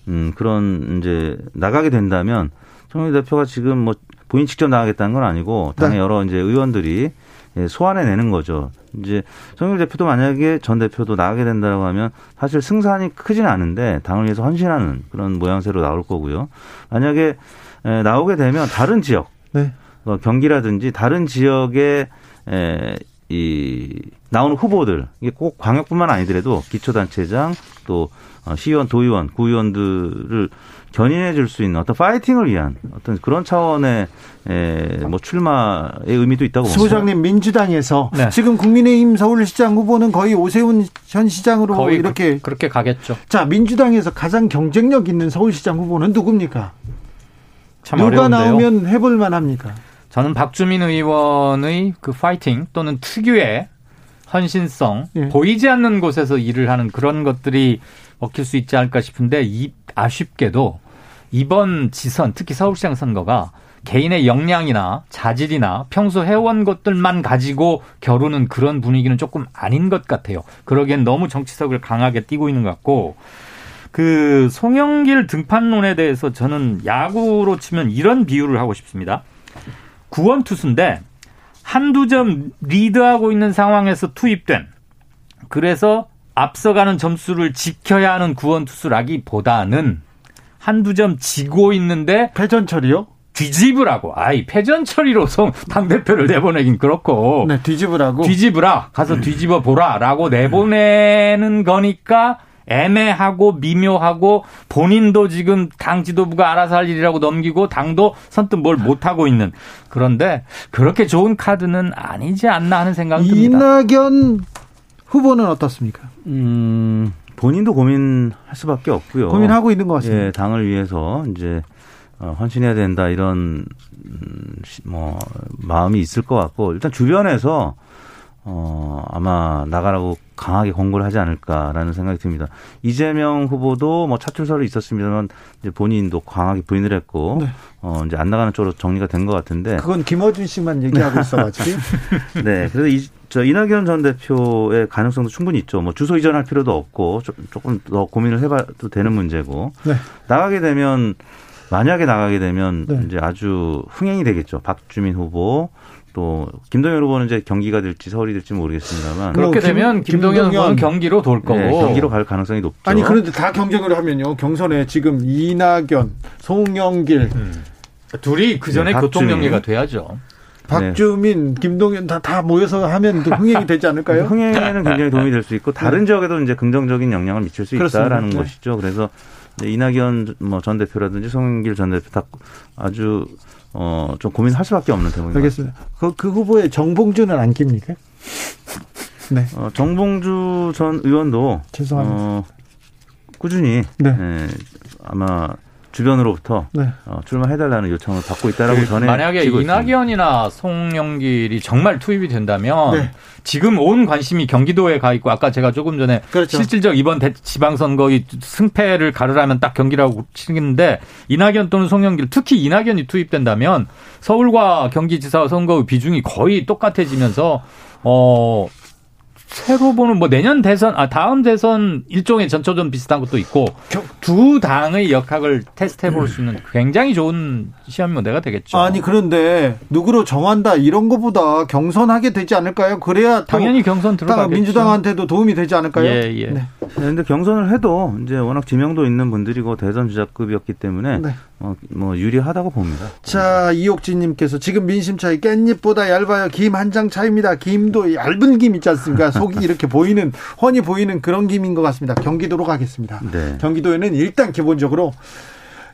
음, 그런 이제 나가게 된다면 송영길 대표가 지금 뭐 본인 직접 나가겠다는 건 아니고 당의 네. 여러 이제 의원들이 예, 소환해 내는 거죠. 이제 송영길 대표도 만약에 전 대표도 나가게 된다고 하면 사실 승산이 크지는 않은데 당을 위해서 헌신하는 그런 모양새로 나올 거고요. 만약에 에, 나오게 되면 다른 지역 네. 어, 경기라든지 다른 지역에 에, 이 나오는 후보들 이게 꼭 광역뿐만 아니더라도 기초단체장 또 어, 시의원, 도의원, 구의원들을 견인해 줄 수 있는 어떤 파이팅을 위한 어떤 그런 차원의 에, 뭐 출마의 의미도 있다고 봅니다. 소장님 민주당에서 네. 지금 국민의힘 서울시장 후보는 거의 오세훈 현 시장으로 거의 이렇게 그, 렇게 가겠죠. 자 민주당에서 가장 경쟁력 있는 서울시장 후보는 누굽니까? 참 누가 어려운데요. 나오면 해볼 만합니까? 저는 박주민 의원의 그 파이팅 또는 특유의 헌신성 예. 보이지 않는 곳에서 일을 하는 그런 것들이 먹힐 수 있지 않을까 싶은데 이 아쉽게도 이번 지선 특히 서울시장 선거가 개인의 역량이나 자질이나 평소 해온 것들만 가지고 겨루는 그런 분위기는 조금 아닌 것 같아요. 그러기엔 너무 정치석을 강하게 띄고 있는 것 같고 그 송영길 등판론에 대해서 저는 야구로 치면 이런 비유를 하고 싶습니다. 구원 투수인데 한두 점 리드하고 있는 상황에서 투입된 그래서 앞서가는 점수를 지켜야 하는 구원 투수라기보다는 한두 점 지고 있는데 패전 처리요? 뒤집으라고. 아이 패전 처리로 당 대표를 내보내긴 그렇고 네, 뒤집으라고. 뒤집으라 가서 뒤집어 보라 라고 내보내는 거니까 애매하고 미묘하고 본인도 지금 당 지도부가 알아서 할 일이라고 넘기고 당도 선뜻 뭘 못하고 있는 그런데 그렇게 좋은 카드는 아니지 않나 하는 생각이 듭니다. 이낙연 후보는 어떻습니까? 음, 본인도 고민할 수밖에 없고요. 고민하고 있는 것 같습니다. 예, 당을 위해서 이제 어, 헌신해야 된다 이런 음, 시- 뭐 마음이 있을 것 같고 일단 주변에서 어, 아마 나가라고 강하게 권고를 하지 않을까라는 생각이 듭니다. 이재명 후보도 뭐 차출설이 있었습니다만 이제 본인도 강하게 부인을 했고 네. 어, 이제 안 나가는 쪽으로 정리가 된 것 같은데. 그건 김어준 씨만 얘기하고 있어가지고. 네. 그래서 이, 저 이낙연 전 대표의 가능성도 충분히 있죠. 뭐 주소 이전할 필요도 없고 조- 조금 더 고민을 해봐도 되는 문제고 네. 나가게 되면 만약에 나가게 되면 네. 이제 아주 흥행이 되겠죠. 박주민 후보 또 김동연 후보는 이제 경기가 될지 서울이 될지 모르겠습니다만 그렇게 김- 되면 김동연 김동연- 후보는 경기로 돌 거고. 네, 경기로 갈 가능성이 높죠. 아니 그런데 다 경쟁을 하면요 경선에 지금 이낙연, 송영길, 둘이 그 전에 네, 박주민. 교통 연계가 돼야죠. 박주민, 김동연 다 다 모여서 하면 또 흥행이 되지 않을까요? 흥행에는 굉장히 도움이 될 수 있고 다른 지역에도 이제 긍정적인 영향을 미칠 수 그렇습니다. 있다라는 네. 것이죠. 그래서 이낙연 뭐전 대표라든지 송영길 전 대표 다 아주 어 좀 고민할 수밖에 없는 대목입니다. 알겠습니다. 그, 그 후보에 정봉주는 안 깁니까? 네. 어, 정봉주 전 의원도 죄송합니다. 어, 꾸준히 네. 예, 아마 주변으로부터 네. 어, 출마해달라는 요청을 받고 있다라고 전에 그 만약에 지고 있습니다. 이낙연이나 송영길이 정말 투입이 된다면 네. 지금 온 관심이 경기도에 가 있고 아까 제가 조금 전에 그렇죠. 실질적 이번 대- 지방선거의 승패를 가르라면 딱 경기라고 치는데 이낙연 또는 송영길 특히 이낙연이 투입된다면 서울과 경기지사 선거의 비중이 거의 똑같아지면서 어 새로 보는 뭐 내년 대선 아 다음 대선 일종의 전초전 비슷한 것도 있고 두 당의 역학을 테스트해 볼 수 있는 굉장히 좋은 시험 모델가 되겠죠. 아니 그런데 누구로 정한다 이런 거보다 경선하게 되지 않을까요? 그래야 또 당연히 경선 딱 들어가겠죠. 민주당한테도 도움이 되지 않을까요? 예, 예. 네. 그런데 경선을 해도 이제 워낙 지명도 있는 분들이고 대선 주자급이었기 때문에 네. 어, 뭐 유리하다고 봅니다. 자 이옥진 님께서 지금 민심 차이 깻잎보다 얇아요. 김 한 장 차입니다. 김도 얇은 김 있지 않습니까? 속이 이렇게 보이는 훤히 보이는 그런 김인 것 같습니다. 경기도로 가겠습니다. 네. 경기도에는 일단 기본적으로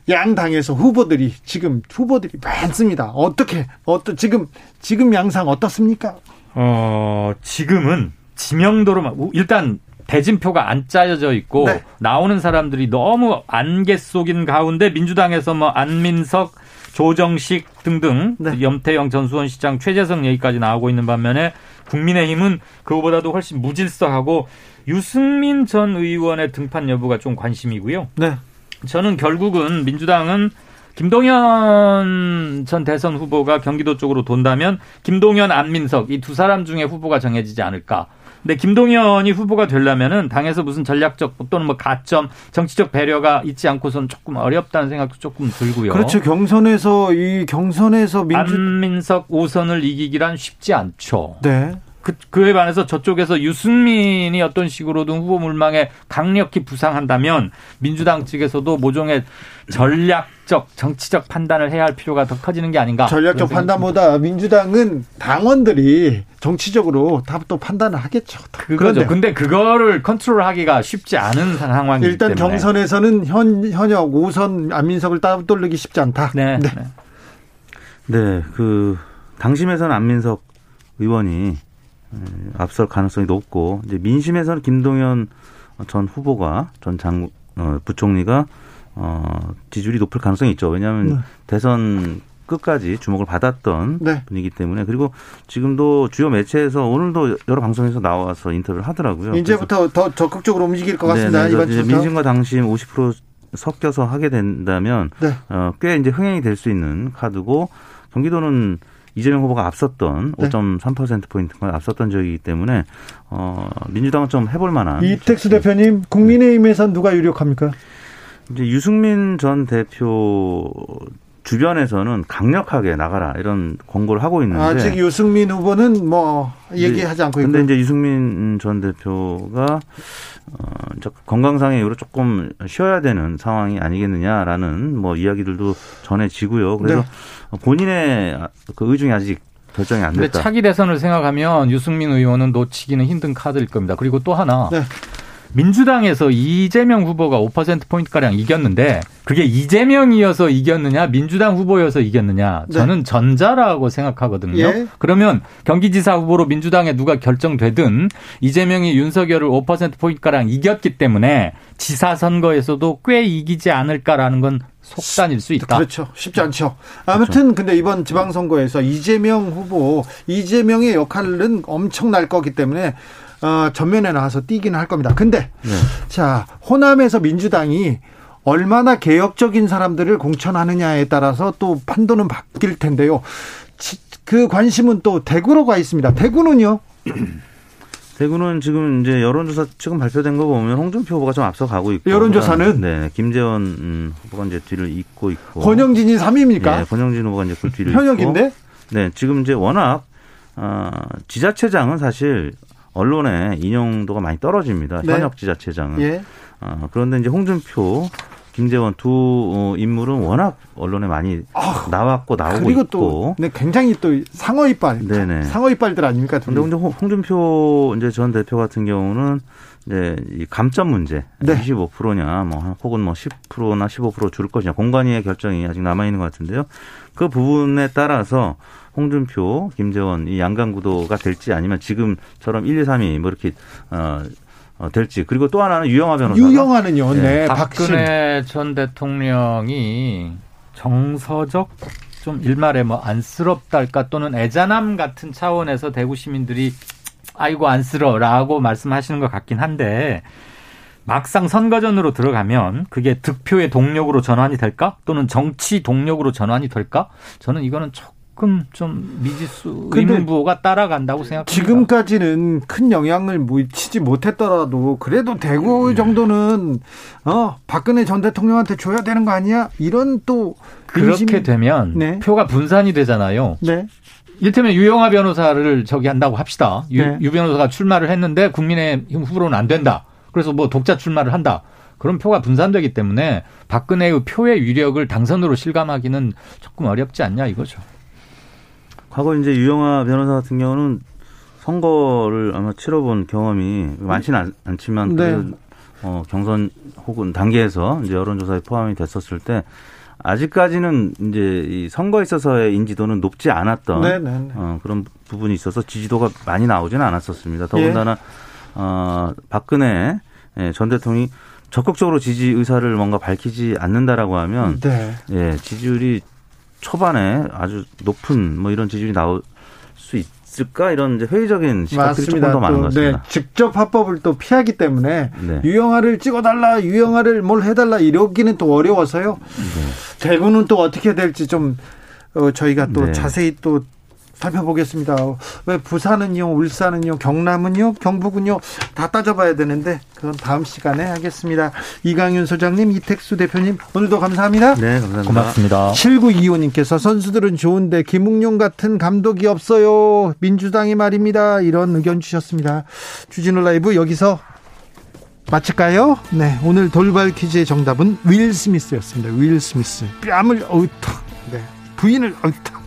양 당에서 후보들이 지금 후보들이 많습니다. 어떻게 어떠 지금 지금 양상 어떻습니까? 어, 지금은 지명도로만 우- 일단 대진표가 안 짜여져 있고 네. 나오는 사람들이 너무 안개 속인 가운데 민주당에서 뭐 안민석, 조정식 등등 네. 염태영 전 수원 시장 최재성 얘기까지 나오고 있는 반면에 국민의힘은 그거보다도 훨씬 무질서하고 유승민 전 의원의 등판 여부가 좀 관심이고요. 네. 저는 결국은 민주당은 김동연 전 대선 후보가 경기도 쪽으로 돈다면 김동연, 안민석 이 두 사람 중에 후보가 정해지지 않을까. 근데 김동연이 후보가 되려면은 당에서 무슨 전략적 또는 뭐 가점, 정치적 배려가 있지 않고선 조금 어렵다는 생각도 조금 들고요. 그렇죠. 경선에서 이 경선에서 민주 안민석 5선을 이기기란 쉽지 않죠. 네. 그, 그에 반해서 저쪽에서 유승민이 어떤 식으로든 후보 물망에 강력히 부상한다면 민주당 측에서도 모종의 전략적, 정치적 판단을 해야 할 필요가 더 커지는 게 아닌가. 전략적 판단보다 민주당은 당원들이 정치적으로 다 또 판단을 하겠죠. 그거죠. 그런데 근데 그거를 컨트롤하기가 쉽지 않은 상황이기 일단 때문에. 경선에서는 현 현역 5선 안민석을 따돌리기 쉽지 않다. 네. 네. 네, 그 당심에서는 안민석 의원이 음, 앞설 가능성이 높고 이제 민심에서는 김동연 전 후보가 전 장 어, 부총리가 어, 지지율이 높을 가능성이 있죠. 왜냐하면 네. 대선 끝까지 주목을 받았던 네. 분이기 때문에 그리고 지금도 주요 매체에서 오늘도 여러 방송에서 나와서 인터뷰를 하더라고요. 이제부터 더 적극적으로 움직일 것 네, 같습니다. 네, 이번 주부터. 민심과 당심 50% 섞여서 하게 된다면 네. 어, 꽤 이제 흥행이 될 수 있는 카드고 경기도는 이재명 후보가 앞섰던 네. 5.3% 포인트가 앞섰던 지역이기 때문에 어, 민주당은 좀 해볼 만한 이택수 대표님 국민의힘에선 누가 유력합니까? 이제 유승민 전 대표 주변에서는 강력하게 나가라 이런 권고를 하고 있는데 아직 유승민 후보는 뭐 얘기하지 않고 있고 근데 이제 유승민 전 대표가 어, 건강상의 이유로 조금 쉬어야 되는 상황이 아니겠느냐라는 뭐 이야기들도 전해지고요. 그래서 네. 본인의 그 의중이 아직 결정이 안 근데 됐다. 차기 대선을 생각하면 유승민 의원은 놓치기는 힘든 카드일 겁니다. 그리고 또 하나 네. 민주당에서 이재명 후보가 5%포인트가량 이겼는데 그게 이재명이어서 이겼느냐 민주당 후보여서 이겼느냐 네. 저는 전자라고 생각하거든요. 예. 그러면 경기지사 후보로 민주당에 누가 결정되든 이재명이 윤석열을 5%포인트가량 이겼기 때문에 지사 선거에서도 꽤 이기지 않을까라는 건 속단일 수 있다. 그렇죠. 쉽지 않죠. 아무튼 근데 이번 지방선거에서 이재명 후보 이재명의 역할은 엄청날 거기 때문에 어, 전면에 나와서 뛰기는 할 겁니다. 근데 네. 자 호남에서 민주당이 얼마나 개혁적인 사람들을 공천하느냐에 따라서 또 판도는 바뀔 텐데요. 지- 그 관심은 또 대구로 가 있습니다. 대구는요? 대구는 지금 이제 여론조사 지금 발표된 거 보면 홍준표 후보가 좀 앞서가고 있고 여론조사는? 네 김재원 음, 후보가 이제 뒤를 잇고 있고 권영진이 3위입니까? 네, 권영진 후보가 이제 그 뒤를 현역인데? 네 지금 이제 워낙 어, 지자체장은 사실 언론의 인용도가 많이 떨어집니다. 네. 현역 지자체장은 예. 어, 그런데 이제 홍준표 김재원 두 어, 인물은 워낙 언론에 많이 나왔고 나오고 아, 그리고 있고 또 네, 굉장히 또 상어 이빨, 네네. 상어 이빨들 아닙니까? 근데 홍- 홍준표 이제 전 대표 같은 경우는 이제 이 감점 문제 네. 25%냐 뭐 혹은 뭐 10%나 15%줄 것이냐 공관위의 결정이 아직 남아 있는 것 같은데요. 그 부분에 따라서 홍준표, 김재원 이 양강 구도가 될지 아니면 지금처럼 1, 2, 3위 뭐 이렇게 어, 어 될지 그리고 또 하나는 유영아 변호사가 유영아는요. 네, 박신. 박근혜 전 대통령이 정서적 좀 일말에 뭐 안쓰럽달까 또는 애잔함 같은 차원에서 대구 시민들이 아이고 안쓰러라고 말씀하시는 것 같긴 한데 막상 선거전으로 들어가면 그게 득표의 동력으로 전환이 될까 또는 정치 동력으로 전환이 될까 저는 이거는 조금 좀 미지수 의문부호가 따라간다고 생각합니다. 지금까지는 큰 영향을 미치지 못했더라도 그래도 대구 정도는 어 박근혜 전 대통령한테 줘야 되는 거 아니야? 이런 또 그렇게 되면 네. 표가 분산이 되잖아요. 네. 이를테면 유영아 변호사를 저기 한다고 합시다. 유, 네. 유 변호사가 출마를 했는데 국민의힘 후보로는 안 된다. 그래서 뭐 독자 출마를 한다. 그런 표가 분산되기 때문에 박근혜의 표의 위력을 당선으로 실감하기는 조금 어렵지 않냐 이거죠. 과거 이제 유영아 변호사 같은 경우는 선거를 아마 치러본 경험이 많지는 않, 않지만 네. 어, 경선 혹은 단계에서 이제 여론조사에 포함이 됐었을 때 아직까지는 이제 이 선거에 있어서의 인지도는 높지 않았던 네, 네, 네. 어, 그런 부분이 있어서 지지도가 많이 나오지는 않았었습니다. 더군다나 어, 박근혜 예, 전 대통령이 적극적으로 지지 의사를 뭔가 밝히지 않는다라고 하면 네. 예, 지지율이 초반에 아주 높은 뭐 이런 지지율이 나올 수 있을까 이런 이제 회의적인 시각들이 조금 맞습니다. 더 많은 것 또, 네, 같습니다. 직접 합법을 또 피하기 때문에 네. 유영아를 찍어달라, 유영아를 뭘 해달라 이러기는 또 어려워서요. 대구는 또 어떻게 될지 좀 어, 저희가 또 네. 자세히 또 살펴보겠습니다. 왜 부산은요, 울산은요, 경남은요, 경북은요 다 따져봐야 되는데 그건 다음 시간에 하겠습니다. 이강윤 소장님, 이택수 대표님 오늘도 감사합니다. 네, 감사합니다. 고맙습니다. 7925님께서 선수들은 좋은데 김웅룡 같은 감독이 없어요. 민주당이 말입니다. 이런 의견 주셨습니다. 주진우 라이브 여기서 마칠까요? 네, 오늘 돌발 퀴즈의 정답은 윌 스미스였습니다. 윌 스미스. 뺨을 어우터. 네, 부인을 어우터.